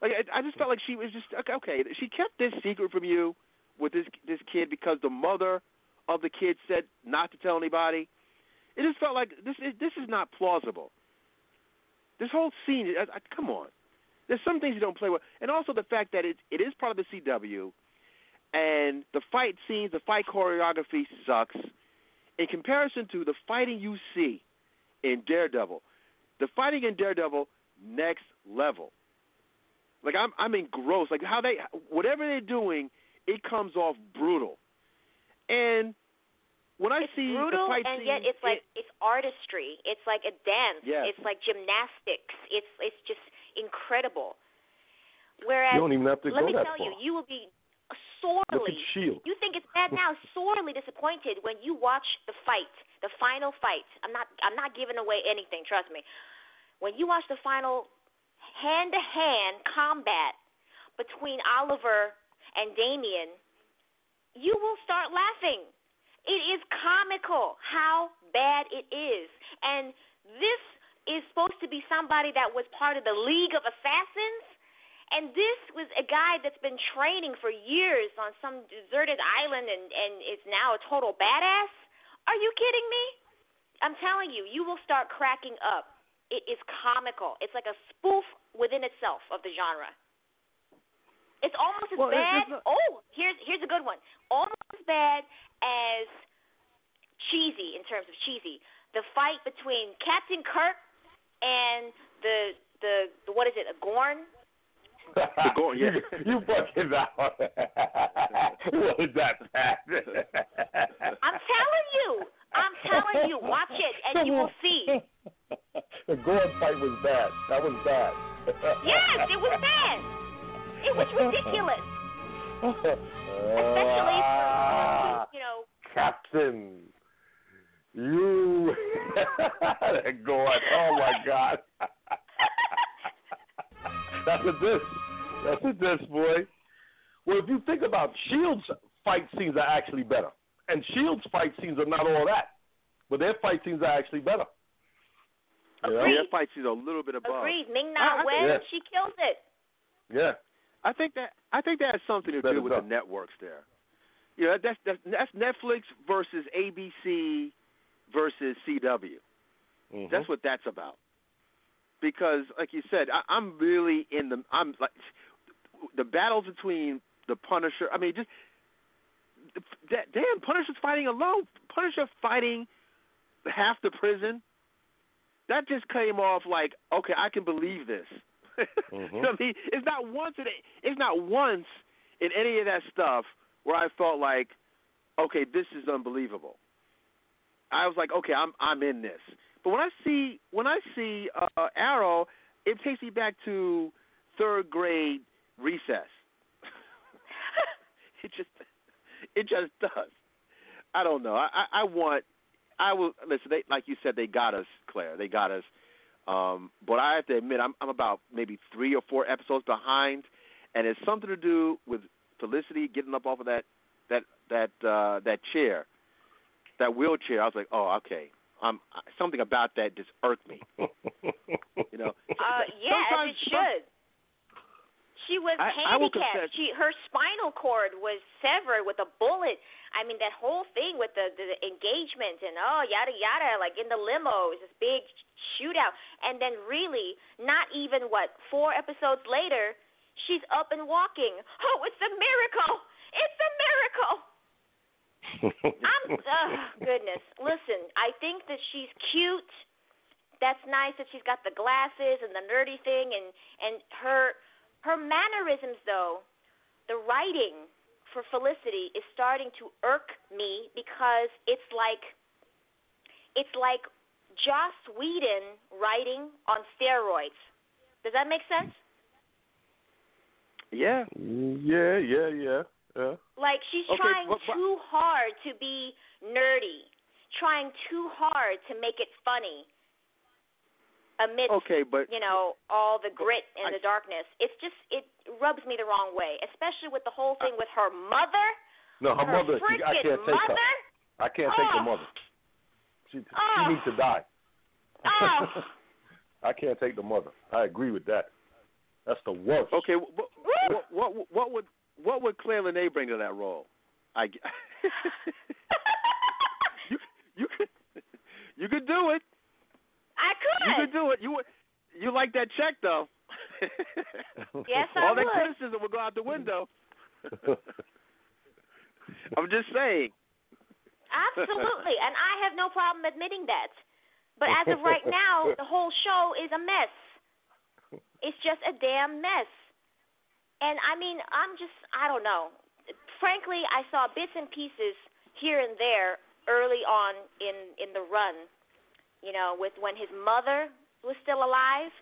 Like I, I just felt like she was just okay. okay she kept this secret from you with this this kid because the mother of the kids said not to tell anybody. It just felt like this is this is not plausible. This whole scene, I, I, come on. There's some things you don't play with, and also the fact that it it is part of the CW, and the fight scenes, the fight choreography sucks in comparison to the fighting you see in Daredevil. The fighting in Daredevil, next level. Like I'm I'm engrossed. Like how they whatever they're doing, it comes off brutal. And when I it's see brutal the fight and scene, yet it's like it's artistry. It's like a dance. Yes. It's like gymnastics. It's it's just incredible. Whereas You don't even have to let go me that tell far. you, you will be sorely. You think it's bad now, sorely disappointed when you watch the fight, the final fight. I'm not I'm not giving away anything, trust me. When you watch the final hand to hand combat between Oliver and Damien, you will start laughing. It is comical how bad it is. And this is supposed to be somebody that was part of the League of Assassins. And this was a guy that's been training for years on some deserted island and, and is now a total badass. Are you kidding me? I'm telling you, you will start cracking up. It is comical. It's like a spoof within itself of the genre. It's almost as Well, bad. it's not- oh, here's here's a good one. Almost as bad as cheesy in terms of cheesy. The fight between Captain Kirk and the the, the what is it? A Gorn? The Gorn, yeah. you, you fucking out. what is that, Pat? I'm telling you. I'm telling you. Watch it and you will see. the Gorn fight was bad. That was bad. Yes, it was bad. It was ridiculous. Especially Ah, for you know Captain. You. that Gorn. Oh my God. That's a diss. That's a diss, boy. Well, if you think about Shield's fight scenes are actually better, and Shield's fight scenes are not all that, but their fight scenes are actually better. You know? Yeah, that fight scene's are a little bit above. agreed. Ming I- I Na Wen, Yeah. she kills it. Yeah. I think that I think that has something to do with the networks there. You know, that's that's that's Netflix versus ABC versus CW. Mhm. That's what that's about. Because, like you said, I, I'm really in the I'm like the battles between the Punisher. I mean, just that, damn, Punisher's fighting alone. Punisher fighting half the prison. That just came off like, okay, I can believe this. Mhm. you know I mean? It's not once in it's not once in any of that stuff where I felt like, okay, this is unbelievable. I was like, okay, I'm I'm in this. But when I see when I see uh, Arrow, it takes me back to third grade recess. it just it just does. I don't know. I I, I want I will listen. They like you said, they got us, Claire. They got us. Um, but I have to admit, I'm I'm about maybe three or four episodes behind, and it's something to do with Felicity getting up off of that that that uh, that chair, that wheelchair. I was like, oh, okay. Um, something about that just irked me. You know, Uh, yeah, as it should. She was I- I handicapped. confess- she her spinal cord was severed with a bullet. I mean, that whole thing with the, the engagement and oh yada yada, like in the limo, it was this big shootout, and then really, not even what four episodes later, she's up and walking. Oh, it's a miracle! It's a miracle! I'm oh, goodness. Listen, I think that she's cute. That's nice that she's got the glasses and the nerdy thing and and her her mannerisms though, the writing for Felicity is starting to irk me because it's like it's like Joss Whedon writing on steroids. Does that make sense? yeah. Yeah, yeah, yeah, yeah. Like she's Okay, trying but- but- too hard to be nerdy, trying too hard to make it funny. Amidst Okay, but you know all the grit and I- the darkness, it's just it rubs me the wrong way, especially with the whole thing with her mother. No, her, mother. I can't take mother. her. I can't take the Oh. mother. She, Oh. she ah. needs to die. Oh, I can't take the mother. I agree with that. That's the worst. Okay, what what what, what would what would Claire Lanay bring to that role? I you you could you could do it. I could. You could do it. You would you like that check though? Yes, I All that criticism would go out the window. I'm just saying. Absolutely, and I have no problem admitting that. But as of right now, the whole show is a mess. It's just a damn mess. And I mean, I'm just, I don't know. Frankly, I saw bits and pieces here and there early on in in the run. You know, with when his mother was still alive,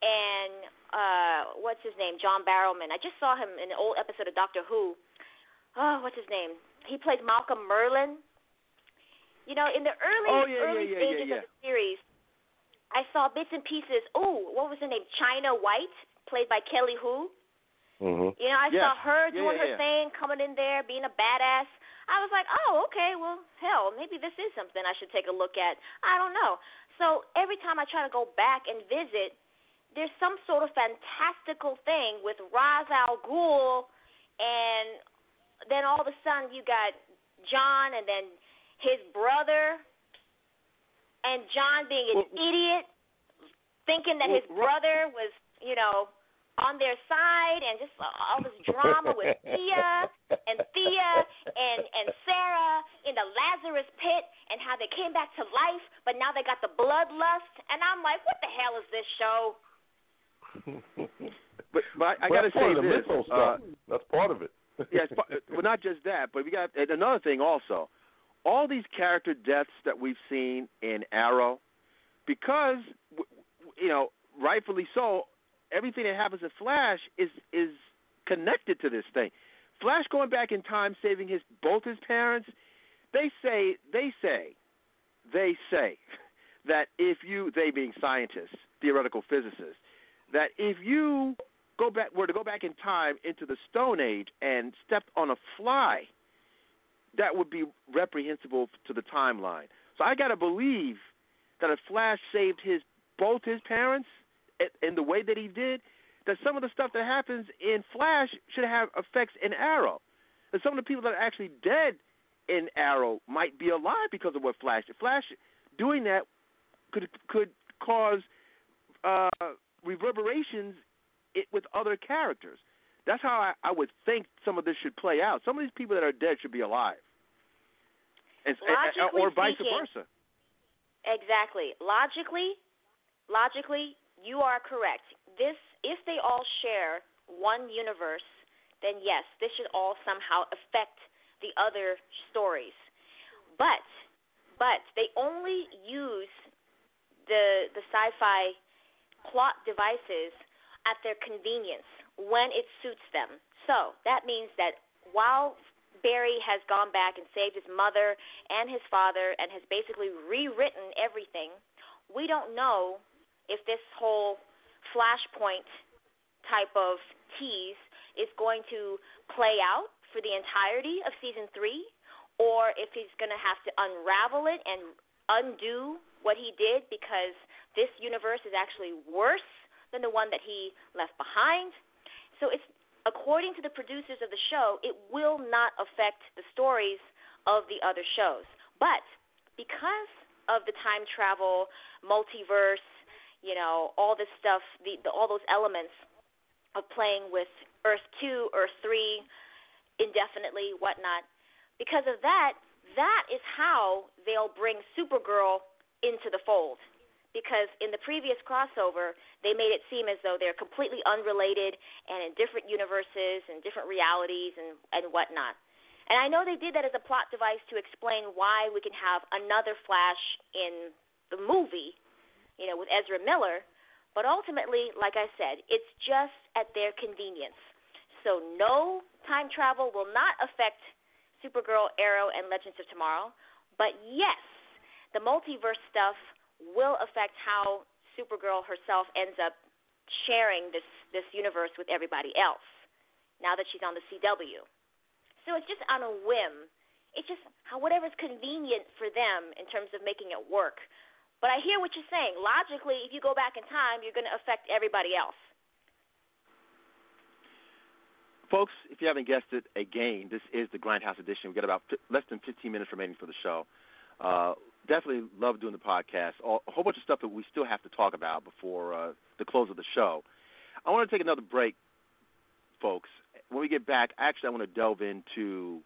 and uh what's his name, John Barrowman. I just saw him in an old episode of Doctor Who. Oh, what's his name? He played Malcolm Merlyn. You know, in the early Oh, yeah, early yeah, yeah, stages yeah, of the series, I saw bits and pieces. Oh, what was her name? China White, played by Kelly Hu. Mm-hmm. You know, I Yes. saw her Yeah, doing yeah, her yeah. thing, coming in there, being a badass. I was like, oh, okay, well, hell, maybe this is something I should take a look at. I don't know. So every time I try to go back and visit, there's some sort of fantastical thing with Ra's al Ghul, and then all of a sudden you got John, and then his brother, and John being an idiot, thinking that his brother was, you know, on their side, and just all this drama with Thea and Thea and and Sara in the Lazarus pit, and how they came back to life, but now they got the bloodlust, and I'm like, what the hell is this show? But but I, I Well, got to say this. mythos uh, stuff. That's part of it. yes, but well, not just that, but we got another thing also. All these character deaths that we've seen in Arrow, because you know, rightfully so, everything that happens in Flash is is connected to this thing. Flash going back in time, saving his both his parents. They say they say they say that if you they being scientists, theoretical physicists, that if you go back were to go back in time into the Stone Age and stepped on a fly, that would be reprehensible to the timeline. So I gotta believe that if Flash saved his both his parents in the way that he did, that some of the stuff that happens in Flash should have effects in Arrow. And some of the people that are actually dead in Arrow might be alive because of what Flash did. Flash doing that could could cause uh, reverberations it, with other characters. That's how I, I would think some of this should play out. Some of these people that are dead should be alive, and, Logically or vice speaking- versa. Exactly. Logically, logically, you are correct. This, if they all share one universe, then yes, this should all somehow affect the other stories. But, but they only use the the sci-fi plot devices at their convenience when it suits them. So that means that while Barry has gone back and saved his mother and his father and has basically rewritten everything, we don't know if this whole flashpoint type of tease is going to play out for the entirety of season three, or if he's going to have to unravel it and undo what he did because this universe is actually worse than the one that he left behind. So it's according to the producers of the show, it will not affect the stories of the other shows. But because of the time travel, multiverse, you know, all this stuff, the, the all those elements of playing with Earth 2, Earth 3, indefinitely, whatnot, because of that, that is how they'll bring Supergirl into the fold. Because in the previous crossover, they made it seem as though they're completely unrelated and in different universes and different realities and, and whatnot. And I know they did that as a plot device to explain why we can have another Flash in the movie, you know, with Ezra Miller. But ultimately, like I said, it's just at their convenience. So no time travel will not affect Supergirl, Arrow, and Legends of Tomorrow. But yes, the multiverse stuff will affect how Supergirl herself ends up sharing this this universe with everybody else. Now that she's on the CW, so it's just on a whim. It's just how whatever's convenient for them in terms of making it work. But I hear what you're saying. Logically, if you go back in time, you're going to affect everybody else. Folks, if you haven't guessed it, again, this is the Grindhouse edition. We've got about fi- less than 15 minutes remaining for the show. Uh, definitely love doing the podcast. A whole bunch of stuff that we still have to talk about before uh, the close of the show. I want to take another break, folks. When we get back, actually, I want to delve into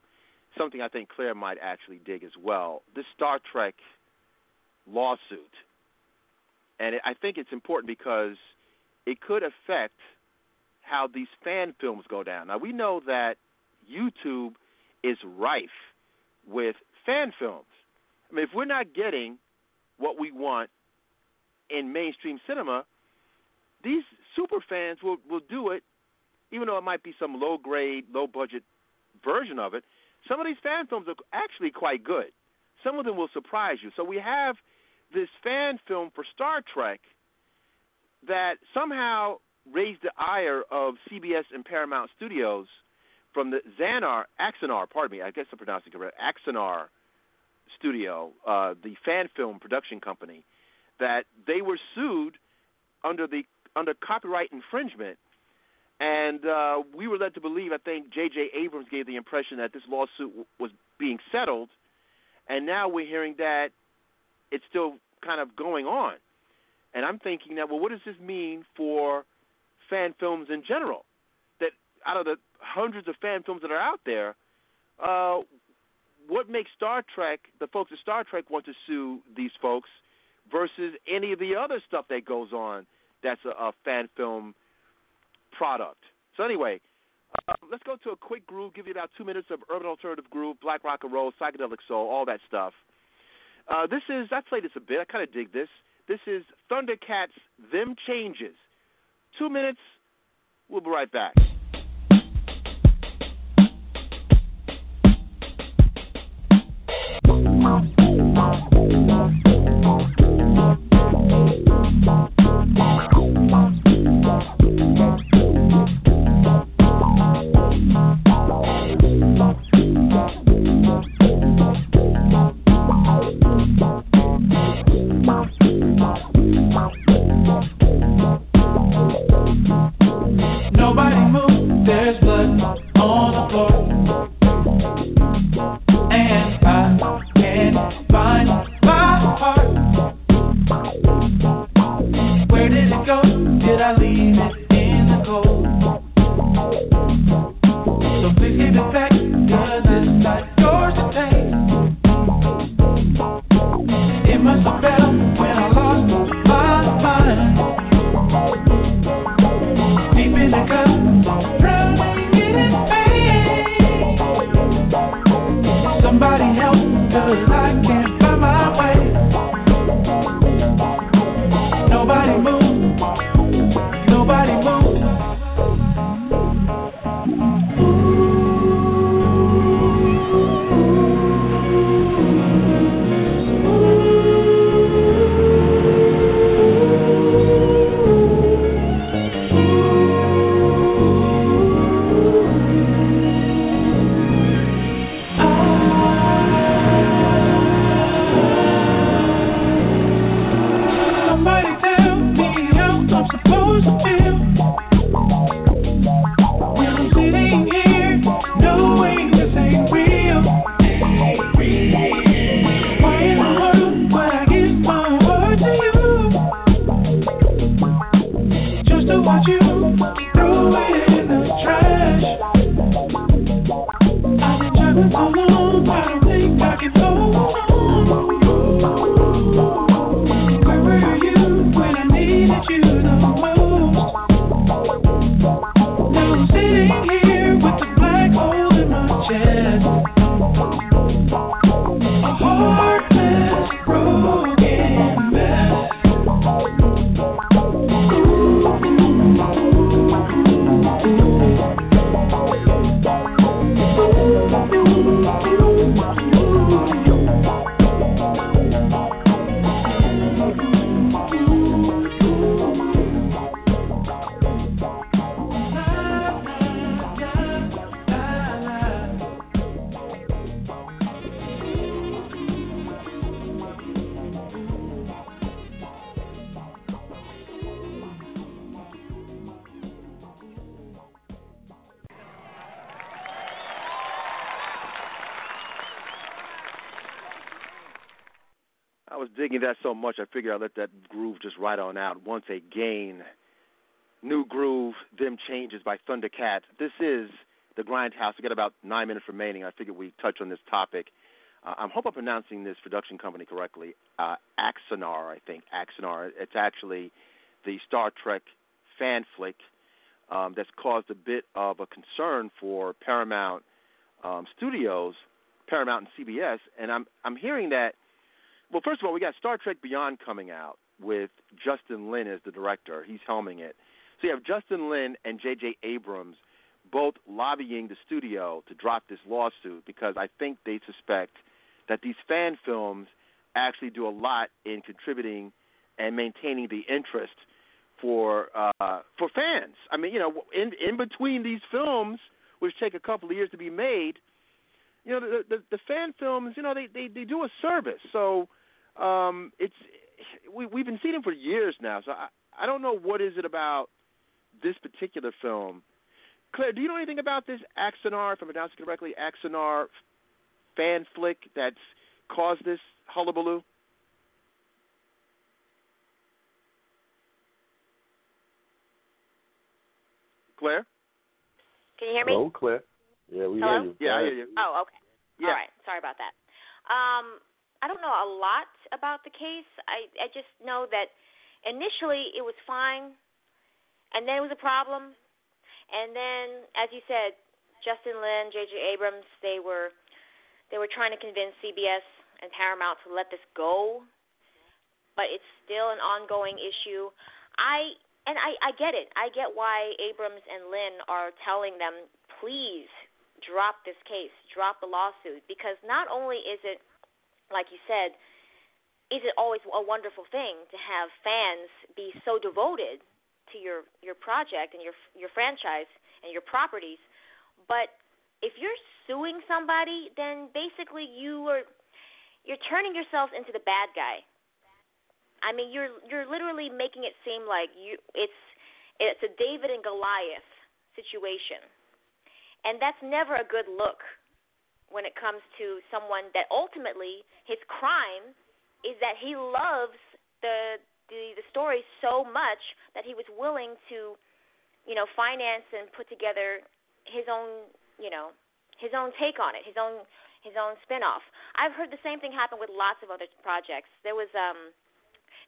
something I think Claire might actually dig as well. This Star Trek lawsuit. And I think it's important because it could affect how these fan films go down. Now, we know that YouTube is rife with fan films. I mean, if we're not getting what we want in mainstream cinema, these super fans will, will do it, even though it might be some low grade, low budget version of it. Some of these fan films are actually quite good. Some of them will surprise you. So we have this fan film for Star Trek that somehow raised the ire of CBS and Paramount Studios from the Xanar, Axanar, pardon me, I guess I'm pronouncing it correct, Axanar Studio, uh, the fan film production company, that they were sued under the under copyright infringement, and uh, we were led to believe. I think J.J. Abrams gave the impression that this lawsuit w- was being settled, and now we're hearing that it's still kind of going on. And I'm thinking that, well, what does this mean for fan films in general? That out of the hundreds of fan films that are out there, uh, what makes Star Trek, the folks at Star Trek want to sue these folks versus any of the other stuff that goes on that's a, a fan film product? So, anyway, uh, let's go to a quick groove, give you about two minutes of urban alternative groove, black rock and roll, psychedelic soul, all that stuff. Uh, this is, I played this a bit, I kind of dig this. This is Thundercat's Them Changes. Two minutes, we'll be right back. Thank you. Much, I figured I'd let that groove just ride on out. Once again, new groove, them changes by Thundercat. This is the Grindhouse. We got about nine minutes remaining. I figured we touch on this topic. Uh, I hope I'm pronouncing this production company correctly. Uh, Axanar, I think. Axanar. It's actually the Star Trek fan flick um, that's caused a bit of a concern for Paramount um, Studios, Paramount and CBS. And I'm I'm hearing that. Well, first of all, we got Star Trek Beyond coming out with Justin Lin as the director. He's helming it. So you have Justin Lin and J.J. Abrams both lobbying the studio to drop this lawsuit because I think they suspect that these fan films actually do a lot in contributing and maintaining the interest for uh, for fans. I mean, you know, in in between these films, which take a couple of years to be made, you know, the the, the fan films, you know, they, they they do a service. So um, it's we we've been seeing them for years now. So I I don't know what is it about this particular film. Claire, do you know anything about this Axanar, if I'm pronouncing it correctly, Axanar fan flick that's caused this hullabaloo? Claire? Can you hear me? Hello, Claire. Yeah, we Hello? hear you. Yeah, I hear you. Oh, okay. Yeah. All right. Sorry about that. Um, I don't know a lot about the case. I I just know that initially it was fine, and then it was a problem, and then, as you said, Justin Lin, J.J. Abrams, they were they were trying to convince CBS and Paramount to let this go, but it's still an ongoing issue. I and I I get it. I get why Abrams and Lin are telling them, please drop this case, drop the lawsuit, because not only is it, like you said, is it always a wonderful thing to have fans be so devoted to your your project and your your franchise and your properties, but if you're suing somebody, then basically you are you're turning yourself into the bad guy. I mean, you're you're literally making it seem like you it's it's a David and Goliath situation. And that's never a good look when it comes to someone that ultimately his crime is that he loves the the the story so much that he was willing to you know finance and put together his own you know his own take on it, his own his own spin-off. I've heard the same thing happen with lots of other projects. There was um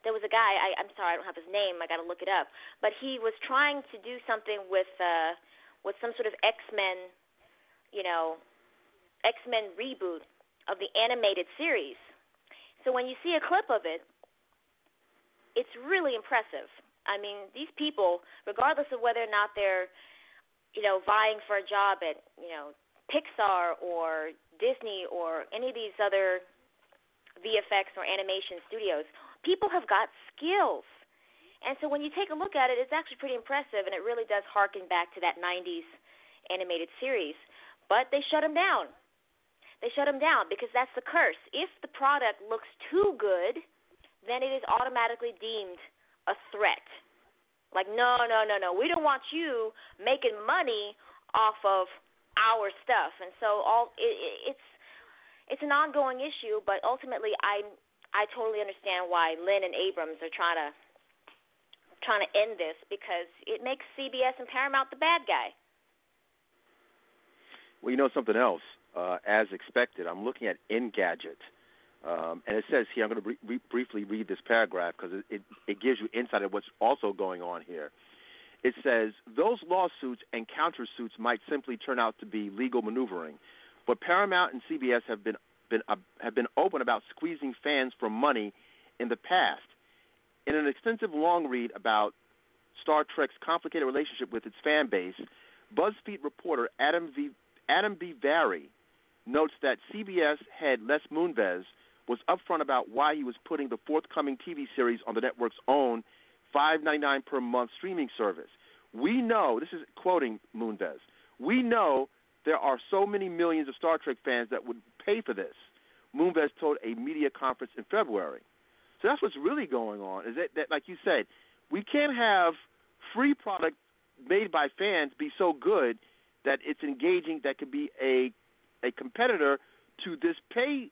there was a guy, I I'm sorry I don't have his name, I got to look it up, but he was trying to do something with uh with some sort of X-Men, you know, X-Men reboot of the animated series. So when you see a clip of it, it's really impressive. I mean, these people, regardless of whether or not they're, you know, vying for a job at, you know, Pixar or Disney or any of these other VFX or animation studios, people have got skills. And so when you take a look at it, it's actually pretty impressive, and it really does harken back to that 90s animated series. But they shut them down. They shut them down because that's the curse. If the product looks too good, then it is automatically deemed a threat. Like, no, no, no, no. We don't want you making money off of our stuff. And so all it, it's it's an ongoing issue, but ultimately I I totally understand why Lin and Abrams are trying to trying to end this because it makes CBS and Paramount the bad guy. Well, you know something else. Uh, as expected, I'm looking at Engadget, um, and it says here. I'm going to briefly read this paragraph because it, it, it gives you insight of what's also going on here. It says those lawsuits and countersuits might simply turn out to be legal maneuvering, but Paramount and CBS have been been uh, have been open about squeezing fans for money in the past. In an extensive long read about Star Trek's complicated relationship with its fan base, BuzzFeed reporter Adam v. Adam B. Vary notes that CBS head Les Moonves was upfront about why he was putting the forthcoming TV series on the network's own $5.99 per month streaming service. We know, this is quoting Moonves, we know there are so many millions of Star Trek fans that would pay for this. Moonves told a media conference in February. So that's what's really going on. Is that, that like you said, we can't have free product made by fans be so good that it's engaging that could be a a competitor to this pay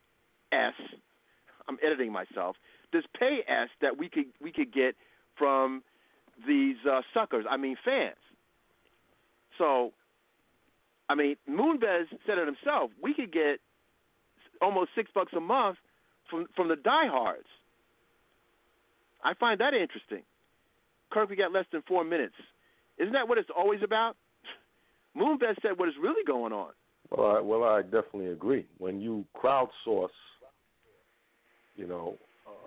s I'm editing myself this pay s that we could we could get from these uh, suckers. I mean fans. So, I mean Moonves said it himself. We could get almost six bucks a month from from the diehards. I find that interesting. Kirk, we got less than four minutes. Isn't that what it's always about? Moonves said what is really going on. Well, I, well, I definitely agree. When you crowdsource, you know,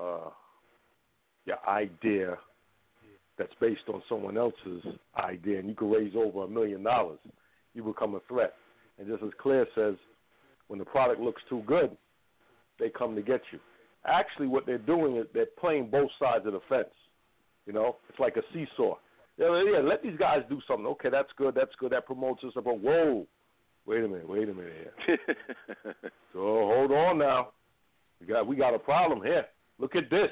uh, your idea that's based on someone else's idea, and you can raise over a million dollars, you become a threat. And just as Claire says, when the product looks too good, they come to get you. Actually, what they're doing is they're playing both sides of the fence. You know, it's like a seesaw. Yeah, yeah, let these guys do something. Okay, that's good. That's good. That promotes us. But whoa, wait a minute. Wait a minute here. so hold on now. We got we got a problem here. Look at this.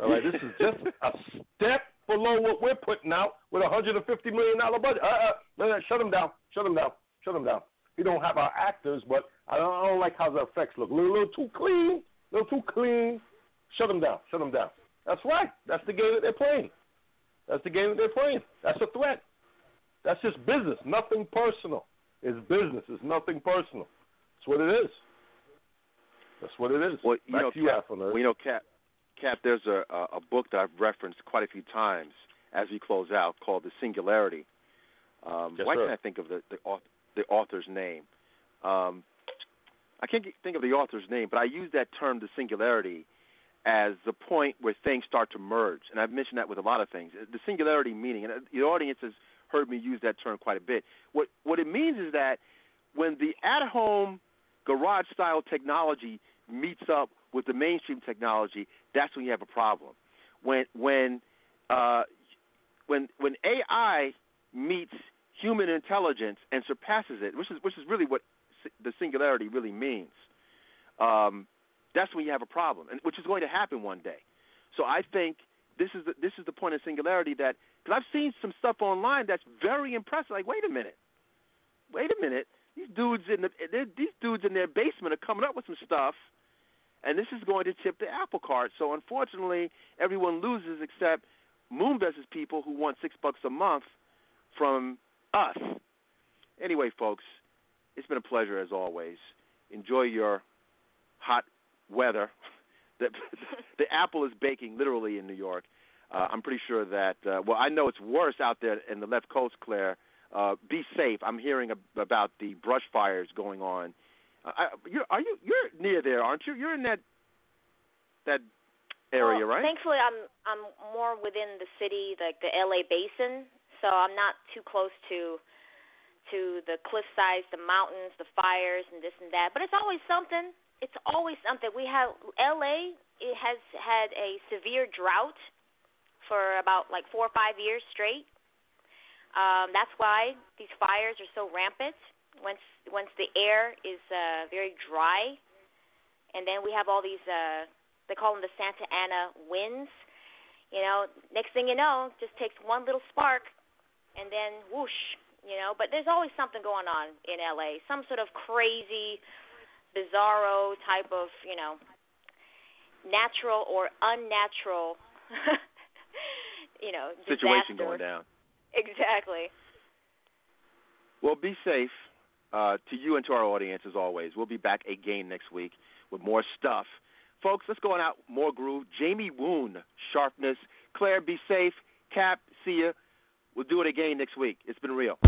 All right, this is just a step below what we're putting out with a hundred and fifty million dollar budget. Uh, uh, shut them down. Shut them down. Shut them down. We don't have our actors, but I don't, I don't like how the effects look. A little, little too clean. A little too clean. Shut them down. Shut them down. That's right. That's the game that they're playing. That's the game that they're playing. That's a threat. That's just business. Nothing personal. It's business. It's nothing personal. That's what it is. That's what it is. Well, you Back know, you, Cap, well, you know, Cap, Cap, there's a, a book that I've referenced quite a few times as we close out called The Singularity. Um, Yes, why sir. can't I think of the the, author, the author's name? Um, I can't get- think of the author's name, but I use that term, the singularity, as the point where things start to merge. And I've mentioned that with a lot of things. The singularity meaning, and the audience has heard me use that term quite a bit. What what it means is that when the at-home garage-style technology meets up with the mainstream technology, that's when you have a problem. When when uh, when when AI meets human intelligence and surpasses it, which is which is really what the singularity really means. Um, that's when you have a problem, and which is going to happen one day. So I think this is the, this is the point of singularity that because I've seen some stuff online that's very impressive. Like, wait a minute, wait a minute, these dudes in the these dudes in their basement are coming up with some stuff, and this is going to tip the apple cart. So unfortunately, everyone loses except Moonves's people who want six bucks a month from us. Anyway, folks, it's been a pleasure as always. Enjoy your hot weather. The, the apple is baking literally in New York. Uh, I'm pretty sure that, uh, well, I know it's worse out there in the left coast, Claire. Uh, be safe. I'm hearing ab- about the brush fires going on. Uh, I, you're, are you? You're near there, aren't you? You're in that that area, well, right? Thankfully, I'm I'm more within the city, like the LA basin, so I'm not too close to to the cliff sides, the mountains, the fires, and this and that. But it's always something. It's always something. We have LA. It has had a severe drought for about like four or five years straight. Um, that's why these fires are so rampant. Once once the air is uh, very dry, and then we have all these uh, they call them the Santa Ana winds. You know, next thing you know, just takes one little spark, and then whoosh. You know, but there's always something going on in LA. Some sort of crazy, bizarro type of you know, natural or unnatural. you know, Situation disaster. going down. Exactly. Well, be safe uh, to you and to our audience as always. We'll be back again next week with more stuff. Folks, let's go on out. More groove. Jamie Woon, sharpness. Claire, be safe. Cap, see ya. We'll do it again next week. It's been real.